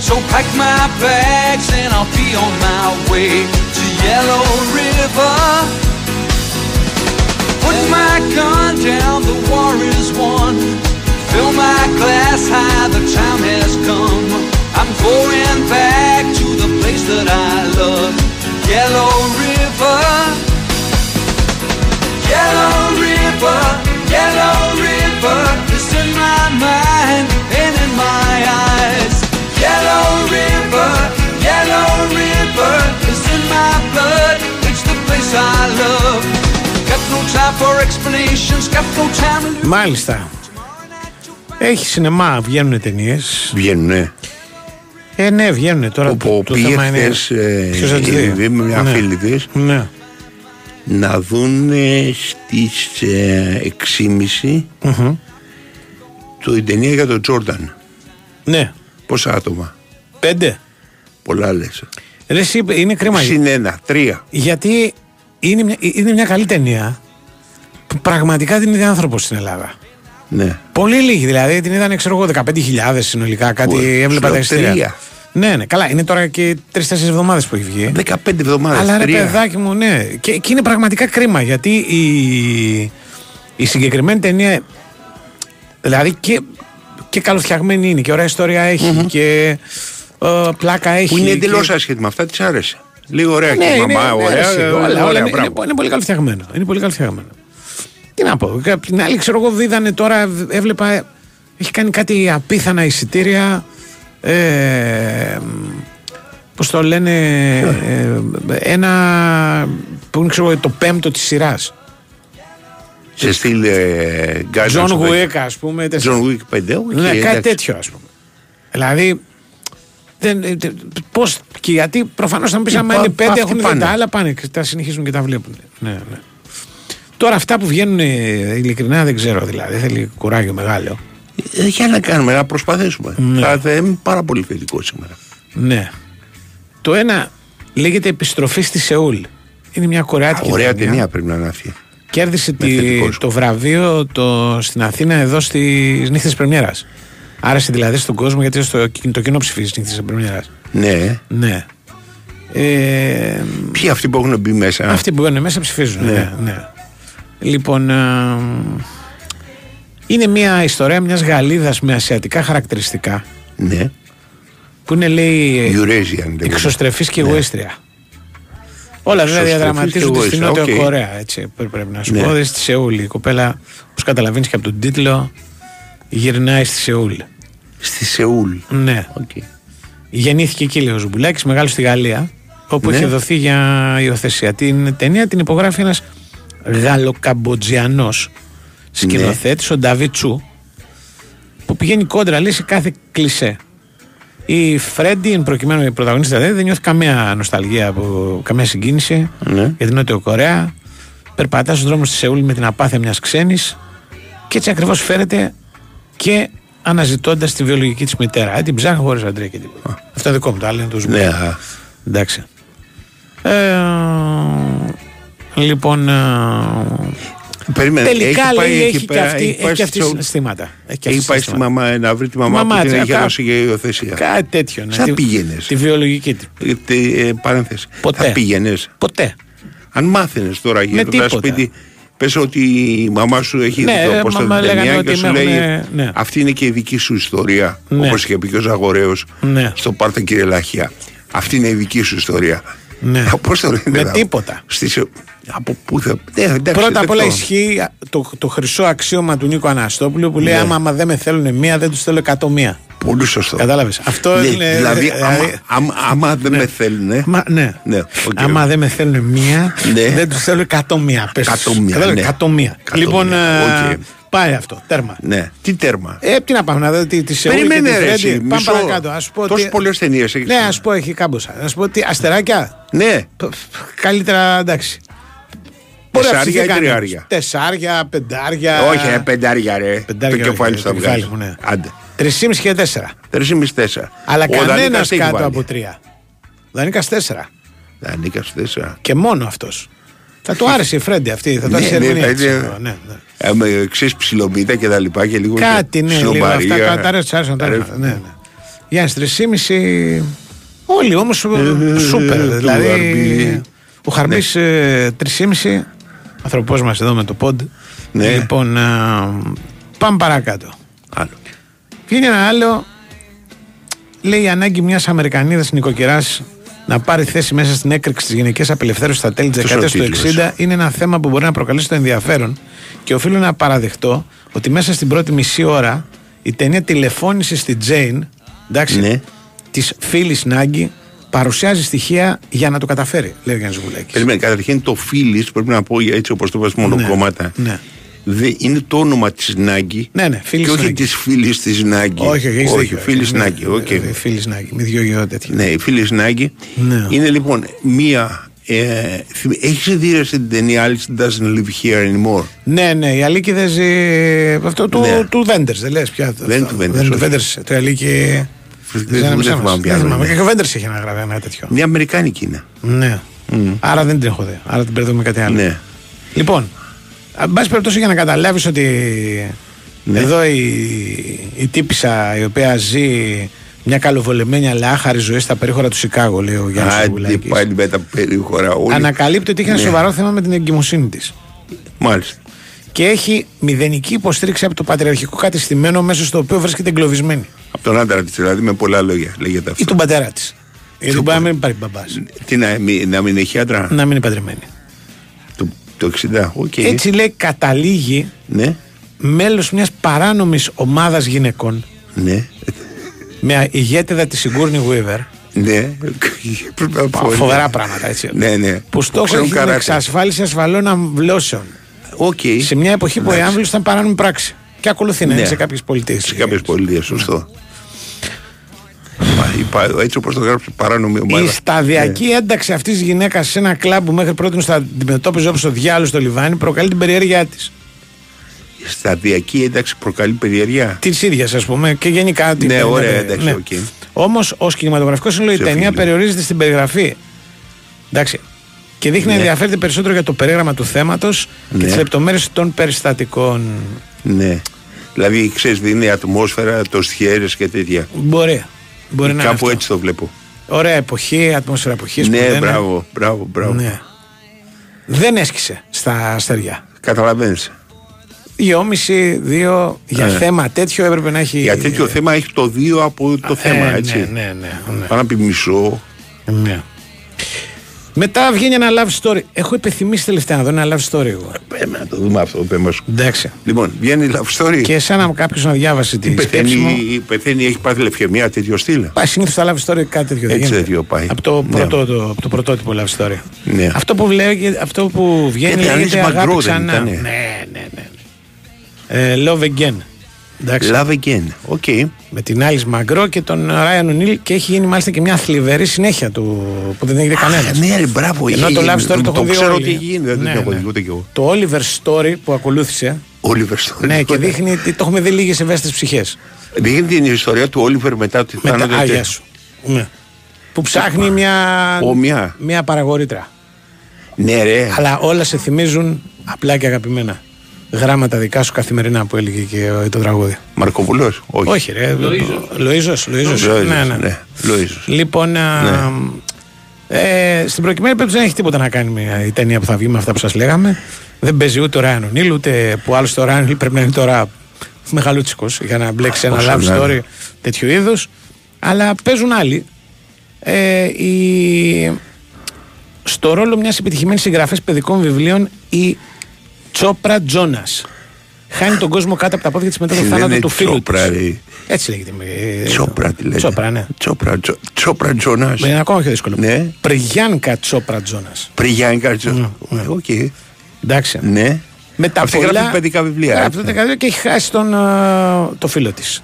So pack my bags and I'll be on my way to Yellow River. Put my gun down, the war is won. Fill my glass high, the time has come. I'm going back to the place that I love, Yellow River. Yellow River, Yellow River is in my mind and in my eyes. Yellow River, Yellow River is in my blood. It's the place I love. Got no time for explanations, got no time to lose. Μάλιστα. Έχει σινεμά, βγαίνουν ταινίες. Βγαίνουνε. Ε, ναι, βγαίνουν τώρα. Όπου το, το πήγε θέμα είναι. χθες ε, ποιος θα τις η δει. Λιβύη με μια Ναι. φίλη της Ναι. να δουν στις ε, 6.30 Μμμ. το η ταινία για τον Τζόρνταν. Ναι. Πόσα άτομα; Πέντε. Πολλά λες. Ρε, εσύ, είναι κρίμα. Συν ένα, τρία. Γιατί είναι μια, είναι μια καλή ταινία που πραγματικά την είδε άνθρωπος στην Ελλάδα. Ναι. Πολύ λίγοι δηλαδή. Την είδαν, ξέρω εγώ, 15.000 συνολικά. Κάτι Ου, έβλεπα τα λέω εισιτήρια. τρία. Ναι, ναι, καλά. Είναι τώρα και τρει-τέσσερι εβδομάδες που έχει βγει. 15 εβδομάδες, Αλλά ρε τρία. παιδάκι μου, ναι. Και, και είναι πραγματικά κρίμα γιατί η, η συγκεκριμένη ταινία. Δηλαδή και, και καλοφτιαγμένη είναι και ωραία ιστορία έχει και ε, πλάκα έχει. Που είναι και- εντελώς άσχετη με αυτά, της άρεσε. Λίγο ωραία ναι, και είναι, μαμά, ναι, ωραία. ρε, εσύ, ε, όλα, ωραία, όλα είναι, μπράβο. είναι, είναι πολύ καλοφτιαγμένο. Είναι πολύ καλοφτιαγμένο. Τι να πω. Απ' την άλλη, ξέρω εγώ, δίδανε τώρα, έβλεπα, έχει κάνει κάτι απίθανα εισιτήρια. Ε, Πώς το λένε, ε, ένα που είναι ξέρω, εγώ, το πέμπτο της σειράς. Σε στυλ ε, Guardians John of the- Wick, ας πούμε. τεσσά- John Wick 5, όχι. Ναι, κάτι εντάξει. τέτοιο, ας πούμε. Δηλαδή. Δεν, ε, Πώς και γιατί προφανώς θα μου πεις Τι άμα πα- είναι πέντε αυτοί έχουν δει πάνε. τα άλλα πάνε και τα συνεχίζουν και τα βλέπουν. Ναι, ναι. Τώρα αυτά που βγαίνουν ε, ειλικρινά δεν ξέρω δηλαδή. Θέλει κουράγιο μεγάλο. Ε, Για να κάνουμε, να προσπαθήσουμε. Ναι. Θα θα είμαι πάρα πολύ θετικό σήμερα. Ναι. Το ένα λέγεται Επιστροφή στη Σεούλ. Είναι μια κορεάτικη Ωραία ταινία πρέπει να είναι αυτή. Κέρδισε Με τη- θετικός. το βραβείο το, στην Αθήνα εδώ στις νύχτες Πρεμιέρας. Άρεσε δηλαδή στον κόσμο γιατί στο, το κοινό ψηφίζει στις νύχτες Πρεμιέρας. Ναι. Ναι. Ε, Ποιοι αυτοί που έχουν μπει μέσα; Αυτοί που μπαίνουν μέσα ψηφίζουν. Ναι. Ναι. Ναι, Λοιπόν, ε, είναι μια ιστορία μιας Γαλλίδας με ασιατικά χαρακτηριστικά Ναι. Που είναι λέει Eurasian. λέγεται. εξωστρεφής και Ναι. εγωίστρια. Όλα βέβαια Εξωστρεφής διαδραματίζονται και στην εγωίστρια, Νότια οκ. Κορέα. Έτσι πρέ- πρέπει να σου Ναι. πω. Δεν στη Σεούλ. Η κοπέλα, όπως καταλαβαίνεις και από τον τίτλο, γυρνάει στη Σεούλ. Στη Σεούλ. Ναι. Γεννήθηκε εκεί, λέει ο Ζουμπουλάκης, μεγάλο στη Γαλλία, όπου Ναι. είχε δοθεί για υιοθεσία. Την ταινία την υπογράφει ένας Γαλλοκαμποτζιανός σκηνοθέτης, ο Νταβίτσου, που πηγαίνει κόντρα, λέει, σε κάθε κλισέ. Η Φρέντι, εν προκειμένω η πρωταγωνίστρια, δηλαδή, δεν νιώθει καμία νοσταλγία, από, καμία συγκίνηση Ναι. για την Νότιο Κορέα. Περπατά στους δρόμους της Σεούλ με την απάθεια μιας ξένης και έτσι ακριβώς φέρεται και αναζητώντας τη βιολογική της μητέρα. Ε, την ψάχνει χωρίς αντρία και τίποτα. Αυτό είναι δικό μου, το άλλο είναι το ζουμί. Ναι, α. Εντάξει. Ε, λοιπόν. ε, Περίμενε, τελικά έχει πάει λέει, εκεί έχει, και πέρα, αυτή, έχει πάει έχει και στη αυτή Σεούλ. συναισθήματα. Έχει και Έχει αυτή πάει στη συναισθήματα. μαμά να βρει τη μαμά, Μαμά που την της, έχει κα- δώσει για υιοθεσία. Κάτι τέτοιο. Ναι. Θα Τη- πήγαινες. Τη βιολογική τη. Ε, παρένθεση. Ποτέ. Θα πήγαινες. Ποτέ. Αν μάθαινες τώρα γύρω τίποτα. σπίτι, πες ότι η μαμά σου έχει Ναι, δει ε, το πώς μα- το λέγανε ταινία και ότι σου με λέει έχουνε- ναι. αυτή είναι και η δική σου ιστορία. Ναι. Όπως είχε πει και ο Ζαγορέος Ναι. στο Πάρτα κύριε Λαχία. Αυτή είναι η δική σου ιστορία. Ναι. Πώς το λένε. Με εδώ; τίποτα. Στις, από πού θα. Ναι, εντάξει, Πρώτα απ' όλα δεκτό. ισχύει το, το χρυσό αξίωμα του Νίκο Αναστόπουλου που λέει: Ναι. άμα, άμα δεν με θέλουν μία, δεν τους θέλω εκατομμία. Πολύ σωστό. Κατάλαβες. Αυτό Ναι, είναι. δηλαδή, ε, άμα, άμα, άμα δεν με θέλουν. Μα, ναι. Ναι, οκ. Άμα δεν με θέλουν μία, Ναι. δεν τους θέλω εκατομμία. Πες τους. Εκατομμία, Κατάλαβες, ναι. εκατομμία. Εκατομμία, Λοιπόν, ε, οκ. Πάει αυτό. Τέρμα. Ναι, τι τέρμα. Ε, τι να πάμε, να δω τι, τη Σεούλ και Περιμένε τη ρε, Φρέντι. εσύ, Πάμε μισό. παρακάτω. Ας πω Τόσες ότι- πολλές ταινίες έχεις. Ναι, ας πω, έχει κάμποσα. Να σου πω ότι αστεράκια. Ναι. Καλύτερα εντάξει. Μπορεί να Τεσσάρια ψηθεί ή κανένας. τριάρια; Τεσσάρια, πεντάρια. Όχι, ε, πεντάρια ρε. Πεντάρια, το κεφάλι όχι, σου θα το κεφάλι βγάζει. μου, ναι. Άντε. Τρισήμιση και τέσσερα. Τρεις τέσσερα. Αλλά Ο κανένας Δανίκας τι έχει κάτω βάλει; από τρία. Δανίκας τέσσερα. Δανίκας τέσσερα. Και μόνο αυτός. Θα του άρεσε η Φρέντι αυτή. Θα το Ναι, άρεσε η ναι, ερμηνεία ναι, της. ναι. Ναι, ναι. Ε, με ξέρεις ψιλομύτα και τα λοιπά και λίγο Κάτι ναι, λίγο αυτά. Κάτι άρεσε, άρεσαν τα Αρέ- ναι, ναι. Γιάννη, τρισήμιση. Όλοι όμως σούπερ. του Δηλαδή. Χαρμπή. Ο Χαρμπή τρισήμιση. Ανθρωπό μας εδώ με το ποντ. Ναι. Λοιπόν, α, πάμε παρακάτω. Άλλο. Βγαίνει ένα άλλο. Λέει η ανάγκη μιας Αμερικανίδας νοικοκυράς να πάρει θέση μέσα στην έκρηξη της γυναική απελευθέρωσης στα τέλη της Αυτός ο δεκαετία του τίτλος. 60 είναι ένα θέμα που μπορεί να προκαλέσει το ενδιαφέρον και οφείλω να παραδεχτώ ότι μέσα στην πρώτη μισή ώρα η ταινία τηλεφώνηση στη Τζέιν εντάξει, Ναι. της φίλης Νάγκη παρουσιάζει στοιχεία για να το καταφέρει, λέει ο Γιάννης Βουλάκης. Περιμένε, καταρχήν το φίλης, πρέπει να πω για έτσι όπως το είπα μόνο Ναι, κόμματα. ναι. Δε, είναι το όνομα της Νάγκη. Ναι, ναι, φίλης και όχι Νάγκη. της φίλης της Νάγκη. Όχι, όχι, έχεις όχι δίκιο. φίλης Ναι, Νάγκη. οκ. ε, ε, Φίλης Νάγκη, με δύο γιο τέτοια. Ναι, η φίλης Νάγκη. Ναι. Είναι λοιπόν μία. Ε, έχεις δει ρε στην ταινία Alice doesn't live here anymore; Ναι, ναι, η Αλίκη δεν ζει. Αυτό του, Ναι. του Βέντερς, δεν λες πια. Δεν είναι του Wenders, Δεν είναι του όχι. Wenders, Το Αλίκη. Δεν- ζει δεν ανάμεσά θυμάμαι μας. ποια Δεν είναι. θυμάμαι. Και ο Βέντερς έχει αναγραφεί ένα τέτοιο. Μια Αμερικάνικη είναι. Ναι. Άρα δεν την έχω δει. Άρα την μπερδεύουμε με κάτι άλλο. Ναι. Λοιπόν, εν πάση περιπτώσει για να καταλάβεις ότι Ναι. εδώ η, η τύπησα η οποία ζει μια καλοβολεμένη αλλά άχαρη ζωή στα περίχωρα του Σικάγο, λέει ο Γιάννης Άντε Βουλάκη. πάλι με τα περίχωρα όλοι. Ανακαλύπτει ότι έχει ένα Ναι. σοβαρό θέμα με την εγκυμοσύνη της. Μάλιστα. Και έχει μηδενική υποστήριξη από το πατριαρχικό κατεστημένο μέσω στο οποίο βρίσκεται εγκλωβισμένη. Από τον άντρα της δηλαδή με πολλά λόγια λέγεται αυτό. Ή τον πατέρα της. Γιατί μπορεί να μην υπάρχει μπαμπάς. Τι να, μη- να μην έχει άντρα; Να μην είναι παντρεμένη. Το, το 60. Οκ. Έτσι λέει καταλήγει Ναι. μέλος μιας παράνομης ομάδας γυναικών Ναι. με ηγέτιδα τη Σιγκούρνι Γουίβερ Ναι. Πρέπει να πω, φοβερά ναι. πράγματα έτσι Ναι, ναι. που στόχο ξέρουν έχει την καράτε. εξασφάλιση ασφαλών αμβλώσεων Οκ. σε μια εποχή που η Εντάξει. άμβλωση ήταν παράνομη πράξη και ακολουθεί να είναι Ναι. σε κάποιες πολιτείες Σε κάποιες πολιτείες, σωστό. Μα, είπα, Έτσι όπως το γράφει παράνομη ομάδα. Η σταδιακή ένταξη αυτής της γυναίκας σε ένα κλαμπ που μέχρι πρότινος θα αντιμετώπιζε όπως ο διάολος το λιβάνι προκαλεί την περιέργειά της. Η σταδιακή ένταξη προκαλεί περιέργεια. Της ίδιας, ας πούμε, και γενικά. την Ναι, ταινία, ωραία, ε, εντάξει, ναι. οκ. Όμως, ως κινηματογραφικό σύνολο, η Σε ταινία φίλο. περιορίζεται στην περιγραφή. Εντάξει. Και δείχνει να Ναι. ενδιαφέρεται περισσότερο για το περίγραμμα του θέματος και Ναι. τις λεπτομέρειες των περιστατικών. Ναι. Δηλαδή, ξέρεις, δίνει ατμόσφαιρα, το στιέρες και τέτοια. Μπορεί. Μπορεί να είναι Κάπου αυτό. έτσι το βλέπω. Ωραία εποχή, ατμόσφαιρα εποχής. Ναι, μπράβο, μπράβο, μπράβο. Ναι. Δεν έσκησε στα αστεριά. Καταλαβαίνεις. Δυόμιση, δύο. Για Ε. θέμα τέτοιο έπρεπε να έχει. Για τέτοιο θέμα έχει το 2 από το θέμα, ε, έτσι. ναι, ναι, ναι, ναι. Πάνω να πει μισό. Ναι. Μετά βγαίνει ένα love story. Έχω επιθυμήσει τελευταία να δω ένα love story εγώ. Πέμε να το δούμε αυτό, πέμε σου. Εντάξει. Λοιπόν, βγαίνει love story. Και σαν να κάποιος να διάβασε τη σκέψη μου. Πεθαίνει, πεθαίνει, έχει πάθει λευκαιμία, τέτοιο στυλ. Πάει συνήθως τα love story κάτι τέτοιο. δεν Έτσι γίνεται. τέτοιο πάει. Από το, Ναι. πρώτο, το, από το πρωτότυπο love story. Ναι. Αυτό που, βλέπει, αυτό που βγαίνει Και λέγεται Alice αγάπη Magro δεν ξανά. ήτανε; Ναι, ναι, ναι. Ε, love again. Εντάξει. Love again. Οκ. Με την Alice Μαγκρό και τον Ράιαν Ονίλ και έχει γίνει μάλιστα και μια θλιβερή συνέχεια του που δεν έγινε κανένας. Ναι, ρε, μπράβο. Ενώ είχε το γίνει. love story το έχω δει ξέρω όλοι. ότι έχει γίνει, δεν Ναι, το έχω ναι. δει ούτε κι εγώ. Το Oliver Story που ακολούθησε. Oliver Stone. Ναι, και δείχνει ότι το έχουμε δει λίγες ευαίσθητες ψυχές. Δείχνει την ιστορία του Όλιβερ μετά τη Μετά, θάνατο. άγια σου. Ναι. Που ψάχνει μια, Ω, μια. μια παραγωρήτρα. Ναι, ρε. Αλλά όλα σε θυμίζουν απλά και αγαπημένα. Γράμματα δικά σου καθημερινά που έλεγε και ε, το τραγούδι. Μαρκοπουλό. Όχι. Όχι, ρε. Λοίζος. Λοίζος. Λοίζος, Ναι, ναι. ναι. Λοίζος. Λοιπόν, α, ε, στην προκειμένη περίπτωση δεν έχει τίποτα να κάνει με η ταινία που θα βγει με αυτά που σας λέγαμε. Δεν παίζει ούτε ο Ράιν Ονίλ, ούτε που άλλο το Ράιν Ονίλ πρέπει να είναι τώρα μεγαλούτσικος για να μπλέξει ένα Όσο love να story είναι. τέτοιου είδους. Αλλά παίζουν άλλοι. Ε, η... Στο ρόλο μιας επιτυχημένης συγγραφέας παιδικών βιβλίων, η Τσόπρα Τζόνας. Χάνει τον κόσμο κάτω από τα πόδια της μετά το Τι θάνατο λένε του φίλου Τσόπρα, της. ρε; Έτσι λέγεται. ε, Τσόπρα τη λένε; Τσόπρα, ναι. Τσόπρα, Τζο- Τσόπρα Τζονά. Είναι ακόμα πιο δύσκολο. Ναι. Πριγιάνκα Τσόπρα Τζόνας. Πριγιάνκα Τζονά. Οκ. Εντάξει. Ναι. Με τα Αυτή πολλά... γράφει παιδικά βιβλία. Γράφει έτσι. παιδικά βιβλία και έχει χάσει τον, α, το φίλο της.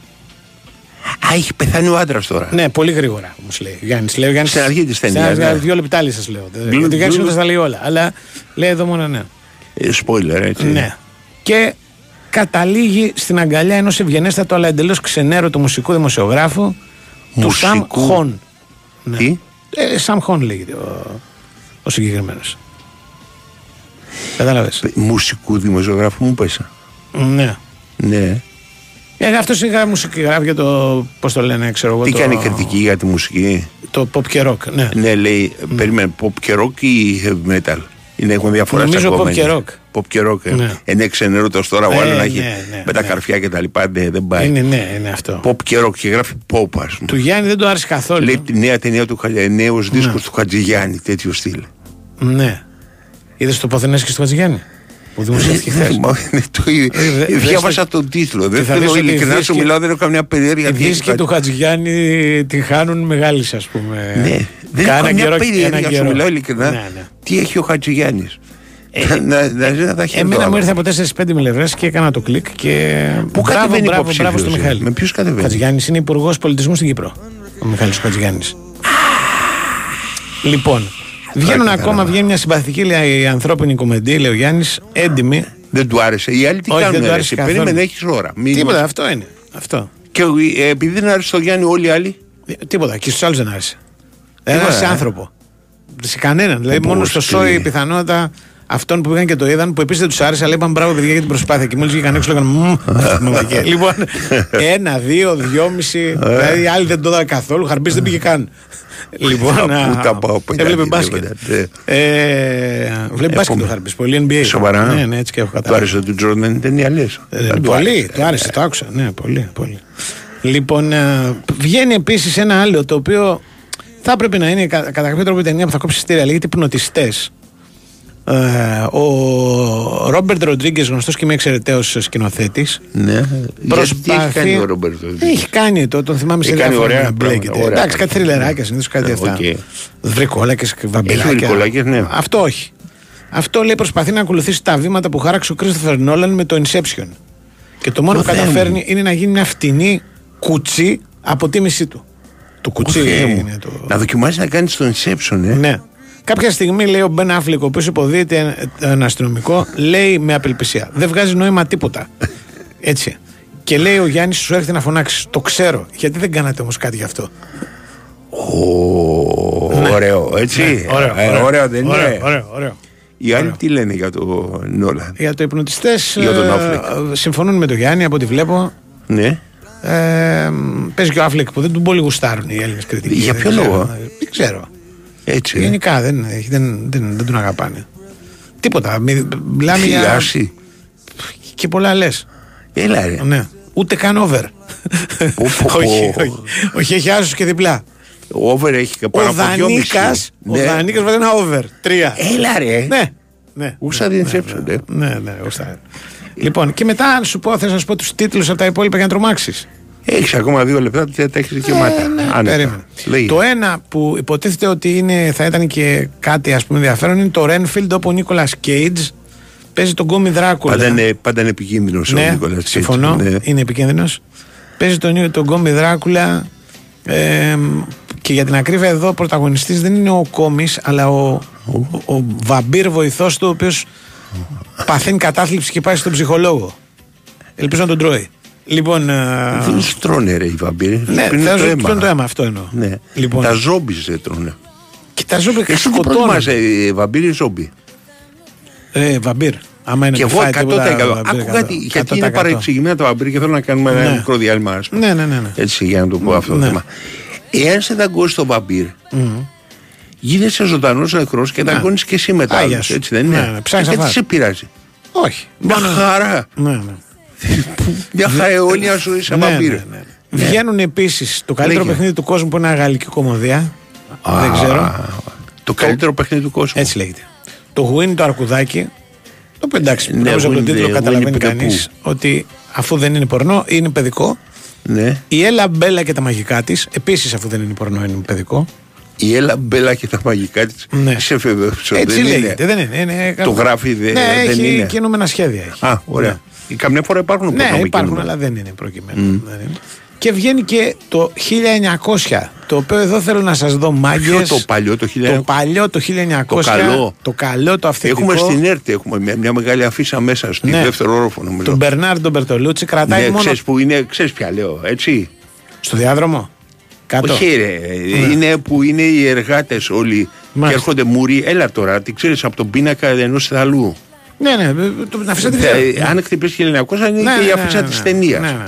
Α, έχει πεθάνει ο άντρας τώρα. Ναι, πολύ γρήγορα όμως λέει. ο Γιάννης. Λέει, ο Γιάννης, Στην αρχή της στην ταινίας, αρχή, ναι. Δύο λεπτά λέει σας λέω. Μπλου- Γιατί ο Γιάννης μπλου- συνήθως τα λέει όλα. Αλλά λέει εδώ μόνο ναι. Ε, Spoiler, έτσι. Ναι. Και καταλήγει στην αγκαλιά ενός ευγενέστατου αλλά εντελώς ξενέρωτου μουσικού δημοσιογράφου του Σαμ Μουσικού. Χον. Ναι. Τι; Ε, Σαμ Χον λέγεται ο, ο συγκεκριμένος. Κατάλαβες. Μουσικού δημοσιογράφου μου πέσα. Ναι. Ναι. Ε, αυτός είναι μουσική γράφει για το. Πώς το λένε, ξέρω εγώ. Τι το, κάνει κριτική για τη μουσική; Το pop και rock. Ναι. Ναι, λέει, περίμενε, pop και rock ή heavy metal; Είναι, έχουν διαφορά Νομίζω στα pop κόμματα. και rock. Pop και rock. ε. Ναι. Είναι ξενέρωτος τώρα, ο Ε, άλλο να έχει ναι, ναι, με τα ναι. καρφιά και τα λοιπά. Ναι, δεν πάει. Είναι, ναι, είναι αυτό. Pop και rock και γράφει pop, ας πούμε. Του Γιάννη δεν του άρεσε καθόλου. Λέει τη νέα ταινία του Χα- νέος δίσκος του Χατζηγιάννη, τέτοιο στυλ. Ναι. Είδες το Ποθενέ και στο Χατζηγιάννη. Που δημοσιεύτηκε χθες; Μα, είναι το ίδιο. Ε, δε- Διάβασα δες τον τίτλο. Δεν θα θέλω δεις ότι οι ειλικρινά σου δίσκοι- μιλάω, δεν έχω καμιά περιέργεια. Οι τι έχει δίσκοι κάτι. του Χατζηγιάννη την χάνουν μεγάλης, ας πούμε. Ναι, δεν έχω Κάνα καμιά καιρό- ένα περιέργεια, σου καιρό. μιλάω ειλικρινά. Ναι, ναι. Τι έχει ο Χατζηγιάννης; Να να- να τα έχει Εμένα εδώ. μου ήρθε από 4-5 πλευρέ και έκανα το κλικ και. Πού μπράβο, κατεβαίνει μπράβο, υποψήφιος, μπράβο στο ε; Μιχάλη. Με ποιους κατεβαίνει; Ο Χατζηγιάννης είναι υπουργός πολιτισμού στην Κύπρο. Ο Μιχάλης Χατζηγιάννης. Λοιπόν, βγαίνουν κατάλαβα. ακόμα, βγαίνει μια συμπαθητική λέει, ανθρώπινη κομμεντή, λέει ο Γιάννης, έντιμη. Δεν του άρεσε. Οι άλλοι τι Όχι, κάνουν, δεν του ρε, άρεσε εσύ, καθόλου. Περίμενε, έχεις ώρα. Μην Τίποτα, μας- αυτό είναι. Αυτό. Και ε, επειδή δεν άρεσε το Γιάννη, όλοι οι άλλοι; Ε, Τίποτα, και στους άλλους δεν άρεσε. Δεν Τίποτα, άρεσε ε. άνθρωπο. Σε κανέναν. Δηλαδή, Πω, μόνο πω, στο σκληρή. σόι η πιθανότητα αυτών που πήγαν και το είδαν, που επίσης δεν τους άρεσε, αλλά είπαν μπράβο παιδιά για την προσπάθεια. Και μόλις βγήκαν έξω, λέγανε Μμμ, αυτή είναι μαγική». Λοιπόν, ένα, δύο, δυόμιση. Ε. δηλαδή, οι άλλοι δεν το είδαν καθόλου. Χαρμπής δεν πήγε καν. Λοιπόν, Πού α, τα πάω, πού έβλεπε τα μπάσκετ. βλέπετε, Ε, Βλέπει μπάσκετ ο Χαρμπής. Πολύ NBA. Σοβαρά. Ναι, ναι, έτσι και έχω Του καταλάβει. άρεσε του Τζόρνταν η ταινία, λε. Ε, πολύ, το άρεσε, το άκουσα. Ναι, πολύ, πολύ. Λοιπόν, ε, βγαίνει επίσης ένα άλλο το οποίο θα έπρεπε να είναι κα- κατά κάποιο τρόπο η ταινία που θα κόψει εισιτήρια. Λέγεται Υπνοτιστές. Ε, ο Ρόμπερτ Ροντρίγκες, γνωστός και μη εξαιρετέος σκηνοθέτης. Ναι. Προσπαθεί- Τι έχει κάνει ο Ρομπέρτο. Έχει κάνει το, τον θυμάμαι σε Έχει κάνει διάφορα ωραία να μπλέκεται. πράγματα, ωραία Εντάξει, κάτι πράγματα. θρυλεράκια συνήθως κάτι Ε, αυτά. οκ. Βρικόλακες και βαμπιράκια. Έχει βρικόλακες, ναι. Αυτό όχι. Αυτό λέει προσπαθεί να ακολουθήσει τα βήματα που χάραξε ο Κρίστοφερ Νόλαν με το Inception. Και το μόνο Ω, που Θεέ μου. καταφέρνει είναι να γίνει μια φτηνή κουτσί αποτίμησή του. Το κουτσί Θεέ μου. είναι το. Να δοκιμάσεις να κάνεις το Inception, ε. Ναι. Κάποια στιγμή λέει ο Μπεν Αφλικ, ο οποίος υποδίεται ένα αστυνομικό, λέει με απελπισία. Δεν βγάζει νόημα τίποτα. Έτσι. Και λέει ο Γιάννης, σου έρχεται να φωνάξεις. Το ξέρω. Γιατί δεν κάνατε όμως κάτι γι' αυτό; Ω, Ωραίο, έτσι. Ναι, ωραίο, Ε, ωραίο. Ωραίο δεν Ωραίο, είναι. ωραίο, ωραίο. Οι άλλοι τι λένε για το Νόλαν; Για το υπνοτιστές. Για τον Affleck. συμφωνούν με τον Γιάννη από ό,τι βλέπω. Ναι. Ε, παίζει και ο Αφλεκ που δεν τον πολύ γουστάρουν οι Έλληνες κριτικοί. Για Δεν ποιο ξέρω. λόγο; Δεν ξέρω. Έτσι. ε. Γενικά δεν, δεν, δεν, δεν, τον αγαπάνε. Τίποτα. Μι- Μιλάμε για. Χιλιάσει. και πολλά λες. Έλα ρε. Ναι. Ούτε καν over. όχι, όχι. όχι, έχει άσο και διπλά. Ο over έχει και πάνω Ο από δυόμιση. Δανίκα ο Ναι. Δανίκας βάλει ένα over. Τρία. Έλα ρε. Ναι. ναι. Ούσα δεν τσέψονται. Ναι, ναι, γουστάρει. Λοιπόν, και μετά, αν σου πω, θες να σου πω τους τίτλους από τα υπόλοιπα για να τρομάξεις. Έχεις ακόμα δύο λεπτά, τα τα έχει δικαιώματα. Άνετα. Περίμενε. Λέγε. Το ένα που υποτίθεται ότι είναι, θα ήταν και κάτι ας πούμε ενδιαφέρον είναι το Renfield όπου ο Νίκολα Κέιτζ παίζει τον Γκόμι Δράκουλα. Πάντα είναι, πάντα είναι επικίνδυνος ο ναι, Νίκολας Κέιτς. συμφωνώ, Ναι. είναι επικίνδυνος. Παίζει τον, τον Γκόμι Δράκουλα ε, και για την ακρίβεια εδώ ο πρωταγωνιστής δεν είναι ο Κόμις αλλά ο, ο, ο βαμπύρ βοηθός του ο οποίος παθαίνει κατάθλιψη και πάει στον ψυχολόγο. Ελπίζω να τον τρώει. Λοιπόν, ε, Δεν σου τρώνε ρε οι βαμπύροι. ναι, Σου πίνουν θα το σου αίμα. πιάνουν το αίμα, αυτό εννοώ. Ναι. Λοιπόν. Τα ζόμπι σε τρώνε. Και τα ζώπια Εσύ τι σκοτώνουν. προτιμάς, ε, βαμπύρι ή ζόμπι; Ε, βαμπύρ. Άμα είναι Και να εγώ φάει 100%. τίποτα, βαμπύρ, Άκου κάτι, 100%. γιατί είναι παρεξηγημένα τα βαμπύρια και θέλω να κάνουμε ένα Ναι. μικρό διάλειμμα. ας πούμε. Ναι, ναι, ναι. ναι. Έτσι για να το πω αυτό το Ναι. θέμα. Εάν σε δαγκώσει το βαμπύρ, Μμμ. Γίνεσαι ζωντανός νεκρό και Ναι. δαγκώνει και εσύ μετά. Άγια άλλους, σου. Έτσι δεν Ναι, είναι; ναι, ψάχνεις Ε, να τι φας. σε πειράζει; Όχι. Μια Μόνο- χαρά. Ναι, ναι. Μια χαρά αιώνια ζωή σαν Ναι, βαμπύρ. ναι, ναι. Βγαίνουν επίσης το καλύτερο Λέγε. παιχνίδι του κόσμου που είναι ένα γαλλική κομμωδία. Α, Δεν ξέρω. Το καλύτερο παιχνίδι του κόσμου. Έτσι λέγεται. Το Γουίνι το αρκουδάκι. Το οποίο εντάξει, Ναι, νομίζω από τον Winnie τίτλο the- καταλαβαίνει Winnie the κανεί ότι αφού δεν είναι πορνό, είναι παιδικό. Ναι. Η Έλα Μπέλα και τα μαγικά της, επίσης αφού δεν είναι πορνό, είναι παιδικό. Η Έλα Μπέλα και τα μαγικά της. Ναι. Σε βεβαίωσο. Έτσι δεν λέγεται. είναι. Δεν είναι. είναι Το γράφει, δε- ναι, δεν έχει είναι. κινούμενα σχέδια. Έχει. Α, ωραία. Καμιά φορά υπάρχουν Ναι, πορνό με υπάρχουν, κινούμενα. αλλά δεν είναι προκειμένου. Δεν είναι. Και βγαίνει και το 1900, το οποίο εδώ θέλω να σας δω μάγκες. Ποιο το παλιό, το 1900. Το παλιό το 1900. Το καλό. Το καλό, το αυθεντικό. Έχουμε στην ΕΡΤ έχουμε μια, μια μεγάλη αφίσα μέσα, στη Ναι. δεύτερο όροφο νομίζω. Τον Μπερνάρντο Μπερτολούτσι κρατάει ναι, μόνο ξέρεις που είναι, ξέρεις ποια λέω, έτσι. στο διάδρομο; Κάτω. Όχι ρε, Ναι. είναι που είναι οι εργάτες όλοι Μάλιστα. και έρχονται μουροί. Έλα τώρα, τι ξέρεις από τον πίνακα ενός θαλού. Ναι, ναι, το, να αφήσω τη Ε, βία. Αν χτυπήσει 1900 είναι Ναι, και η ναι, αφίσα ναι, της ναι. ταινίας. Ναι, ναι.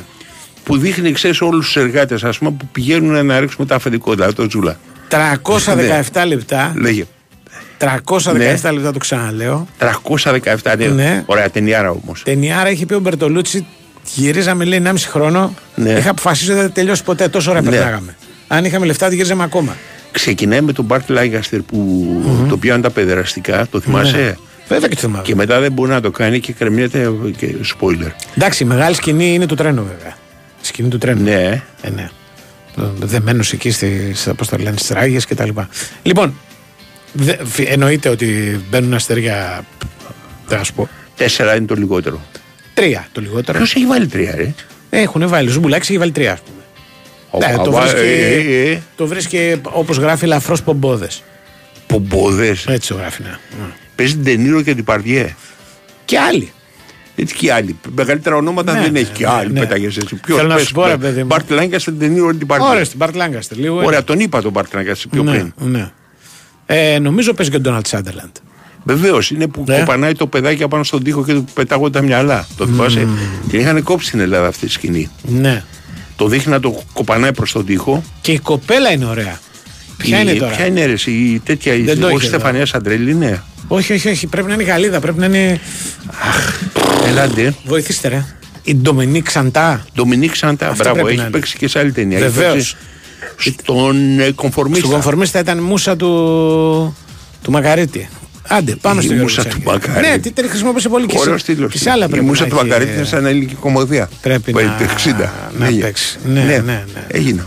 Που δείχνει, ξέρεις, όλους τους εργάτες ας πούμε που πηγαίνουν να ρίξουν τα αφεντικό, δηλαδή το τζούλα. 317 λεπτά. Λέγε. 317 Ναι. λεπτά το ξαναλέω. 317 ναι. Ναι. Ωραία ταινιάρα όμως. Ταινιάρα έχει πει ο Μπερτολούτσι, γυρίζαμε λέει 1,5 χρόνο. Ναι. Είχα αποφασίσει ότι δεν θα τελειώσει ποτέ, τόσο ώρα Ναι. περνάγαμε. Αν είχαμε λεφτά, τη γυρίζαμε ακόμα. Ξεκινάει με τον Μπάρτ Λάγκαστερ που το πιάνουν τα παιδεραστικά, το θυμάσαι; Ναι. Βέβαια και το θυμάμαι. Και μετά δεν μπορεί να το κάνει και κρεμιέται και spoiler. Εντάξει, η μεγάλη σκηνή είναι του τρένου βέβαια. Η σκηνή του τρένου. Ναι. Ε, ναι. Δεμένος εκεί στις πώς το λένε, στις ράγες και τα λοιπά. Λοιπόν, δε, φι- εννοείται ότι μπαίνουν αστέρια. Δεν θα σου πω. Τέσσερα είναι το λιγότερο. Τρία το λιγότερο. Ποιος έχει βάλει τρία, ρε; Έχουν βάλει. Ο Ζουμπουλάκης έχει βάλει τρία, ας πούμε. Ναι, Α, το βα- βρίσκει, ε, ε, ε. το βρίσκει όπως γράφει ελαφρώς πομπώδες. Πομπώδες. Έτσι το γράφει, ναι. Παίζει την Τενήρο και την Παρδιέ. Και άλλοι. Έτσι και άλλοι. Μεγαλύτερα ονόματα Ναι, δεν ναι, έχει και ναι, άλλοι ναι. πέταγες έτσι. Ποιος Θέλω να σου πω, ρε παιδί μου. Μπαρτ Λάγκαστερ, την Τενήρο την Παρδιέ. Ωραία, στην Μπαρτ Λάγκαστερ. Λίγο Ωραία, τον είπα τον Μπαρτ Λάγκαστερ πιο ναι, πριν. ναι. Ε, νομίζω παίζει και ο Ντόναλτ Σάντερλαντ. Βεβαίως είναι που Ναι. κοπανάει το παιδάκι απάνω στον τοίχο και του πετάγονται τα μυαλά. Το θυμάσαι; Την είχαν κόψει στην Ελλάδα αυτή τη σκηνή. Ναι. Το δείχνει να το κοπανάει προς τον τοίχο. Και η κοπέλα είναι ωραία. Ποια Η- είναι τώρα; Ποια είναι ρε, εσύ, η τέτοια. η- Δεν το όχι είχε Στεφανία Σαντρέλη, ναι. Όχι, όχι, όχι. Πρέπει να είναι Γαλλίδα. Πρέπει να είναι. Ελάτε. Βοηθήστε, ρε. Η Ντομινίκ Ξαντά. Ντομινίκ Σαντά, Αυτή μπράβο, πρέπει να έχει είναι. παίξει και σε άλλη ταινία. Έχει Βεβαίως. παίξει Στον ε, κομφορμίστα. Στον κονφορμίστα ήταν μουσα του, του Μακαρίτη. Άντε, πάμε Η στο μουσα Γιώργο του Τσάκη. Μακαρίτη. Ναι, τι την χρησιμοποιούσε πολύ και Ωραίος σε, τίτλος. και σε άλλα Η πρέπει μουσα να του έχει, Μακαρίτη ε, είναι σαν ελληνική κομμωδία. Πρέπει Που να- έχει το 60. να Ναι, παίξει. Ναι, ναι, ναι. Έγινε.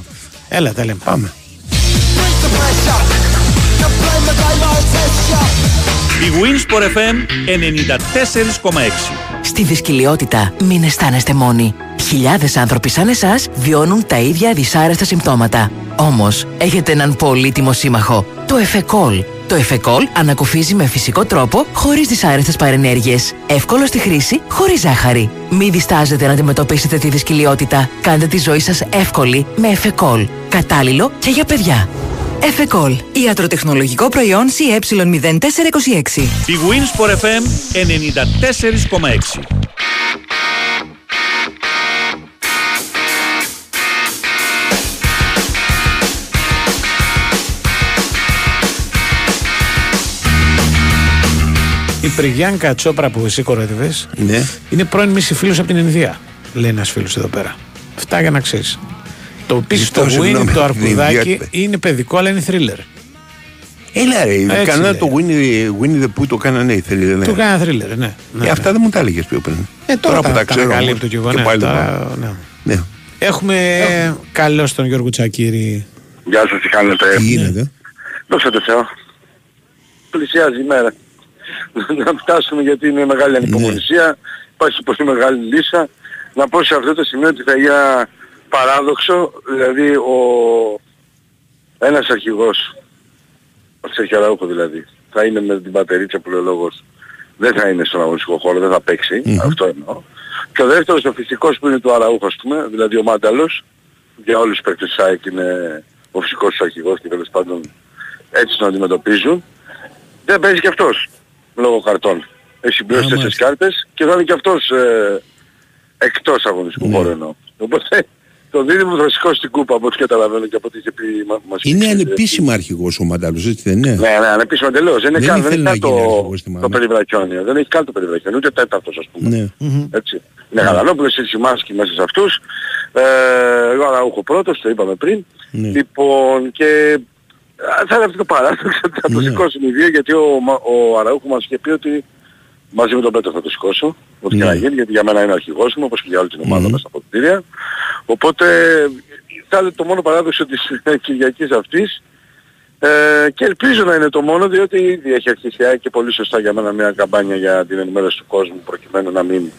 Έλα, τα λέμε. Πάμε. Η Winsport FM 94,6. Στη δυσκολιότητα μην αισθάνεστε μόνοι. Χιλιάδες άνθρωποι σαν εσάς βιώνουν τα ίδια δυσάρεστα συμπτώματα. Όμως, έχετε έναν πολύτιμο σύμμαχο, το Εφεκόλ. Το Εφεκόλ ανακουφίζει με φυσικό τρόπο, χωρίς δυσάρεστες παρενέργειες. Εύκολο στη χρήση, χωρίς ζάχαρη. Μην διστάζετε να αντιμετωπίσετε τη δυσκολιότητα. Κάντε τη ζωή σας εύκολη με Εφεκόλ. Κατάλληλο και για παιδιά. Εφεκόλ. Ιατροτεχνολογικό προϊόν CE0426. Η Winsport FM 94,6. Η Πριγιάνκα Τσόπρα που εσύ κοροϊδεύες Ναι. είναι πρώην μισή φίλος από την Ινδία. Λέει ένας φίλος εδώ πέρα. Αυτά για να ξέρεις. Το επίσης Ζητώ το συγγνώμη, Winnie το την Ινδία. αρκουδάκι είναι παιδικό αλλά είναι θρίλερ. Έλα ρε, Έτσι κανένα λέει. το Winnie, Winnie the Pooh το κάνανε ήθελε. Ναι. Του κάνα θρίλερ, ναι. ναι, Ε, αυτά δεν μου τα έλεγες πιο πριν. Ε, τώρα, που τα, τα ανακαλύπτω όμως, κι εγώ. και Ναι, πάλι τώρα, δεν ναι. Ναι. Έχουμε καλώς τον Γιώργο Τσακύρη. Γεια σας, τι κάνετε; Τι γίνεται; Δόξα τω Θεώ. Πλησιάζει η μέρα. Να φτάσουμε γιατί είναι μεγάλη ανυπομονησία. Υπάρχει πολύ μεγάλη λύσα. Να πω σε αυτό το σημείο ότι θα γίνει ένα παράδοξο. Δηλαδή ο... ένας αρχηγός, ο Σερχιαραούχο δηλαδή, θα είναι με την πατερίτσα που λέει ο λόγος. Δεν θα είναι στον αγωνιστικό χώρο, δεν θα παίξει. Αυτό εννοώ. Και ο δεύτερος ο φυσικός που είναι του Αραούχο ας πούμε, δηλαδή ο Μάνταλος, για όλους τους παίκτες της ΑΕΚ είναι ο φυσικός τους αρχηγός και τέλος πάντων έτσι τον αντιμετωπίζουν. Δεν παίζει και αυτός λόγω καρτών. Έχει συμπληρώσει τέσσερις κάρτες και θα είναι και αυτός ε, εκτός αγωνιστικού χώρου εννοώ. Οπότε το δίδυμο θα σηκώσει την κούπα από ό,τι καταλαβαίνω και από ό,τι είχε πει μα- μας Είναι είπε. ανεπίσημα αρχηγός ο Μαντάλος, έτσι δεν είναι; Ναι, ναι, ανεπίσημα τελείως. Δεν, είναι Δεν καν, δεν ήθελε είναι να καν γίνει το, αρχηγός, θυμάμαι. το περιβραχιόνιο. Δεν έχει καν το περιβραχιόνιο, ούτε τέταρτος ας πούμε. Ναι. Έτσι. Είναι Γαλανόπουλος, είναι Σιμάσκι μέσα σε αυτούς. Ε, εγώ Αραούχο πρώτος, το είπαμε πριν. Ναι. Λοιπόν, και α, θα είναι αυτό το παράδοξο ότι θα το Ναι. σηκώσουν οι δύο γιατί ο, Μα- ο Αραούχο μας είχε πει ότι μαζί με τον Πέτρο θα το σηκώσω. Ό,τι και Ναι. να γίνει, γιατί για μένα είναι ο αρχηγός μου, όπως και για όλη την ομάδα Μμμ. μέσα στα ποτήρια. Οπότε θα είναι το μόνο παράδοξο της Κυριακής αυτής. Ε, και ελπίζω να είναι το μόνο διότι ήδη έχει αρχίσει η ΑΕΚ και πολύ σωστά για μένα μια καμπάνια για την ενημέρωση του κόσμου προκειμένου να μην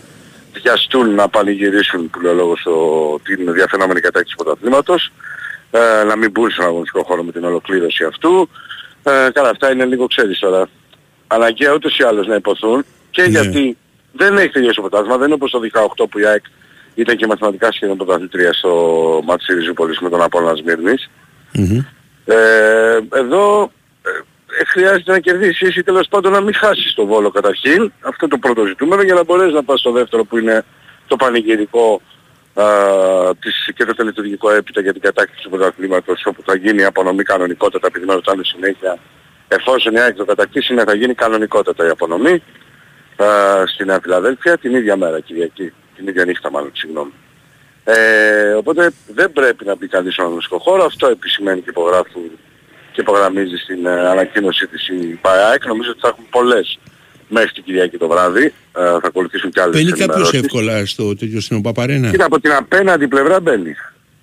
βιαστούν να πανηγυρίσουν που λέει ο λόγος το- την διαφαινόμενη κατάκτηση του πρωταθλήματος ε, να μην μπουν στον αγωνιστικό χώρο με την ολοκλήρωση αυτού. Ε, καλά αυτά είναι λίγο ξέρεις τώρα. Αναγκαία ούτως ή άλλως να υποθούν και Ναι. γιατί δεν έχει τελειώσει το πρωτάθλημα, δεν είναι όπως το 18 που η ΑΕΚ ήταν και μαθηματικά σχεδόν πρωταθλήτρια στο μάτι της Ριζούπολης με τον Απόλλωνα Σμύρνης. Μμμ. Ε, εδώ ε, χρειάζεται να κερδίσεις ή τέλος πάντων να μην χάσεις το Βόλο καταρχήν. Αυτό το πρώτο ζητούμενο για να μπορέσεις να πας στο δεύτερο που είναι το πανηγυρικό α, της, και το τελετουργικό έπειτα για την κατάκτηση του πρωταθλήματος όπου θα γίνει η απονομή κανονικότατα επειδή με ρωτάνε συνέχεια εφόσον η ΑΕΚ το κατακτήσει ναι, θα γίνει κανονικότατα η απονομή α, στη Νέα Φιλαδέλφια την ίδια μέρα Κυριακή, την ίδια νύχτα μάλλον, συγγνώμη. Ε, οπότε δεν πρέπει να μπει κανείς στον αγωνιστικό χώρο, αυτό επισημαίνει και υπογράφουν και υπογραμμίζει στην ε, ανακοίνωσή της η ΠΑΕΑΕΚ. Νομίζω ότι θα έχουν πολλές μέχρι την Κυριακή το βράδυ. Ε, θα ακολουθήσουν και άλλες Μπαίνει κάποιος ενημερώσεις. εύκολα στο τέτοιο στην Παπαρένα; Κοίτα από την απέναντι πλευρά μπαίνει.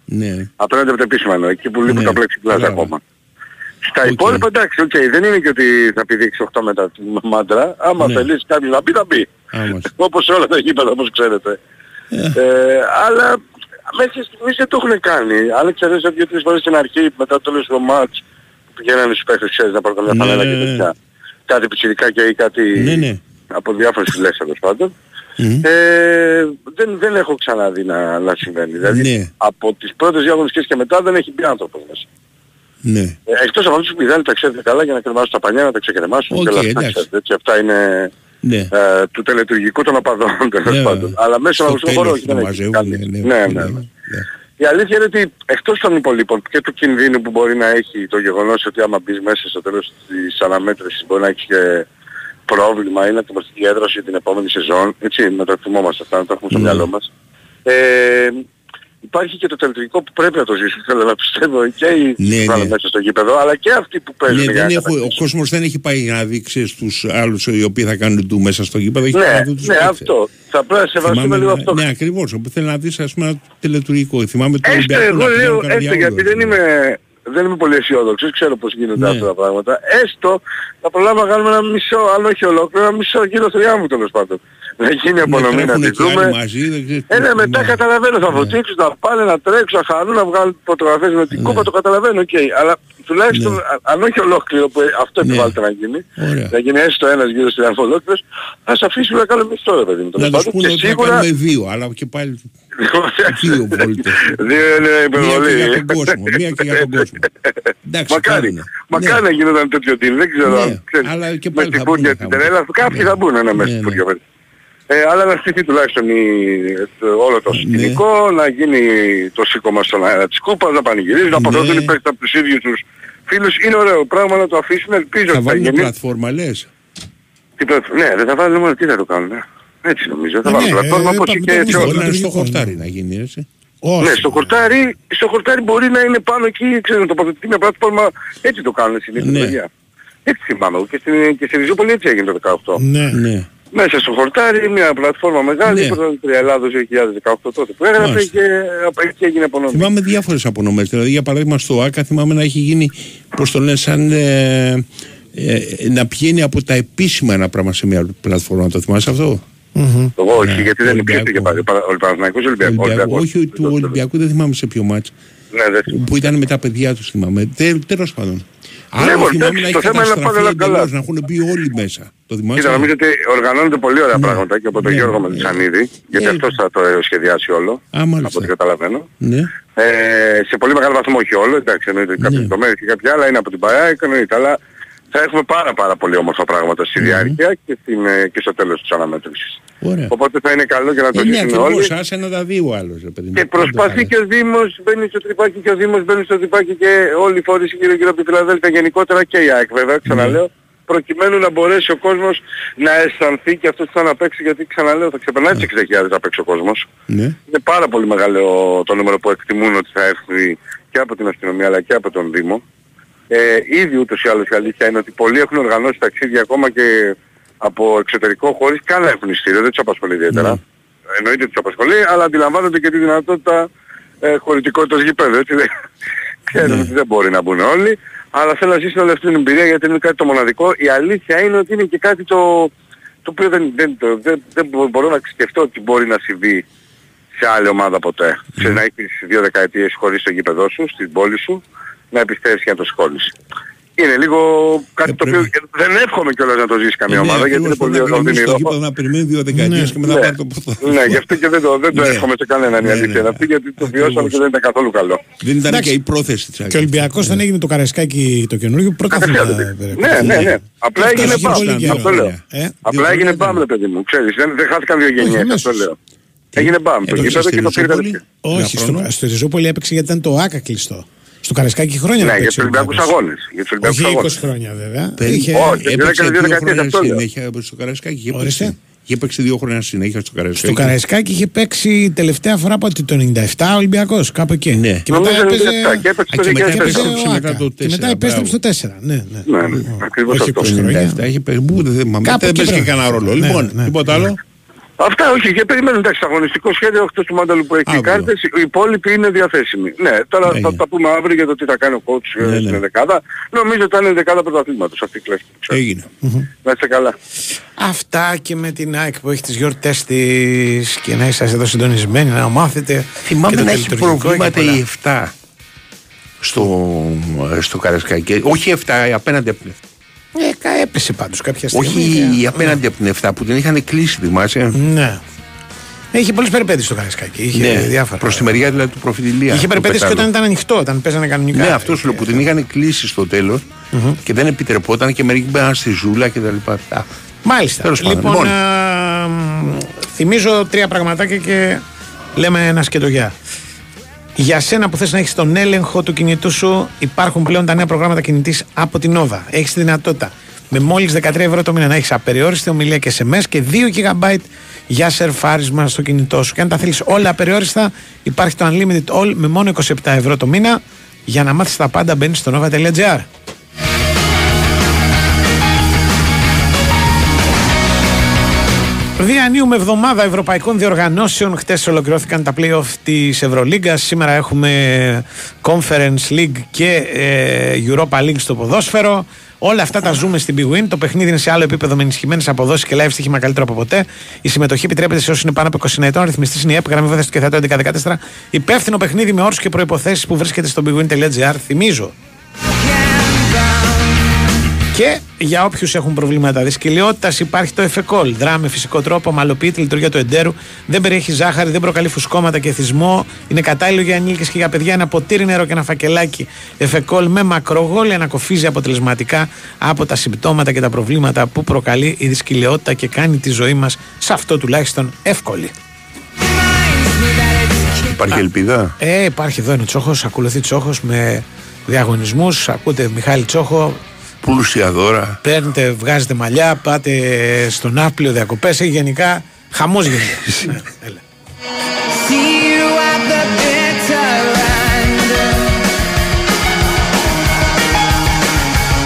Ναι. Απέναντι από το επίσημα εννοώ, εκεί που λείπουν Ναι, τα plexiglass μπράβο. ακόμα. Στα υπόλοιπα εντάξει, οκ, δεν είναι και ότι θα πηδήξει 8 μέτρα τη μάντρα. Άμα Ναι. θελήσεις κάποιος να μπει, θα μπει. Άμας. όπως σε όλα τα γήπεδα, όπως ξέρετε. Ε, αλλά μέχρι στιγμής δεν το έχουν κάνει. Αν εξαιρέσεις δύο-τρεις φορές στην αρχή, μετά το τέλος του μάτς, που πηγαίνανε στους παίχτες, ξέρεις, να πάρουν μια Ναι, φανέλα ναι, και ναι. τέτοια. Κάτι πιτσιρικάκια ή κάτι Ναι, ναι. από διάφορες φυλές τέλος πάντων. Μμ. Ε, δεν, δεν έχω ξαναδεί να, να συμβαίνει. Δηλαδή Ναι. από τις πρώτες δύο αγωνιστικές και μετά δεν έχει μπει άνθρωπος μέσα. Ναι. Ε, εκτός από αυτούς που πηδάνε τα ξέρετε καλά για να κρεμάσουν τα πανιά, να τα ξεκρεμάσουν Οκ, και όλα αυτά. εντάξει. ξέρετε, έτσι, αυτά είναι Ναι. ε, του τελετουργικού των οπαδών τέλος Ναι, πάντων. Αλλά μέσα στο στον αγωνιστικό χώρο τέλος όχι το δεν έχει μαζεύουν, κάνει. ναι, Ναι, ναι, ναι, ναι. ναι. Η αλήθεια είναι ότι εκτός των υπολείπων και του κινδύνου που μπορεί να έχει το γεγονός ότι άμα μπεις μέσα στο τέλος της αναμέτρησης μπορεί να έχεις και πρόβλημα ή να ετοιμαστεί η έδραση για την επόμενη σεζόν, έτσι, να το θυμόμαστε αυτά, να το έχουμε στο Ναι. μυαλό μας. Ε, υπάρχει και το τελετουργικό που πρέπει να το ζήσουν, θέλω να πιστεύω, και οι Ναι, που βάλουν ναι. μέσα στο γήπεδο, αλλά και αυτοί που παίζουν Ναι, για δεν να έχω, ο κατακτήσουν. κόσμος δεν έχει πάει για να δείξει στους άλλους οι οποίοι θα κάνουν του μέσα στο γήπεδο. έχει πάει Ναι, να δει τους ναι, παίκτες. αυτό. Θα πρέπει να σεβαστούμε Θυμάμαι, λίγο ναι, αυτό. Ναι, ακριβώς. Όπου θέλει να δεις ας πούμε ένα τελετουργικό. Θυμάμαι το Έστω Ολυμπιακό εγώ να λέω, πηγαίνουν έστω καρδιαούλο. γιατί δεν είμαι, δεν είμαι πολύ αισιόδοξος, ξέρω πώς γίνονται Ναι. αυτά τα πράγματα. Έστω να προλάβουμε να κάνουμε ένα μισό, αν όχι ολόκληρο, ένα μισό γύρο θριάμβου τέλος πάντων. Να γίνει Ναι, απονομή να τρέχουνε τη και άλλοι δούμε. μαζί, δεν ξέρεις Ε, τι- ναι, μετά ναι. καταλαβαίνω, θα βουτήξουν, θα πάνε να τρέξουν, να χαρούν, να βγάλουν φωτογραφίες με την Ναι. κούπα, το καταλαβαίνω, οκ. Αλλά τουλάχιστον, α- αν όχι ολόκληρο, που αυτό Ναι. επιβάλλεται να γίνει, Ωραία. να γίνει έστω ένας γύρος θριάμβου ολόκληρος, ας αφήσουμε να κάνουμε μισό, ρε παιδί μου. τέλος Να τους πάντων. πούνε Και ότι θα σίγουρα κάνουμε δύο, αλλά και πάλι δύο βόλτες. Δύο είναι Μία και υπερβολή. για τον κόσμο. Μία και για τον κόσμο. Εντάξει, Μακάρι. κάνουνε. Μακάρι Ναι. να γινόταν τέτοιο deal. Δεν ξέρω Ναι, αν ξέρεις, αλλά και με πάλι την θα φούρνια μπουν, την θα τρέλα. μπουν. Κάποιοι Ναι. θα μπουν ναι, μέσα Ναι, Ε, αλλά να στηθεί τουλάχιστον η, το, όλο Ναι. το σκηνικό, να γίνει το σήκωμα στον αέρα της κούπας, να πανηγυρίζουν, να Ναι. αποθεωθούν οι παίκτες από τους ίδιους τους φίλους. Είναι ωραίο πράγμα να το αφήσουν, ελπίζω Θα ότι θα βάλουν γίνει. πλατφόρμα λες. Τι πλατ- Ναι, δεν θα βάλουν μόνο τι θα το κάνουν. ε. Έτσι νομίζω. Θα Ε, βάλουν ναι, πλατφόρμα ε, όπως είπαμε και το έτσι ίδιο, όλα. να είναι στο χορτάρι να γίνει έτσι. Ναι, στο χορτάρι, στο χορτάρι μπορεί να είναι πάνω εκεί, ξέρω, να τοποθετηθεί μια πλατφόρμα. Έτσι το κάνουν συνήθως Ναι. παιδιά. Έτσι θυμάμαι. εγώ. Και στην, και στη Ριζούπολη έτσι έγινε το 18. Ναι. ναι. Μέσα στο χορτάρι, μια πλατφόρμα μεγάλη, Ναι. πρωτοβουλία Ελλάδος 2018 τότε που έγραφε Μάλιστα. και από εκεί έγινε απονομή. Θυμάμαι διάφορες απονομές. Δηλαδή, για παράδειγμα, στο ΆΚΑ θυμάμαι να έχει γίνει, πώς το λένε, σαν ε, ε, να πηγαίνει από τα επίσημα ένα πράγμα σε μια πλατφόρμα. Το θυμάσαι αυτό; Εγώ όχι, Ναι, γιατί δεν Ολυμπιακό. υπήρχε πάλι. Ο Παναθηναϊκός Ολυμπιακός. Ολυμπιακός. Ολυμπιακός. Όχι του Ολυμπιακού, δεν θυμάμαι σε ποιο μάτς. Ναι, δεν Που ήταν με τα παιδιά τους, θυμάμαι. Τέλος πάντων. Ναι, Άλλο μωρέ, θυμάμαι εντάξει, να έχει το θέμα είναι να καταστραφεί πάνε όλα καλά. εντελώς, να έχουν μπει όλοι μέσα. Το θυμάσαι. Κοίτα, νομίζω ότι οργανώνονται πολύ ωραία πράγματα και από τον Ναι. Γιώργο Μελισσανίδη, γιατί Ναι. αυτός θα το σχεδιάσει όλο, Α, μάλιστα. από ό,τι καταλαβαίνω. Ναι. Ε, σε πολύ μεγάλο βαθμό όχι όλο, εντάξει εννοείται κάποιες λεπτομέρειες και κάποια άλλα είναι από την ΠΑΕΑ, εννοείται, αλλά θα έχουμε πάρα πάρα πολύ όμορφα πράγματα στη διάρκεια και, στην, ε, και στο τέλος της αναμέτρησης. Ωραία. Οπότε θα είναι καλό για να το Ε, ναι, ζήσουμε όλοι. ακριβώς, άσε να τα δει ο άλλος. ρε παιδί μου. Και προσπαθεί και ο Δήμος, μπαίνει στο τρυπάκι και ο Δήμος μπαίνει στο τρυπάκι και όλοι οι φορείς γύρω γύρω από τη Φιλαδέλφια γενικότερα και η ΑΕΚ βέβαια, ξαναλέω, προκειμένου να μπορέσει ο κόσμος να αισθανθεί και αυτός που θα να παίξει γιατί ξαναλέω θα ξεπερνάει τις 60.000 να παίξει ο κόσμος. Ναι. Είναι πάρα πολύ μεγάλο το νούμερο που εκτιμούν ότι θα έρθει και από την αστυνομία αλλά και από τον Δήμο. Ε, ήδη ούτως ή άλλως η αλήθεια είναι ότι πολλοί έχουν οργανώσει ταξίδια ακόμα και από εξωτερικό χωρίς καν να έχουν ειστήριο, δεν τους απασχολεί ιδιαίτερα. Εννοείται ότι τους απασχολεί, αλλά αντιλαμβάνονται και τη δυνατότητα ε, χωρητικότητας γηπέδου. Έτσι, δεν- Ξέρουν ότι δεν μπορεί να μπουν όλοι, αλλά θέλω να ζήσουν όλη αυτή την εμπειρία γιατί είναι κάτι το μοναδικό. Η αλήθεια είναι ότι είναι και κάτι το, το οποίο δεν, δεν, το- δεν, δεν μπο- μπορώ να σκεφτώ ότι μπορεί να συμβεί σε άλλη ομάδα ποτέ. Ξέρεις να έχεις δύο δεκαετίες χωρίς το γήπεδό σου, στην πόλη σου, να επιστρέψεις και να το σχόλεις. Είναι λίγο κάτι το οποίο δεν εύχομαι κιόλας να το ζήσει καμία Ε, ναι, ομάδα γιατί είναι ακριβώς, πολύ πρέπει να μείνει στο οδυνηρό. γήπεδο να περιμένει δύο δεκαετίες και μετά Ναι. πάρει το πρωτάθλημα. Ναι, γι' αυτό και δεν το, δεν το Ναι. εύχομαι σε κανέναν η Ναι, αλήθεια ναι. είναι αυτή γιατί το βιώσαμε και δεν ήταν καθόλου καλό. Δεν ήταν Εντάξει. και η πρόθεση της Και ο Άκης. Ολυμπιακός όταν έγινε το Καραϊσκάκι το καινούργιο πρωτάθλημα. Ναι, ναι, ναι. Απλά Αυτό έγινε έχει μπαμ, πολύ καιρό. αυτό λέω. Ε, Απλά έγινε μπαμ, ρε παιδί μου, ξέρεις, δεν, δεν χάθηκαν δύο γενιές, αυτό λέω. Έγινε μπαμ, το Έπαιξε γήπεδο στη και το πήρε Ριζούπολη; κατευθείαν. Όχι, στο, στο Ριζούπολη έπαιξε γιατί ήταν το ΆΚΑ κλειστό. Στο Καραϊσκάκι χρόνια Ναι, δεν για παίξει τους ο Ολυμπιακούς Ολυμπιακός. αγώνες. Για τους Ολυμπιακούς Όχι 20 αγώνες. χρόνια βέβαια. Περί- Είχε- Όχι, δεν Έπαιξε έκανε δύο δύο δεκαετίες, χρόνια αυτό λέω. συνέχεια στο Καραϊσκάκι. Είχε Ορίστε. παίξει- Είχε παίξει δύο χρόνια συνέχεια στο Καραϊσκάκι. Στο Καραϊσκάκι είχε παίξει τελευταία φορά από το 97 ο Ολυμπιακός, κάπου εκεί. Ναι. Και μετά Νομίζω έπαιζε, 97 και έπαιξε το και μετά 2004. έπαιζε ο μετά Άκα. το Και μετά 4, επέστρεψε μπράβο. στο 4. Ναι, ναι. Ναι, ναι, ακριβώς Όχι αυτό. 20 χρόνια. 97 είχε παίξει. Πού δεν θυμάμαι. Κάπου Δεν εκεί παίζει και πρέπει. κανένα ρόλο. Ναι, Λοιπόν, ναι. τίποτα άλλο. Αυτά όχι, και περιμένουν εντάξει, το αγωνιστικό σχέδιο εκτός του Μάνταλου που έχει Αύριο. κάρτες, οι υπόλοιποι είναι διαθέσιμοι. Ναι, τώρα θα τα πούμε αύριο για το τι θα κάνει ο coach ε, Ναι, στην ναι. δεκάδα. Νομίζω ότι θα είναι η δεκάδα πρωταθλήματος αυτή η κλάση που ξέρω. Έγινε. Να είστε καλά. Αυτά και με την ΑΕΚ που έχει τις γιορτές της και να είσαστε εδώ συντονισμένοι, να μάθετε. και Θυμάμαι το να έχει τελειτουργικό και προβλήματα πολλά. η 7 στο, στο Καραϊσκάκι. Όχι η 7, η απέναντι από την 7. Ε, κα- έπεσε πάντως κάποια στιγμή. Όχι και- η απέναντι από την 7 που την είχαν κλείσει, θυμάσαι; Ναι. Είχε πολλές περιπέτειες στο Καραϊσκάκι. Είχε Ναι, διάφορα. Προς τη μεριά δηλαδή του προφιλιλία. Είχε περιπέτειες και όταν ήταν ανοιχτό, όταν παίζανε κανονικά. Ναι, αυτός σου λέω που την είχαν κλείσει στο τέλος και δεν επιτρεπόταν και μερικοί μπαίναν στη ζούλα και τα λοιπά. Α, Μάλιστα. Τέλος πάντων. Λοιπόν, Λοιπόν. α, μ, θυμίζω τρία πραγματάκια και λέμε ένα και το γεια. Για σένα που θες να έχεις τον έλεγχο του κινητού σου, υπάρχουν πλέον τα νέα προγράμματα κινητής από την Nova. Έχεις τη δυνατότητα με μόλις 13 ευρώ το μήνα να έχεις απεριόριστη ομιλία και SMS και 2 GB για σερφάρισμα στο κινητό σου. Και αν τα θέλεις όλα απεριόριστα, υπάρχει το Unlimited All με μόνο 27 ευρώ το μήνα. Για να μάθεις τα πάντα μπαίνεις στο nova.gr. Διανύουμε εβδομάδα ευρωπαϊκών διοργανώσεων. Χτες ολοκληρώθηκαν τα playoff της Ευρωλίγκας. Σήμερα έχουμε Conference League και ε, Europa League στο ποδόσφαιρο. Όλα αυτά τα ζούμε στην Big Win. Το παιχνίδι είναι σε άλλο επίπεδο με ενισχυμένες αποδόσεις και live στοίχημα καλύτερο από ποτέ. Η συμμετοχή επιτρέπεται σε όσους είναι πάνω από 20 ετών. Ρυθμιστής είναι η ΕΠ, γραμμή βοήθεια του και θα το 1114. Υπεύθυνο παιχνίδι με όρους και προποθέσει που βρίσκεται στο bigwin.gr. Θυμίζω. Και για όποιους έχουν προβλήματα δυσκολιότητα, υπάρχει το Εφεκόλ. Δρά με φυσικό τρόπο, ομαλοποιεί τη λειτουργία του εντέρου, δεν περιέχει ζάχαρη, δεν προκαλεί φουσκώματα και θυσμό. Είναι κατάλληλο για ενήλικες και για παιδιά. Ένα ποτήρι νερό και ένα φακελάκι Εφεκόλ με μακρογόλια ανακοφίζει αποτελεσματικά από τα συμπτώματα και τα προβλήματα που προκαλεί η δυσκολιότητα και κάνει τη ζωή μας σε αυτό τουλάχιστον εύκολη. Υπάρχει ελπίδα; Ε, υπάρχει εδώ είναι ο Τσόχος, ακολουθεί Τσόχος με διαγωνισμούς. Ακούτε Μιχάλη Τσόχο, Πλούσια δώρα. Παίρνετε, βγάζετε μαλλιά, πάτε στον Ναύπλιο διακοπές, έχει γενικά χαμός γίνεται. Ναι,